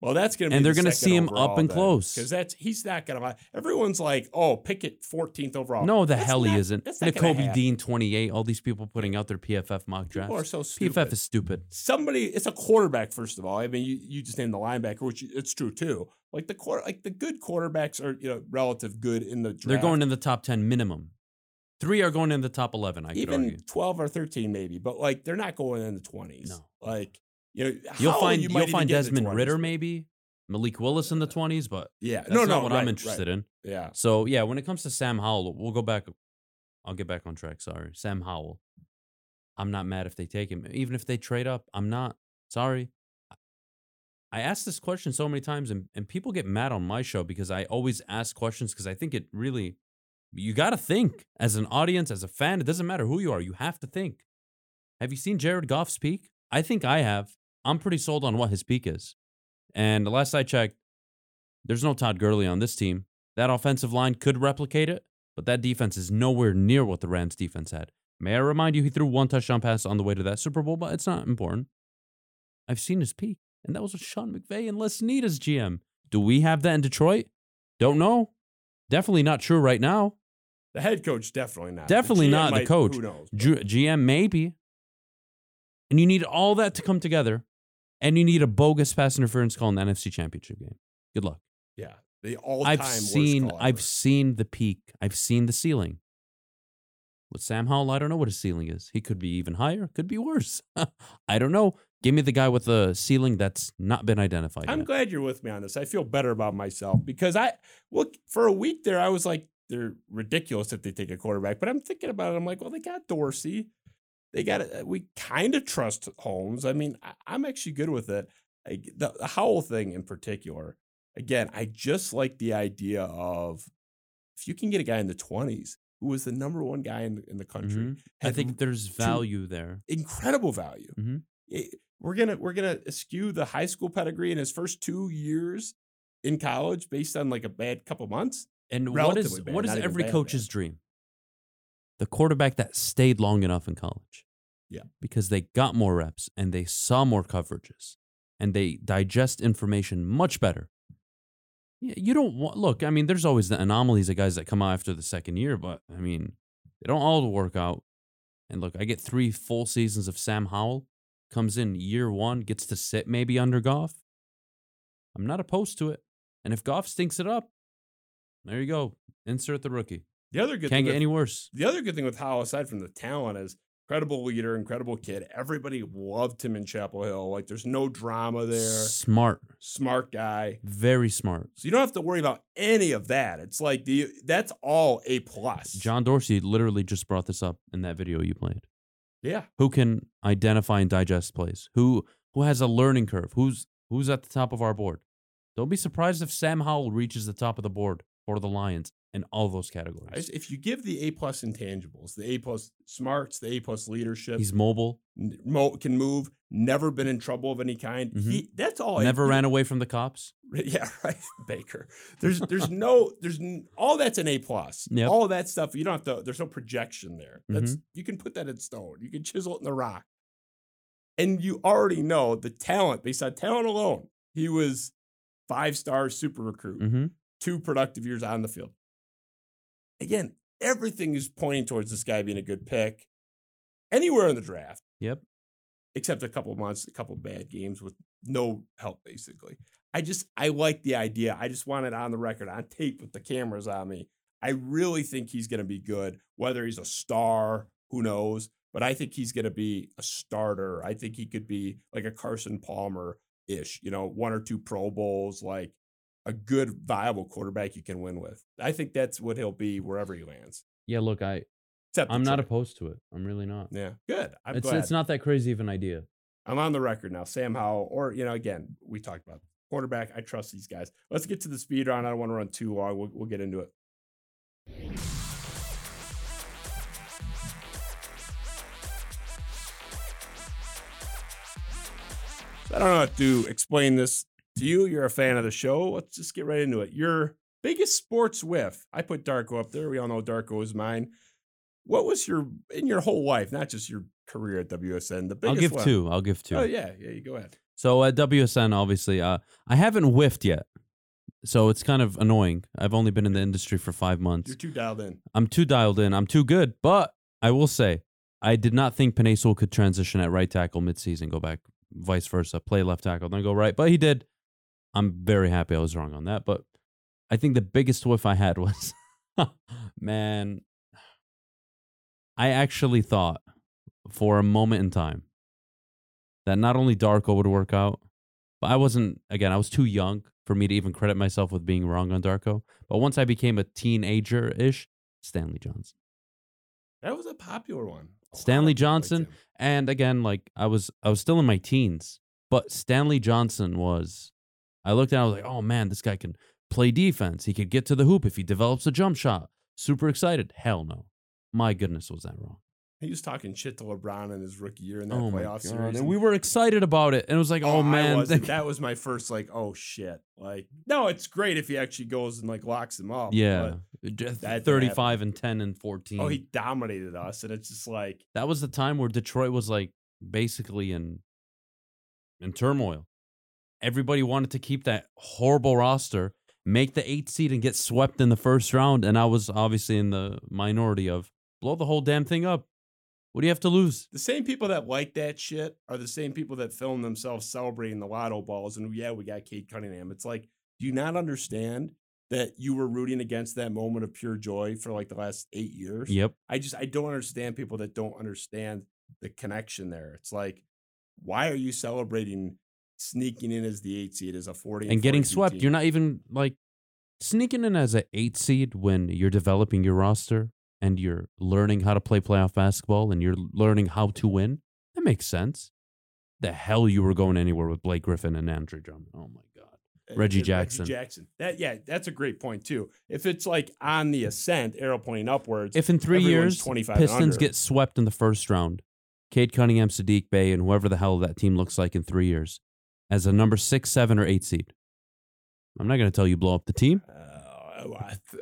Well, that's gonna. Be and they're going gonna see him up and close. because that's he's not gonna. Everyone's like, oh, Pickett 14th overall. No, the That's hell he isn't. That's not Nakobe. Dean, 28. All these people putting out their PFF mock drafts. People are so stupid. PFF is stupid. somebody it's a quarterback first of all i mean you, you just named the linebacker which it's true too like the quarter like the good quarterbacks are you know relative good in the draft. They're going in the top 10 minimum. Three are going in the top 11, I could even argue. 12 or 13 maybe but like they're not going in the 20s No. like you know You'll find you you'll find get in the Desmond Ridder maybe, Malik Willis in the 20s, but yeah that's no no not what right, I'm interested right. in. yeah So yeah, when it comes to Sam Howell, we'll go back. I'll get back on track. Sorry, Sam Howell. I'm not mad if they take him, even if they trade up. I'm not sorry. I ask this question so many times, and, and people get mad on my show because I always ask questions because I think it really, you got to think as an audience, as a fan. It doesn't matter who you are, you have to think. Have you seen Jared Goff speak? I think I have. I'm pretty sold on what his peak is. And the last I checked, there's no Todd Gurley on this team. That offensive line could replicate it, but that defense is nowhere near what the Rams defense had. May I remind you, he threw one touchdown pass on the way to that Super Bowl, but it's not important. I've seen his peak, and that was with Sean McVay and Les Snead as GM. Do we have that in Detroit? Don't know. Definitely not true right now. the head coach definitely not Definitely GM not the coach. who knows G- GM maybe. And you need all that to come together, and you need a bogus pass interference call in the NFC Championship game. Good luck. yeah the all-time I've worst seen I've seen the peak. I've seen the ceiling. With Sam Howell, I don't know what his ceiling is. He could be even higher, could be worse. I don't know. Give me the guy with the ceiling that's not been identified I'm yet. glad you're with me on this. I feel better about myself because I look for a week there. I was like, they're ridiculous if they take a quarterback. But I'm thinking about it. I'm like, well, they got Dorsey. They got it. We kind of trust Holmes. I mean, I, I'm actually good with it. I, the, the Howell thing in particular. Again, I just like the idea of if you can get a guy in the 20s who was the number one guy in, in the country, Mhm. I think there's value there. incredible value. Mhm. It- we're gonna we're gonna skew the high school pedigree in his first two years in college based on like a bad couple months. And what is bad, what is every bad, coach's dream? The quarterback that stayed long enough in college. Yeah. Because they got more reps and they saw more coverages and they digest information much better. Yeah, you don't want look, I mean, there's always the anomalies of guys that come out after the second year, but I mean, they don't all work out. And look, I get three full seasons of Sam Howell, comes in year one, gets to sit maybe under Goff. I'm not opposed to it. And if Goff stinks it up, there you go. Insert the rookie. The other good Can't thing get with, any worse. the other good thing with Howell, aside from the talent, is incredible leader, incredible kid. Everybody loved him in Chapel Hill. Like there's no drama there. Smart. Smart guy. Very smart. So you don't have to worry about any of that. It's like the that's all a plus. John Dorsey literally just brought this up in that video you played. Yeah. Who can identify and digest plays? Who who has a learning curve? Who's who's at the top of our board? Don't be surprised if Sam Howell reaches the top of the board for the Lions in all those categories. just- If you give the A plus intangibles, the A plus smarts, the A plus leadership, He's mobile. mo- can move, never been in trouble of any kind. Mhm. He that's all. Never he- ran away from the cops. Yeah, right. Baker. There's there's no there's all that's an A plus. Yep. All that stuff you don't have to. There's no projection there. That's Mm-hmm. you can put that in stone. You can chisel it in the rock, and you already know the talent based on talent alone. He was five star super recruit, Mm-hmm. two productive years on the field. Again, everything is pointing towards this guy being a good pick anywhere in the draft. Yep. except a couple months, a couple bad games with no help, basically. I just I like the idea. I just want it on the record, on tape with the cameras on me. I really think he's going to be good. Whether he's a star, who knows? But I think he's going to be a starter. I think he could be like a Carson Palmer ish, you know, one or two Pro Bowls, like a good, viable quarterback you can win with. I think that's what he'll be wherever he lands. Yeah, look, I Except I'm not opposed to it. I'm really not. Yeah, good. I'm it's glad. it's not that crazy of an idea. I'm on the record now. Sam Howell, or you know, again, we talked about quarterback. I trust these guys. Let's get to the speed round. I don't want to run too long. We'll, we'll get into it. I don't know how to explain this to you. You're a fan of the show. Let's just get right into it. Your biggest sports whiff. I put Darko up there. We all know Darko is mine. What was your in your whole life, not just your career at WSN? The biggest I'll give one? two. I'll give two. Oh yeah, yeah. You go ahead. So at WSN, obviously, uh, I haven't whiffed yet. So it's kind of annoying. I've only been in the industry for five months. You're too dialed in. I'm too dialed in. I'm too good. But I will say, I did not think Penei Sewell could transition at right tackle midseason, go back vice versa, play left tackle, then go right. But he did. I'm very happy I was wrong on that. But I think the biggest whiff I had was, man, I actually thought for a moment in time that not only Darko would work out, but I wasn't, again, I was too young for me to even credit myself with being wrong on Darko. But once I became a teenager ish, Stanley Johnson. That was a popular one. Stanley of people liked Johnson? And again, like I was I was still in my teens, but Stanley Johnson was I looked at it, I was like, oh man, this guy can play defense. He could get to the hoop if he develops a jump shot. Super excited. Hell no. My goodness, was that wrong? He was talking shit to LeBron in his rookie year in that Oh playoff series. And we were excited about it. And it was like, oh, oh I man. that was my first like, oh shit. Like, no, it's great if he actually goes and like locks him up. yeah. but- Just that didn't 35 and 10 and 14. oh, he dominated us, and it's just like, that was the time where Detroit was like basically in in turmoil. Everybody wanted to keep that horrible roster, make the eighth seed, and get swept in the first round. And I was obviously in the minority of blow the whole damn thing up. What do you have to lose? the same people that like that shit are the same people that film themselves celebrating the lotto balls. And yeah, we got Cade Cunningham. It's like, do you not understand that you were rooting against that moment of pure joy for like the last eight years? Yep. I just I don't understand people that don't understand the connection there. It's like, why are you celebrating sneaking in as the eight seed as a forty And getting swept. team? You're not even like sneaking in as an eight seed when you're developing your roster and you're learning how to play playoff basketball and you're learning how to win. That makes sense. The hell you were going anywhere with Blake Griffin and Andre Drummond. Oh my God. Uh, Reggie uh, Jackson. Jackson. That yeah, that's a great point too. If it's like on the ascent, arrow pointing upwards. If in three years Pistons get swept in the first round, Cade Cunningham, Saddiq Bey, and whoever the hell that team looks like in three years as a number six, seven, or eight seed. I'm not going to tell you blow up the team. uh,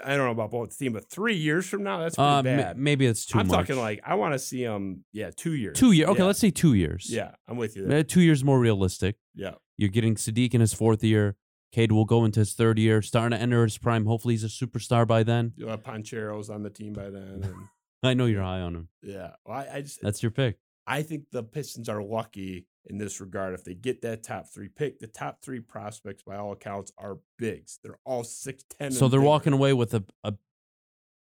I don't know about both team, but three years from now, that's pretty Uh, bad. maybe it's too I'm much. talking like I want to see them. Yeah, two years. two years. Okay, Yeah. let's say two years. Yeah, I'm with you. There. Two years more realistic. Yeah, You're getting Saddiq in his fourth year. Cade will go into his third year, starting to enter his prime. Hopefully, he's a superstar by then. you'll have Bancheros on the team by then. And I know you're high on him. yeah, well, I, I just That's your pick. I think the Pistons are lucky in this regard if they get that top three pick. The top three prospects, by all accounts, are bigs. They're all six ten. So they're walking away with a, a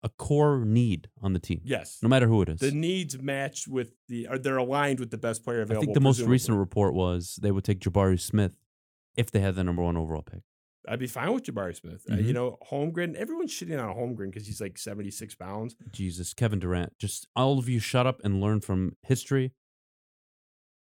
a core need on the team, Yes, no matter who it is. the needs match with the. are they're aligned with the best player available. I think the most recent report was they would take Jabari Smith if they had the number one overall pick. I'd be fine with Jabari Smith. Uh, Mhm. you know, Holmgren. Everyone's shitting on Holmgren because he's like seventy six pounds. Jesus, Kevin Durant. Just all of you shut up and learn from history.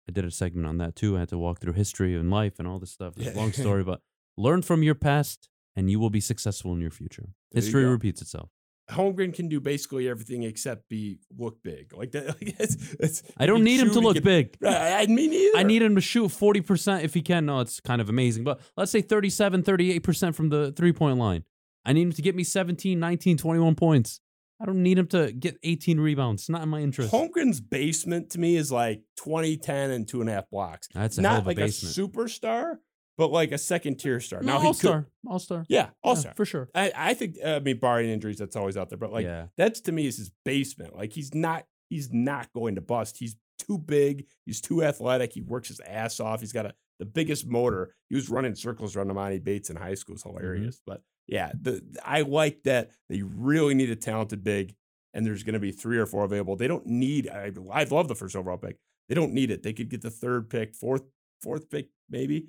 I did a segment on that too. I had to walk through history and life and all this stuff. It's a long story, but learn from your past and you will be successful in your future. There History go. repeats itself. Holmgren can do basically everything except be look big. Like that. Like it's, it's, I don't need him to look big. I, I me neither. I need him to shoot 40% if he can. No, it's kind of amazing. But let's say 37, 38% from the three point line. I need him to get me 17, 19, 21 points. I don't need him to get 18 rebounds. It's not in my interest. Holmgren's basement to me is like 20, 10, and two and a half blocks. That's Not a like basement. a superstar, but like a second tier star. No, now all star. All star. yeah, all star. for sure. I, I think uh, I mean barring injuries, that's always out there. But like yeah. that's to me is his basement. Like he's not he's not going to bust. He's too big. He's too athletic. He works his ass off. He's got a the biggest motor. He was running circles around Emoni Bates in high school. It's mm-hmm. hilarious. But yeah, the I like that they really need a talented big, and there's going to be three or four available. They don't need. I I love the first overall pick. They don't need it. They could get the third pick, fourth fourth pick maybe,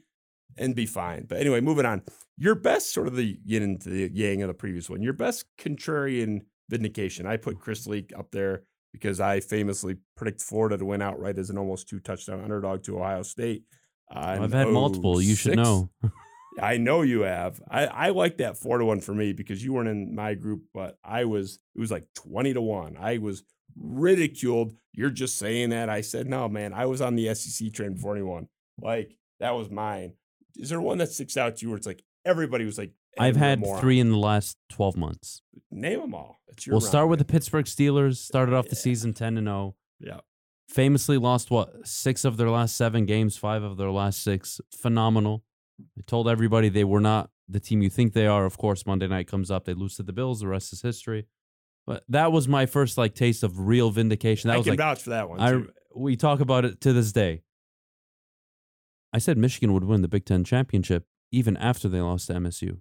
and be fine. But anyway, moving on. Your best sort of the yin into the yang of the previous one. Your best contrarian vindication. I put Chris Leak up there because I famously predict Florida to win outright as an almost two touchdown underdog to Ohio State. Uh, I've had multiple. You should know. I know you have. I, I like that four to one for me because you weren't in my group, but I was. It was like twenty to one. I was ridiculed. You're just saying that. I said no, man. I was on the SEC train before anyone. Like that was mine. Is there one that sticks out to you where it's like everybody was like? I've had moron." three in the last 12 months. Name them all. It's your We'll start round, with the. Pittsburgh Steelers. Started off the season 10 and 0. Yeah. Famously lost what? 6 of their last 7 games, 5 of their last 6. Phenomenal. I told everybody they were not the team you think they are. Of course, Monday night comes up, they lose to the Bills, the rest is history. But that was my first like taste of real vindication. That I was can like vouch for that one. I we talk about it to this day. I said Michigan would win the Big Ten championship even after they lost to MSU,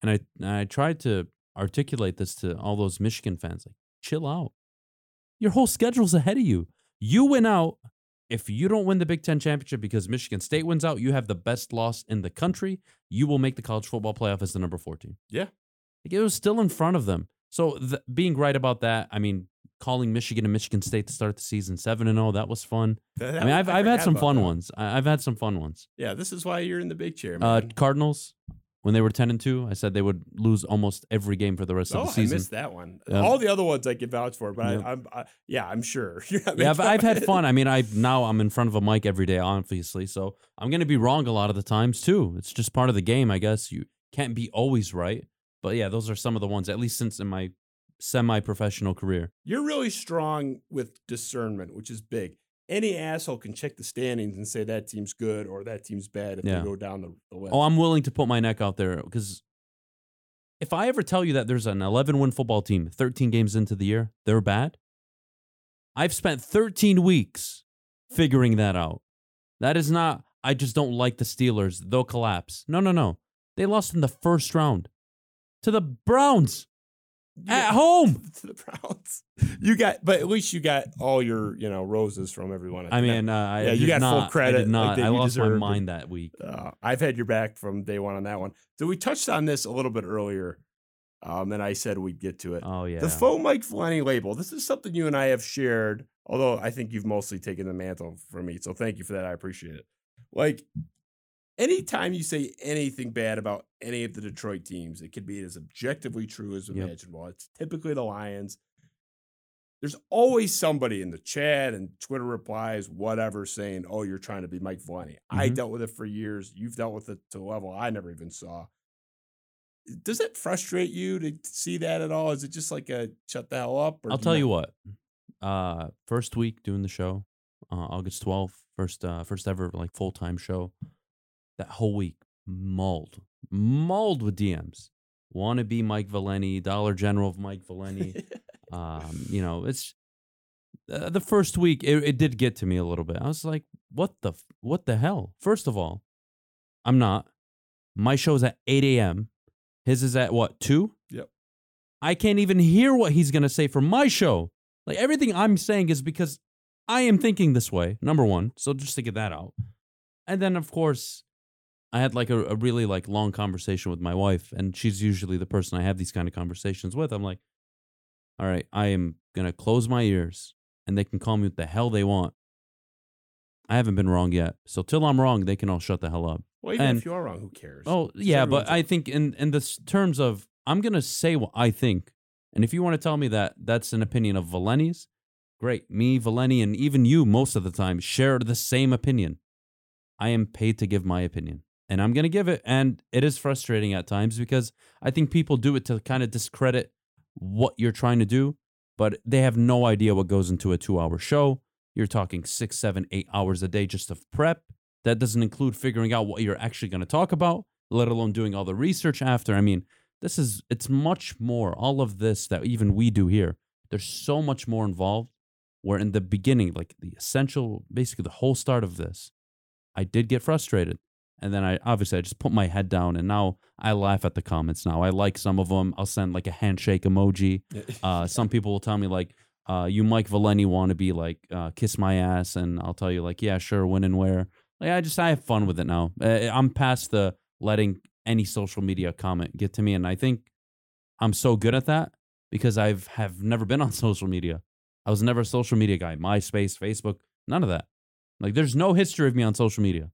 and I and I tried to articulate this to all those Michigan fans, like chill out. Your whole schedule's ahead of you. You win out. If you don't win the Big Ten championship because Michigan State wins out, you have the best loss in the country. You will make the college football playoff as the number 14. Yeah. Like it was still in front of them. So th- being right about that, I mean, calling Michigan and Michigan State to start the season seven and zero, that was fun. That- I mean, I've I've had some fun that. ones. I've had some fun ones. Yeah, this is why you're in the big chair, Uh, man. Cardinals, when they were ten and two, I said they would lose almost every game for the rest oh, of the season Oh, I missed that one. Yeah. All the other ones I can vouch for, but Yeah. I, I'm, I, yeah, I'm sure. You're yeah, I've, I've had fun. I mean, I now I'm in front of a mic every day, obviously, so I'm gonna be wrong a lot of the times too. It's just part of the game, I guess. You can't be always right, but yeah, those are some of the ones. At least since in my semi-professional career. You're really strong with discernment, which is big. Any asshole can check the standings and say that team's good or that team's bad if Yeah. they go down the, the. Oh, I'm willing to put my neck out there because if I ever tell you that there's an 11 win football team 13 games into the year, they're bad. I've spent 13 weeks figuring that out. That is not, I just don't like the Steelers. They'll collapse. No, no, no. They lost in the first round to the Browns at home. to the Browns. You got, but at least you got all your, you know, roses from everyone. at I mean, uh, I Yeah, you did got full not, I credit, did like, not. that I lost my mind that week. Uh, I've had your back from day one on that one. So we touched on this a little bit earlier, um, and I said we'd get to it. Oh, yeah. The faux Mike Valenti label. This is something you and I have shared, although I think you've mostly taken the mantle from me. So thank you for that. I appreciate it. Like, anytime you say anything bad about any of the Detroit teams, it could be as objectively true as Yep. imaginable. It's typically the Lions. There's always somebody in the chat and Twitter replies, whatever, saying, Oh, you're trying to be Mike Valenti. I Mhm. dealt with it for years. You've dealt with it to a level I never even saw does it frustrate you to see that at all? Is it just like a shut the hell up? or I'll tell you not- what. Uh, first week doing the show, uh, August twelfth, first uh, first ever like full time show. That whole week mauled, mauled with DMs. Want to be Mike Valenti, Dollar General of Mike Valenti. um, you know, it's uh, the first week. It, it did get to me a little bit. I was like, what the what the hell? First of all, I'm not. My show's at eight a.m. His is at what two? Yep. I can't even hear what he's to say for my show. Like everything I'm saying is because I am thinking this way, number one. So just to get that out. And then, of course, I had like a, a really like long conversation with my wife, and she's usually the person I have these kind of conversations with. I'm like, all right, I am going to close my ears and they can call me what the hell they want. I haven't been wrong yet. So till I'm wrong, they can all shut the hell up. Well, even and- if you are wrong, who cares? Oh yeah, but I think in in the terms of I'm gonna say what I think, and if you want to tell me that that's an opinion of Valenti's, great. Me, Valenti, and even you, most of the time, share the same opinion. I am paid to give my opinion, and I'm gonna give it. And it is frustrating at times because I think people do it to kind of discredit what you're trying to do, but they have no idea what goes into a two-hour show. You're talking six, seven, eight hours a day just of prep. That doesn't include figuring out what you're actually going to talk about, let alone doing all the research after. I mean, this is, it's much more, all of this that even we do here. There's so much more involved. where in the beginning, like the essential, basically the whole start of this, I did get frustrated. And then I obviously I just put my head down and now I laugh at the comments now. I like some of them. I'll send like a handshake emoji. Uh, some people will tell me like, uh, you Mike Valenti want to be like, uh, kiss my ass. And I'll tell you like, yeah, sure, when and where. Like I just, I have fun with it now. Uh, I'm past the letting any social media comment get to me. And I think I'm so good at that because I've have never been on social media. I was never a social media guy. MySpace, Facebook, none of that. Like there's no history of me on social media.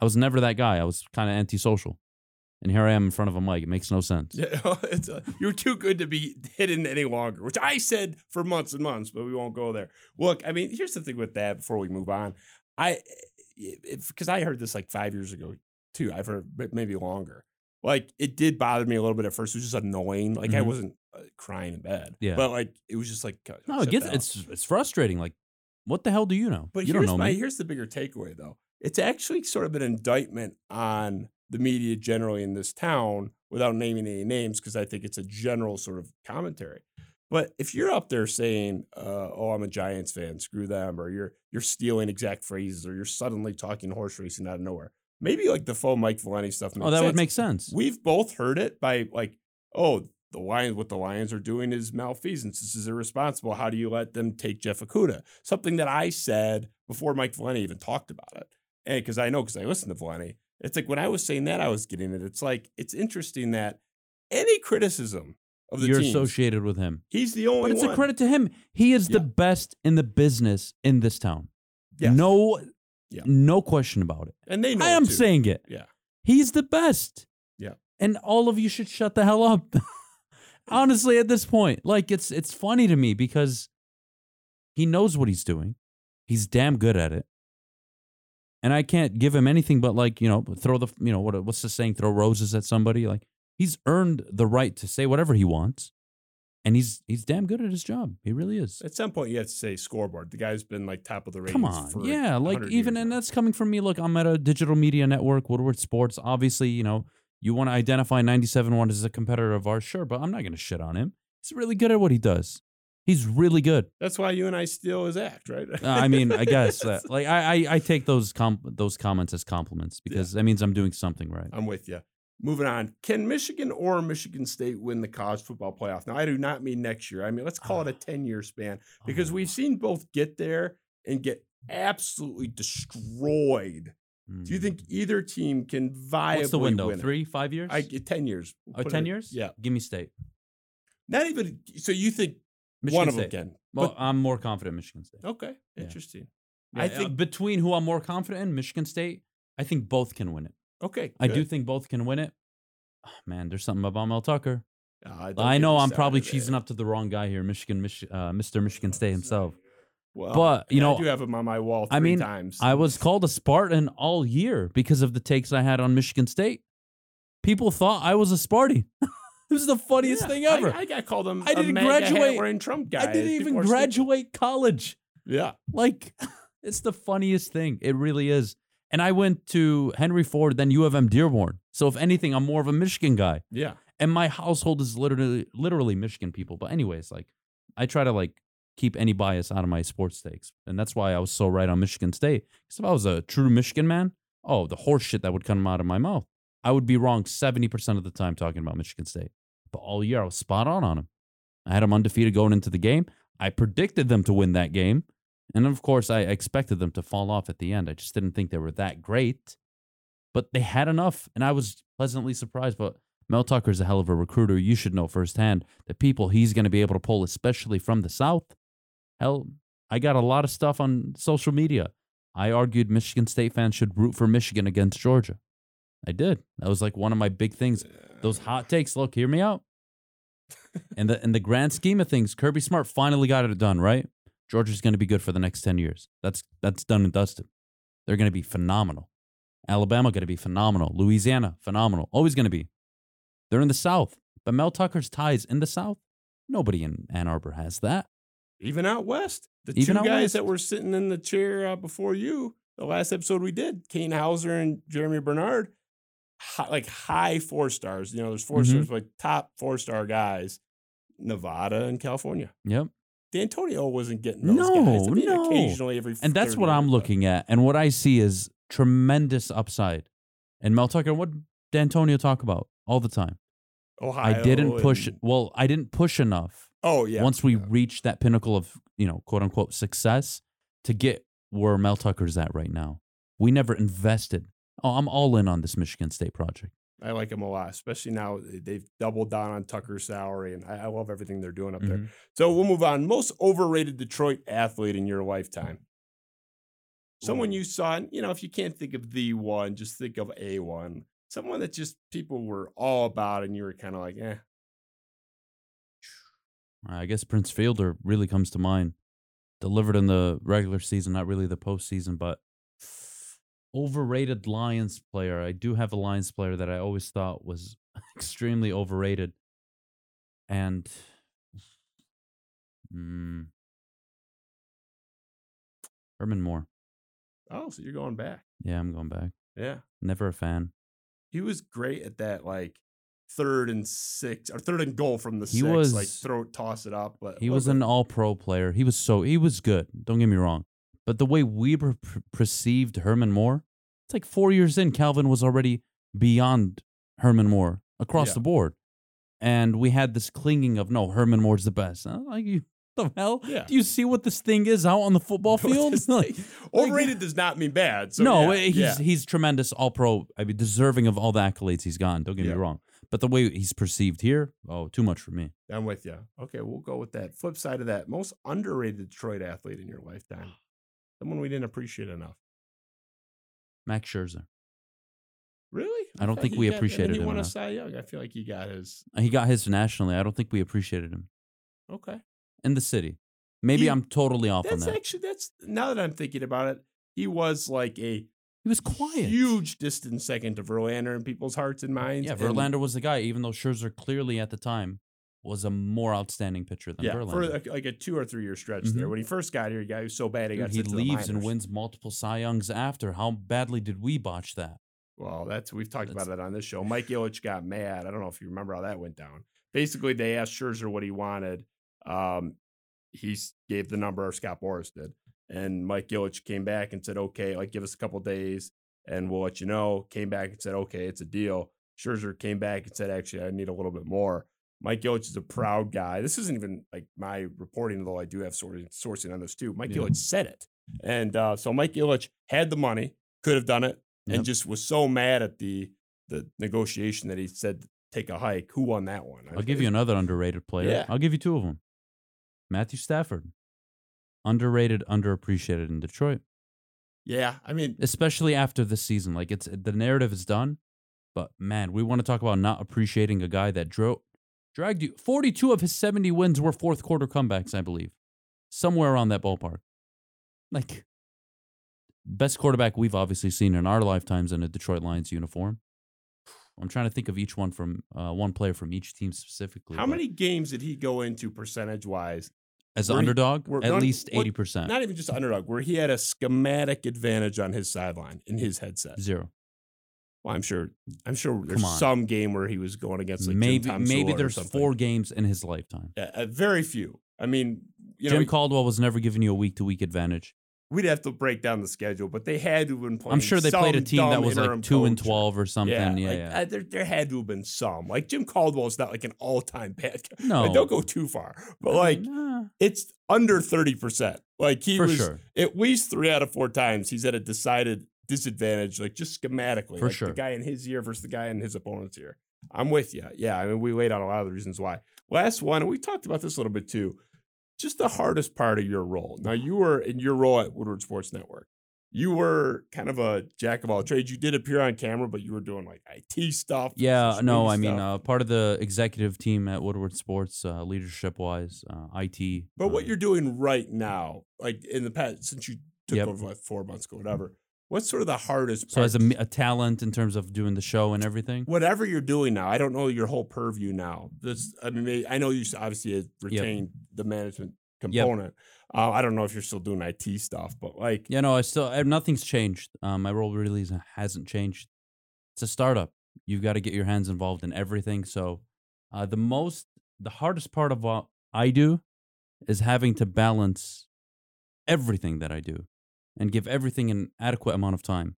I was never that guy. I was kind of antisocial. And here I am in front of a mic. It makes no sense. Yeah, it's uh you're too good to be hidden any longer, which I said for months and months, but we won't go there. Look, I mean, here's the thing with that before we move on. I, because I heard this like five years ago too. I've heard maybe longer. Like it did bother me a little bit at first. It was just annoying. Like I Mhm. wasn't uh, crying in bed. Yeah. But like it was just like No, it gets down. it's it's frustrating. Like, what the hell do you know? But you don't here's know my me. here's the bigger takeaway though. It's actually sort of an indictment on the media generally in this town without naming any names because I think it's a general sort of commentary. But if you're up there saying, uh, "Oh, I'm a Giants fan, screw them," or you're you're stealing exact phrases, or you're suddenly talking horse racing out of nowhere, maybe like the faux Mike Valenti stuff. Oh, that would make sense. We've both heard it by like, oh, the Lions, what the Lions are doing is malfeasance. This is irresponsible. How do you let them take Jeff Okudah? Something that I said before Mike Valenti even talked about it. And because I know, because I listen to Valenti, it's like when I was saying that, I was getting it. It's like, it's interesting that any criticism of the You're teams, associated with him. he's the only But it's one. a credit to him. He is the best in the business in this town. Yes. No, Yeah. no question about it. And they know I am too. saying it. Yeah. He's the best. Yeah. And all of you should shut the hell up. Honestly, at this point, like it's it's funny to me because he knows what he's doing. He's damn good at it. And I can't give him anything but like, you know, throw the you know, what what's the saying, throw roses at somebody. Like he's earned the right to say whatever he wants. And he's he's damn good at his job. He really is. At some point, you have to say scoreboard. The guy's been like top of the ratings. Come on. Yeah, like even and now. that's coming from me. Look, I'm at a digital media network, Woodward Sports. Obviously, you know, you want to identify 97 one as a competitor of ours, sure, but I'm not going to shit on him. He's really good at what he does. He's really good. That's why you and I steal his act, right? Uh, I mean, I guess that, like I, I I take those com- those comments as compliments because that means I'm doing something right. I'm with you. Moving on. Can Michigan or Michigan State win the college football playoff? Now, I do not mean next year. I mean, let's call it a 10 year span because Oh. we've seen both get there and get absolutely destroyed. Do you think either team can viably Hmm. what's the window? win? Three, five years? I get 10 years. oh, 10 it- years? Yeah. Give me state. Not even. So you think Michigan one of State. them can? Well, I'm more confident Michigan State. okay. Yeah. Interesting. Yeah, I uh, think. between who I'm more confident in, Michigan State, I think both can win it. Okay. I do think both can win it. Oh, man, there's something about Mel Tucker. Don't I know I'm probably cheesing up to the wrong guy here, Michigan, Mich- uh, Mr. Michigan State himself. Well, but, you know, I do have him on my wall three I mean, times. I was called a Spartan all year because of the takes I had on Michigan State. People thought I was a Sparty. it was the funniest Yeah, thing ever. I, got called him. I a didn't graduate. wearing Trump guy. I didn't even are stupid. graduate college. Yeah. Like, it's the funniest thing. It really is. And I went to Henry Ford, then U of M Dearborn. So if anything, I'm more of a Michigan guy. Yeah. and my household is literally literally Michigan people. But anyways, like I try to like keep any bias out of my sports takes, and that's why I was so right on Michigan State. Because if I was a true Michigan man, oh, the horse shit that would come out of my mouth, I would be wrong seventy percent of the time talking about Michigan State. But all year I was spot on on them. I had them undefeated going into the game. I predicted them to win that game, and of course I expected them to fall off at the end. I just didn't think they were that great, but they had enough, and I was pleasantly surprised. But Mel Tucker is a hell of a recruiter. You should know firsthand the people he's going to be able to pull, especially from the South. Hell, I got a lot of stuff on social media. I argued Michigan State fans should root for Michigan against Georgia. I did. That was like one of my big things. Those hot takes. Look, hear me out. and the in the grand scheme of things, Kirby Smart finally got it done. Right, Georgia's going to be good for the next ten years. That's that's done and dusted. They're going to be phenomenal. Alabama going to be phenomenal. Louisiana phenomenal. Always going to be. They're in the South, but Mel Tucker's ties in the South. Nobody in Ann Arbor has that. Even out west, the Even two guys west. that were sitting in the chair uh, before you, the last episode we did, Kane Hauser and Jeremy Bernard, hi, like high four stars. You know, there's 4 Mhm. stars, like top four star guys, Nevada and California. Yep. Dantonio wasn't getting those No, guys. I mean, no. occasionally every And that's what I'm looking at. And what I see is tremendous upside. And Mel Tucker, what Dantonio talk about all the time. Ohio. I didn't push. and- Well, I didn't push enough. oh yeah. Once we yeah. reached that pinnacle of you know quote unquote success to get where Mel Tucker's at right now, we never invested. Oh, I'm all in on this Michigan State project. I like him a lot, especially now they've doubled down on Tucker's salary, and I, I love everything they're doing up there. Mhm. So we'll move on. Most overrated Detroit athlete in your lifetime. Someone you saw, and, you know, if you can't think of the one, just think of a one. Someone that just people were all about, and you were kind of like, eh. I guess Prince Fielder really comes to mind. Delivered in the regular season, not really the postseason, but overrated Lions player. I do have a Lions player that I always thought was extremely overrated. And mm, Herman Moore. Oh, so you're going back. Yeah, I'm going back. Yeah. Never a fan. He was great at that, like third and six or third and goal from the He six, like was- throw toss it up. But He was an all pro player. He was so, he was good. Don't get me wrong. But the way we per- per- perceived Herman Moore, it's like four years in, Calvin was already beyond Herman Moore across Yeah. the board. And we had this clinging of, no, Herman Moore's the best. I'm like, you, the hell? Yeah. Do you see what this thing is out on the football field? Like, overrated does not mean bad. So no, yeah, eh, he's yeah. he's tremendous, all pro. I mean, deserving of all the accolades he's gotten. Don't get Yeah. me wrong, but the way he's perceived here, oh, too much for me. I'm with you. Okay, we'll go with that. Flip side of that, most underrated Detroit athlete in your lifetime. Someone we didn't appreciate enough. Max Scherzer. Really? I don't think we got- and appreciated He him won a enough. Cy Young. I feel like he got his. Uh, he got his nationally. I don't think we appreciated him Okay. in the city. Maybe He- I'm totally off on That's that. actually that's now that I'm thinking about it, he was like a he was quiet. huge distant second to Verlander in people's hearts and minds. Yeah, and- Verlander was the guy, even though Scherzer clearly at the time was a more outstanding pitcher than Yeah, for Verlander. like, like a two or three year stretch there. Mhm. When he first got here, he got he was so bad he Dude, got he sent to the leaves and wins multiple Cy Youngs after. How badly did we botch that? Well, that's we've talked about That's- that on this show. Mike Ilitch got mad. I don't know if you remember how that went down. Basically, they asked Scherzer what he wanted. Um, he gave the number, or Scott Boras did, and Mike Ilitch came back and said, "Okay, like give us a couple days, and we'll let you know." Came back and said, "Okay, it's a deal." Scherzer came back and said, "Actually, I need a little bit more." Mike Ilitch is a proud guy. This isn't even like my reporting, though I do have sourcing sourcing on this too. Mike Yeah. Ilitch said it, and uh, so Mike Ilitch had the money, could have done it, and Yep. just was so mad at the the negotiation that he said take a hike. Who won that one? I'll give you another underrated player. Yeah. I'll give you two of them. Matthew Stafford. Underrated, underappreciated in Detroit, Yeah, I mean, especially after this season. Like it's the narrative is done, but man, we want to talk about not appreciating a guy that drove dragged you. Forty-two of his seventy wins were fourth quarter comebacks, I believe, somewhere around that ballpark. Like best quarterback we've obviously seen in our lifetimes in a Detroit Lions uniform. I'm trying to think of each one from uh, one player from each team specifically. how but- many games did he go into percentage wise? as an where he- underdog? At no, least eighty percent. Not even just underdog, where he had a schematic advantage on his sideline in his headset. Zero. Well, I'm sure. I'm sure there's some game where he was going against like maybe maybe there's four games in his lifetime. Yeah, uh, very few. I mean, you know, Jim Caldwell was never giving you a week to week advantage. we'd have to break down the schedule, but they had to have been playing. I'm sure they played a team that was like two and twelve or something. Yeah, yeah. like, uh, there, there had to have been some. Like Jim Caldwell is not like an all-time bad guy. no, Like, don't go too far, but like Nah, it's under thirty percent. Like he for was sure. at least three out of four times he's at a decided disadvantage, like just schematically. For like sure. the guy in his year versus the guy in his opponent's year. I'm with you. Yeah, I mean we laid out a lot of the reasons why. Last one, and we talked about this a little bit too. Just the hardest part of your role. Now you were in your role at Woodward Sports Network. You were kind of a jack of all trades. You did appear on camera, but you were doing like IT stuff. Yeah, no, I mean, uh, part of the executive team at Woodward Sports, uh, leadership wise, uh, IT. But what uh, you're doing right now, like in the past, since you took Yep. over like four months ago, whatever, what's sort of the hardest Part? so as a, a talent in terms of doing the show and everything. whatever you're doing now, I don't know your whole purview now. This, I mean, I know you obviously had retained the management component. Uh, I don't know if you're still doing IT stuff, but like, Yeah, no, I still uh, nothing's changed. Um, my role really hasn't changed. It's a startup. You've got to get your hands involved in everything. So, uh, the most, the hardest part of what I do is having to balance everything that I do and give everything an adequate amount of time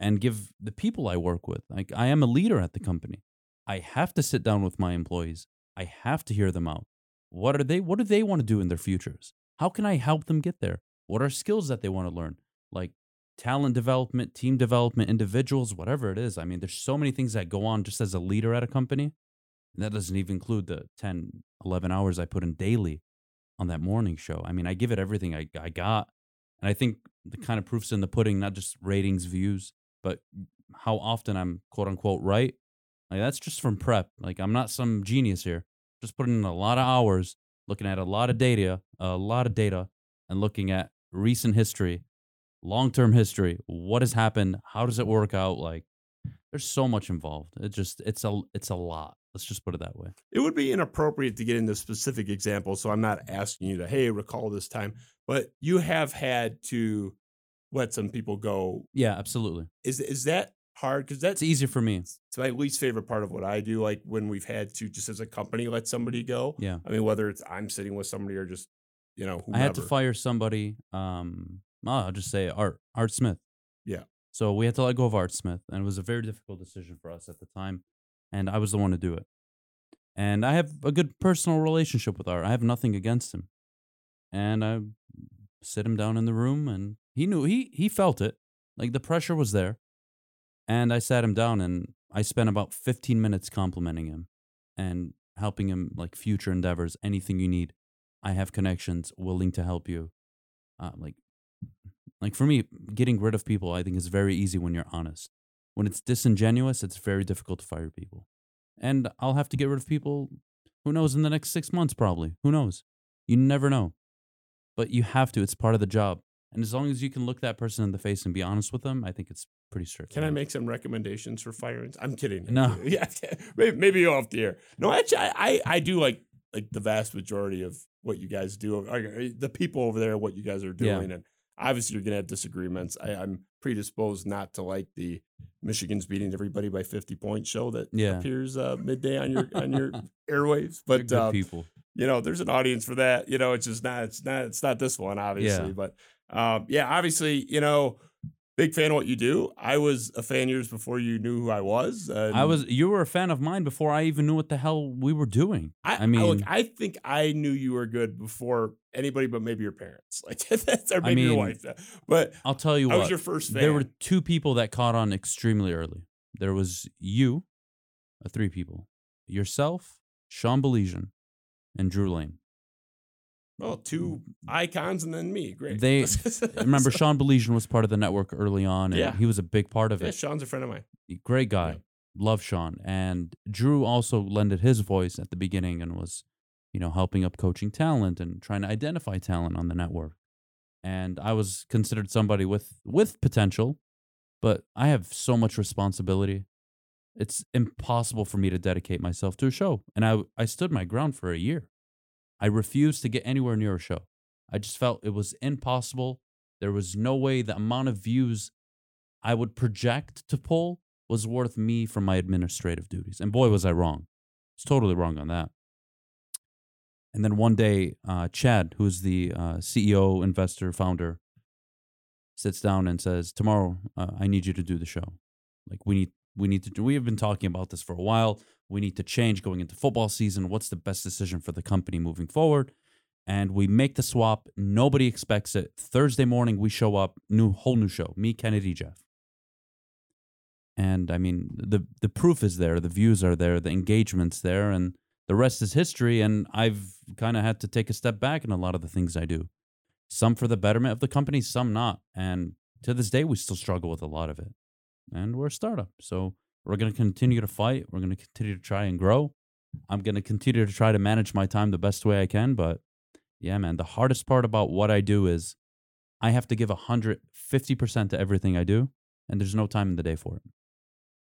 and give the people I work with. Like I am a leader at the company. I have to sit down with my employees. I have to hear them out. What are they what do they want to do in their futures? How can I help them get there? What are skills that they want to learn? Like talent development, team development, individuals, whatever it is. I mean, there's so many things that go on just as a leader at a company. And that doesn't even include the 10, 11 hours I put in daily on that morning show. I mean, I give it everything I, I got. And I think the kind of proofs in the pudding, not just ratings, views, but how often I'm quote unquote right. Like that's just from prep. Like I'm not some genius here. Just putting in a lot of hours, looking at a lot of data, a lot of data, and looking at recent history, long term history. What has happened? How does it work out? Like there's so much involved. It just it's a it's a lot. Let's just put it that way. It would be inappropriate to get into specific examples, so I'm not asking you to, hey, recall this time, but you have had to let some people go. Yeah, absolutely. Is is that hard? Because that's It's easier for me. it's my least favorite part of what I do. Like when we've had to just as a company let somebody go. Yeah. I mean, whether it's I'm sitting with somebody or just you know whomever. I had to fire somebody. Um, oh, I'll just say Art Art Smith. Yeah. So we had to let go of Art Smith, and it was a very difficult decision for us at the time, and I was the one to do it. And I have a good personal relationship with Art. I have nothing against him, and I sit him down in the room, and he knew he he felt it, like the pressure was there, and I sat him down, and I spent about fifteen minutes complimenting him, and helping him like future endeavors, anything you need. I have connections willing to help you. Uh, like, like for me, getting rid of people, I think is very easy when you're honest. When it's disingenuous, it's very difficult to fire people. And I'll have to get rid of people. Who knows in the next six months? Probably. Who knows? You never know. But you have to. It's part of the job. And as long as you can look that person in the face and be honest with them, I think it's pretty strict. Can I make some recommendations for firings? I'm kidding. No. Yeah. Maybe, maybe you're off the air. No, actually, I, I, do like like the vast majority of what you guys do. Or eh, The people over there, what you guys are Yeah. doing, and obviously you're gonna have disagreements. I, I'm predisposed not to like the Michigan's beating everybody by 50 points show that Yeah. appears uh, midday on your on your airwaves. But uh, people. you know, there's an audience for that. You know, it's just not, it's not, it's not this one, obviously. Yeah. But um, yeah, obviously, you know, big fan of what you do. I was a fan years before you knew who I was. I was. You were a fan of mine before I even knew what the hell we were doing. I, I I look, mean- I think I knew you were good before anybody, but maybe your parents, like that's or maybe your mean, wife. But I'll tell you I what. was your first fan. There were two people that caught on extremely early. There was you, uh, three people, yourself, Sean Baligian, and Drew Lane. Well, two mm. icons and then me. Great. They- Remember, Sean Baligian was part of the network early on, and Yeah. he was a big part of Yeah, it. Sean's a friend of mine. Great guy. Yeah. Love Sean. And Drew also lended his voice at the beginning and was, you know, helping up coaching talent and trying to identify talent on the network. And I was considered somebody with with potential, but I have so much responsibility. It's impossible for me to dedicate myself to a show. And I I stood my ground for a year. I refused to get anywhere near a show. I just felt it was impossible. There was no way the amount of views I would project to pull was worth me from my administrative duties. And boy, was I wrong. It's totally wrong on that. And then one day, uh, Chad, who's the uh, CEO, investor, founder, sits down and says, "Tomorrow, uh, I need you to do the show. Like we need, we need to do. We have been talking about this for a while. We need to change going into football season. What's the best decision for the company moving forward?" And we make the swap. Nobody expects it. Thursday morning, we show up. New whole new show. Me, Kennedy, Jeff. And I mean, the the proof is there, the views are there, the engagement's there, and the rest is history. And I've kind of had to take a step back in a lot of the things I do. Some for the betterment of the company, some not. And to this day, we still struggle with a lot of it. And we're a startup, so we're going to continue to fight. We're going to continue to try and grow. I'm going to continue to try to manage my time the best way I can. But yeah, man, the hardest part about what I do is I have to give 150% to everything I do, and there's no time in the day for it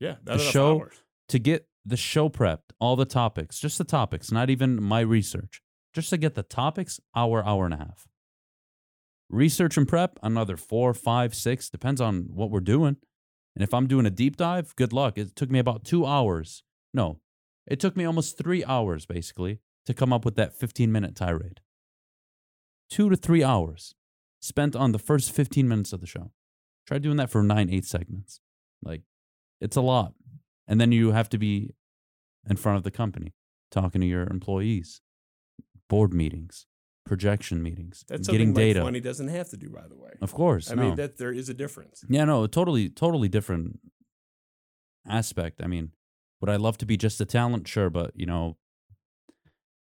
Yeah, The show- hours. to get the show prepped, all the topics, just the topics, not even my research, just to get the topics, hour, hour and a half. Research and prep, another four, five, six, depends on what we're doing. And if I'm doing a deep dive, good luck. It took me about two hours. No, it took me almost three hours basically to come up with that 15 minute tirade. two to three hours spent on the first 15 minutes of the show. Try doing that for nine, eight segments. Like, it's a lot. And then you have to be in front of the company talking to your employees, board meetings, projection meetings, That's getting data. Money doesn't have to do, by the way. Of course. I no. mean, that there is a difference. Yeah, no, totally, totally different aspect. I mean, would I love to be just a talent? Sure, but you know,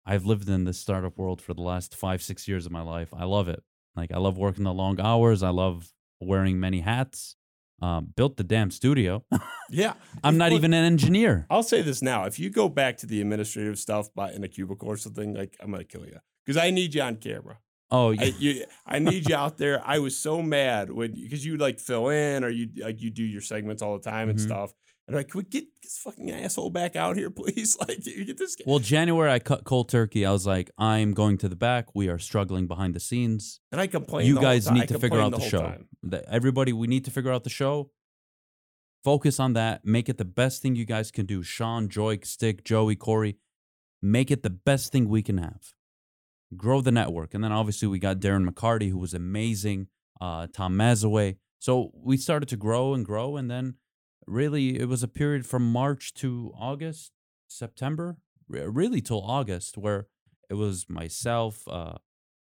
I've lived in this startup world for the last five, six years of my life. I love it. Like, I love working the long hours. I love wearing many hats. Um, built the damn studio. Yeah, I'm not Look, even an engineer. I'll say this now: if you go back to the administrative stuff, by in a cubicle or something, like I'm gonna kill you because I need you on camera. Oh, I, yeah. you, I need you out there. I was so mad when because you like fill in or you like you do your segments all the time and Mhm. stuff. And I'm like, can we get this fucking asshole back out here, please? Like, you get this guy. well, January I cut cold turkey. I was like, I'm going to the back. We are struggling behind the scenes. and I complain. you the guys. I need to figure out the, whole show. That everybody, we need to figure out the show. Focus on that. Make it the best thing you guys can do. Sean, Joy, Stick, Joey, Corey. Make it the best thing we can have. Grow the network. And then obviously we got Darren McCarty, who was amazing. Uh, Tom Mazawey. So we started to grow and grow. And then really it was a period from March to August, September, really till August, where it was myself, uh,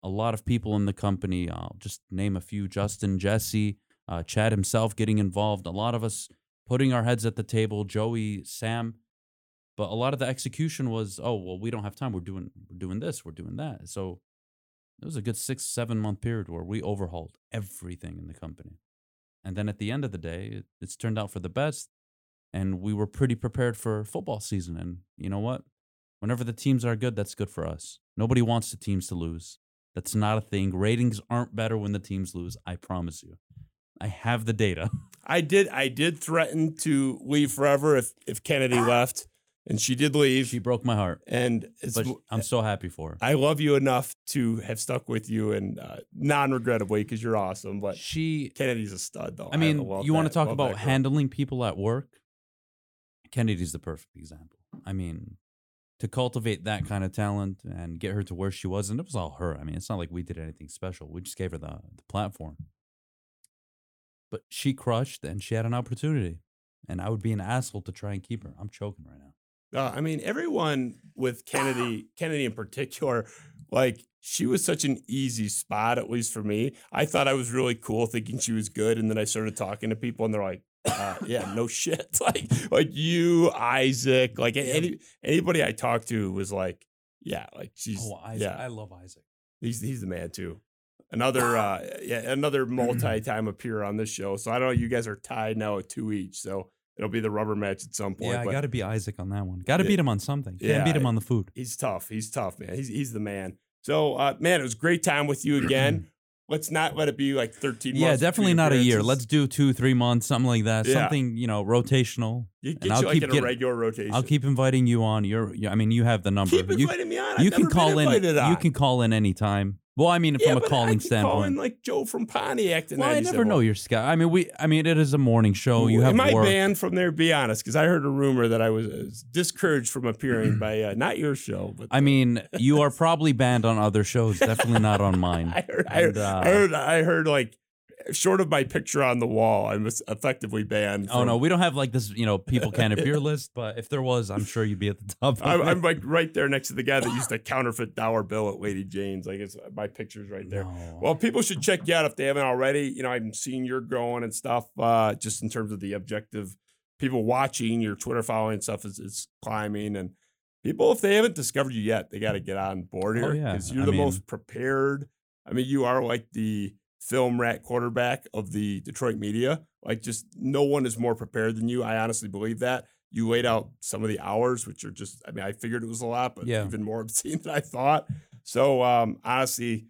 a lot of people in the company. I'll just name a few: Justin, Jesse, uh, Chad himself getting involved. A lot of us putting our heads at the table. Joey, Sam, but a lot of the execution was, oh well, we don't have time. We're doing we're doing this. We're doing that. So it was a good six seven month period where we overhauled everything in the company. And then at the end of the day, it, it's turned out for the best. And we were pretty prepared for football season. And you know what? Whenever the teams are good, that's good for us. Nobody wants the teams to lose. That's not a thing. Ratings aren't better when the teams lose. I promise you. I have the data. I did. I did threaten to leave forever if if Kennedy ah! left, and she did leave. She broke my heart, and it's, but I'm so happy for her. I love you enough to have stuck with you, and uh, non-regrettably because you're awesome. But She, Kennedy's a stud, though. I mean, love you want to talk about handling people at work? Kennedy's the perfect example. I mean, to cultivate that kind of talent and get her to where she was, and it was all her. I mean, it's not like we did anything special. We just gave her the, the platform. But she crushed and she had an opportunity. And I would be an asshole to try and keep her. I'm choking right now. Uh, I mean, everyone with Kennedy, Kennedy in particular, like she was such an easy spot, at least for me. I thought I was really cool, thinking she was good, and then I started talking to people, and they're like, uh, "Yeah, no shit." Like, like you, Isaac, like any anybody I talked to was like, "Yeah, like she's Oh, Isaac. yeah, I love Isaac. he's he's the man too." Another, uh, yeah, another multi-time appear on this show. So I don't know. You guys are tied now at two each, so it'll be the rubber match at some point. Yeah, I got to be Isaac on that one. Got to Yeah. beat him on something. Can't Yeah, beat him on the food. he's tough. He's tough, man. He's he's the man. So, uh, man, it was great time with you again. Let's not let it be like 13 months. Yeah, definitely not a year. Let's do two, three months, something like that. Yeah. Something you know, rotational. you and get I'll you like keep in a regular rotation. I'll keep inviting you on. You're, I mean, you have the number. keep you inviting me on. I've you can call in. You can call in anytime. Well, I mean, yeah, from a calling can call in standpoint. like Joe from Pontiac. Well, I never know your sky. I mean, we. I mean, it is a morning show. You have Am I work. banned from there? Be honest, because I heard a rumor that I was uh, discouraged from appearing by uh, not your show, but I mean, you are probably banned on other shows. Definitely not on mine. I heard, I, And, uh, I heard, I heard like short of my picture on the wall, I'm effectively banned. Oh no, we don't have like this. You know, people can't appear list. But if there was, I'm sure you'd be at the top. I'm. I'm like right there next to the guy that used to counterfeit dollar bill at Lady Jane's. Like it's my picture's right there. No. Well, people should check you out if they haven't already. You know, I'm seeing you're growing and stuff. Uh, just in terms of the objective, people watching your Twitter following stuff is, is climbing. And people, if they haven't discovered you yet, they got to get on board Oh, here yeah. because you're I the mean- most prepared. I mean, you are like the film rat quarterback of the Detroit media. Like, just no one is more prepared than you. I honestly believe that. You laid out some of the hours, which are just, I mean, I figured it was a lot, but Yeah. even more obscene than I thought. So, um, honestly,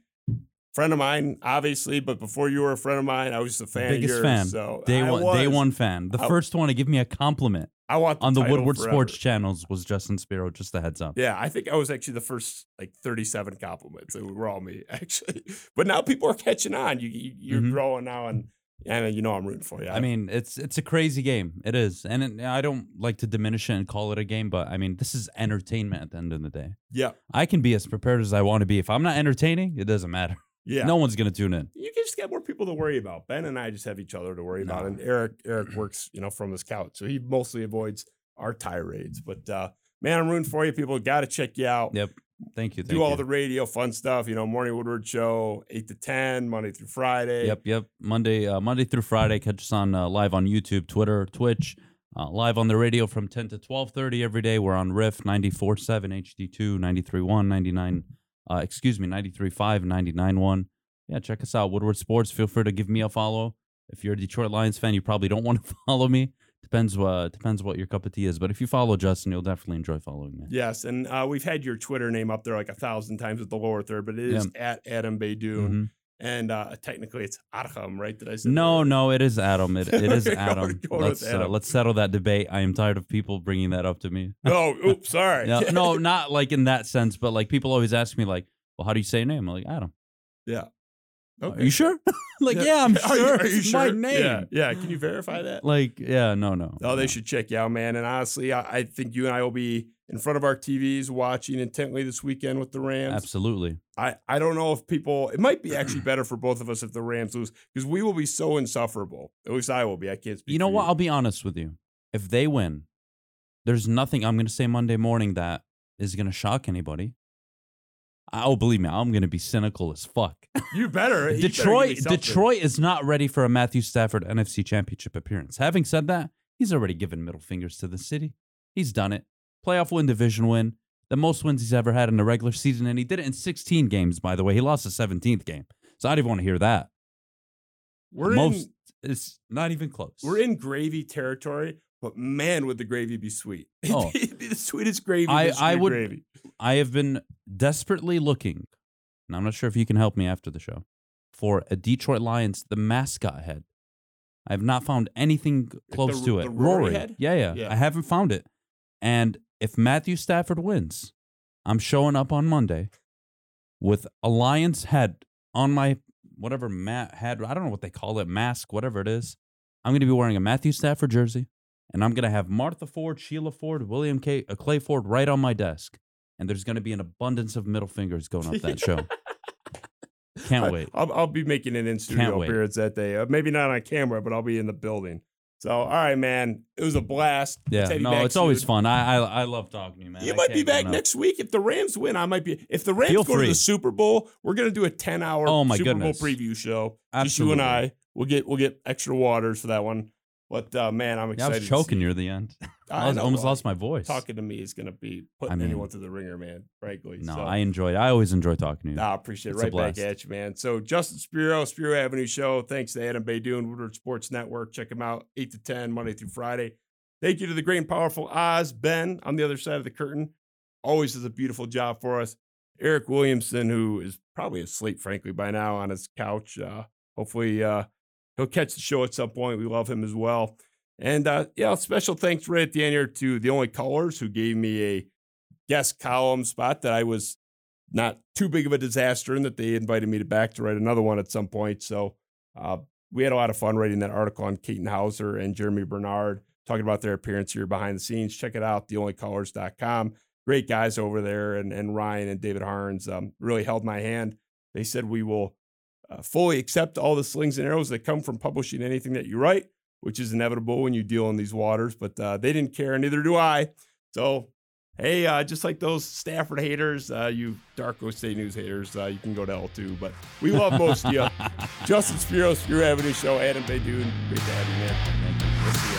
friend of mine, obviously, but before you were a friend of mine, I was just a fan Biggest of yours. fan. So day I one, was. day one fan. The I- first one to give me a compliment I want on the Woodward forever. Sports channels was Justin Spiro. Just a heads up. Yeah, I think I was actually the first like 37 compliments. They were all me, actually. But now people are catching on. You, you you're Mhm. growing now, and and you know I'm rooting for you. I mean, it's it's a crazy game. It is, and it, I don't like to diminish it and call it a game, but I mean, this is entertainment at the end of the day. yeah, I can be as prepared as I want to be. If I'm not entertaining, it doesn't matter. Yeah. No one's gonna tune in. you can just got more people to worry about. Ben and I just have each other to worry about, and Eric Eric works you know from his couch, so he mostly avoids our tirades. But uh, man, I'm rooting for you. People got to check you out. Yep. Thank you. Thank Do all you. the radio fun stuff. You know, Morning Woodward Show, eight to ten, Monday through Friday. Yep, yep. Monday, uh, Monday through Friday. Catch us on uh, live on YouTube, Twitter, Twitch. Uh, live on the radio from 10 to 12:30 every day. We're on Riff 94.7 HD2 93.1 99 uh, excuse me 93.5 99.1. Yeah, check us out Woodward Sports. Feel free to give me a follow. If you're a Detroit Lions fan, you probably don't want to follow me. Depends uh depends what your cup of tea is, but if you follow Justin, you'll definitely enjoy following me. Yes, and uh, we've had your Twitter name up there like a thousand times with the lower third, but it is at Adham Beydoun, Mhm. And uh, technically it's Adam, right? Did I say? No, that? no, it is Adam. It, it is Adam. going with Let's uh, let's settle that debate. I am tired of people bringing that up to me. Oh, oops, sorry. Yeah, no, not like in that sense, but like people always ask me like, "Well, how do you say your name?" I'm like, "Adam." yeah. Are you sure? like, yeah, I'm Are you- sure. Are you, it's sure? my name. Yeah, yeah. Can you verify that? Like, yeah, no, no. Oh, they should check you out, man. And honestly, I, I think you and I will be in front of our TVs watching intently this weekend with the Rams. Absolutely. I, I don't know if people, it might be actually better for both of us if the Rams lose because we will be so insufferable. At least I will be. I can't speak. You know what? I'll be honest with you. If they win, there's nothing I'm going to say Monday morning that is going to shock anybody. Oh, believe me, I'm going to be cynical as fuck. You better. you Detroit. Detroit is not ready for a Matthew Stafford NFC Championship appearance. Having said that, he's already given middle fingers to the city. He's done it. Playoff win, division win, the most wins he's ever had in the regular season, and he did it in 16 games. By the way, he lost the 17th game, so I don't even want to hear that. We're most, in, it's not even close. we're in gravy territory, but man, would the gravy be sweet. It'd, Oh. be, it'd be the sweetest gravy. I- I would- Gravy. I have been desperately looking, and I'm not sure if you can help me after the show, for a Detroit Lions, the mascot head. I have not found anything close the- to it. Roary head? Yeah, yeah, Yeah. I haven't found it. And if Matthew Stafford wins, I'm showing up on Monday with a Lions head on my whatever mat head. I don't know what they call it, mask, whatever it is. I'm going to be wearing a Matthew Stafford jersey, and I'm going to have Martha Ford, Sheila Ford, William K. Uh, Clay Ford right on my desk, and there's going to be an abundance of middle fingers going up that show. Can't wait. I'll, I'll be making an in studio appearance that day. Uh, maybe not on camera, but I'll be in the building. So, all right, man. It was a blast. Yeah, Let's have you no, it's always fun. I, I I love talking to you, man. You I might be back next week if the Rams win. I might be. If the Rams Feel go to the Super Bowl, we're gonna do a ten hour Oh, my Super goodness. Bowl preview show. Just you and I. We'll get we'll get extra waters for that one. But uh, man, I'm excited. Yeah, I was choking near the end. I I, almost lost my voice. Talking to me is gonna be putting I mean- anyone to the ringer, man. Frankly. no, so. I enjoyed. I always enjoy talking to you. I appreciate it. It's Right back at you, man. So Justin Spiro, Spiro Avenue Show. Thanks to Adham Beydoun, Woodward Sports Network. Check him out 8 to 10, Monday through Friday. Thank you to the great and powerful Oz Ben on the other side of the curtain. Always does a beautiful job for us. Eric Williamson, who is probably asleep, frankly, by now on his couch. Uh, hopefully uh, he'll catch the show at some point. We love him as well. And uh, yeah, special thanks right at the end here to the only callers who gave me a guest column spot that I was not too big of a disaster in that they invited me to back to write another one at some point. So uh, we had a lot of fun writing that article on Keaton Hauser and Jeremy Bernard talking about their appearance here behind the scenes. Check it out, theonlycallers.com. Great guys over there, and, and Ryan and David Harns um, really held my hand. They said we will uh, fully accept all the slings and arrows that come from publishing anything that you write, which is inevitable when you deal in these waters. But uh, they didn't care, neither do I. So Hey, uh, just like those Stafford haters, uh, you Darko State News haters, uh, you can go to L2. But we love most of you. Justin Spiros, your Avenue Show, Adham Beydoun. Great to have you, man. Thank you. We'll see ya.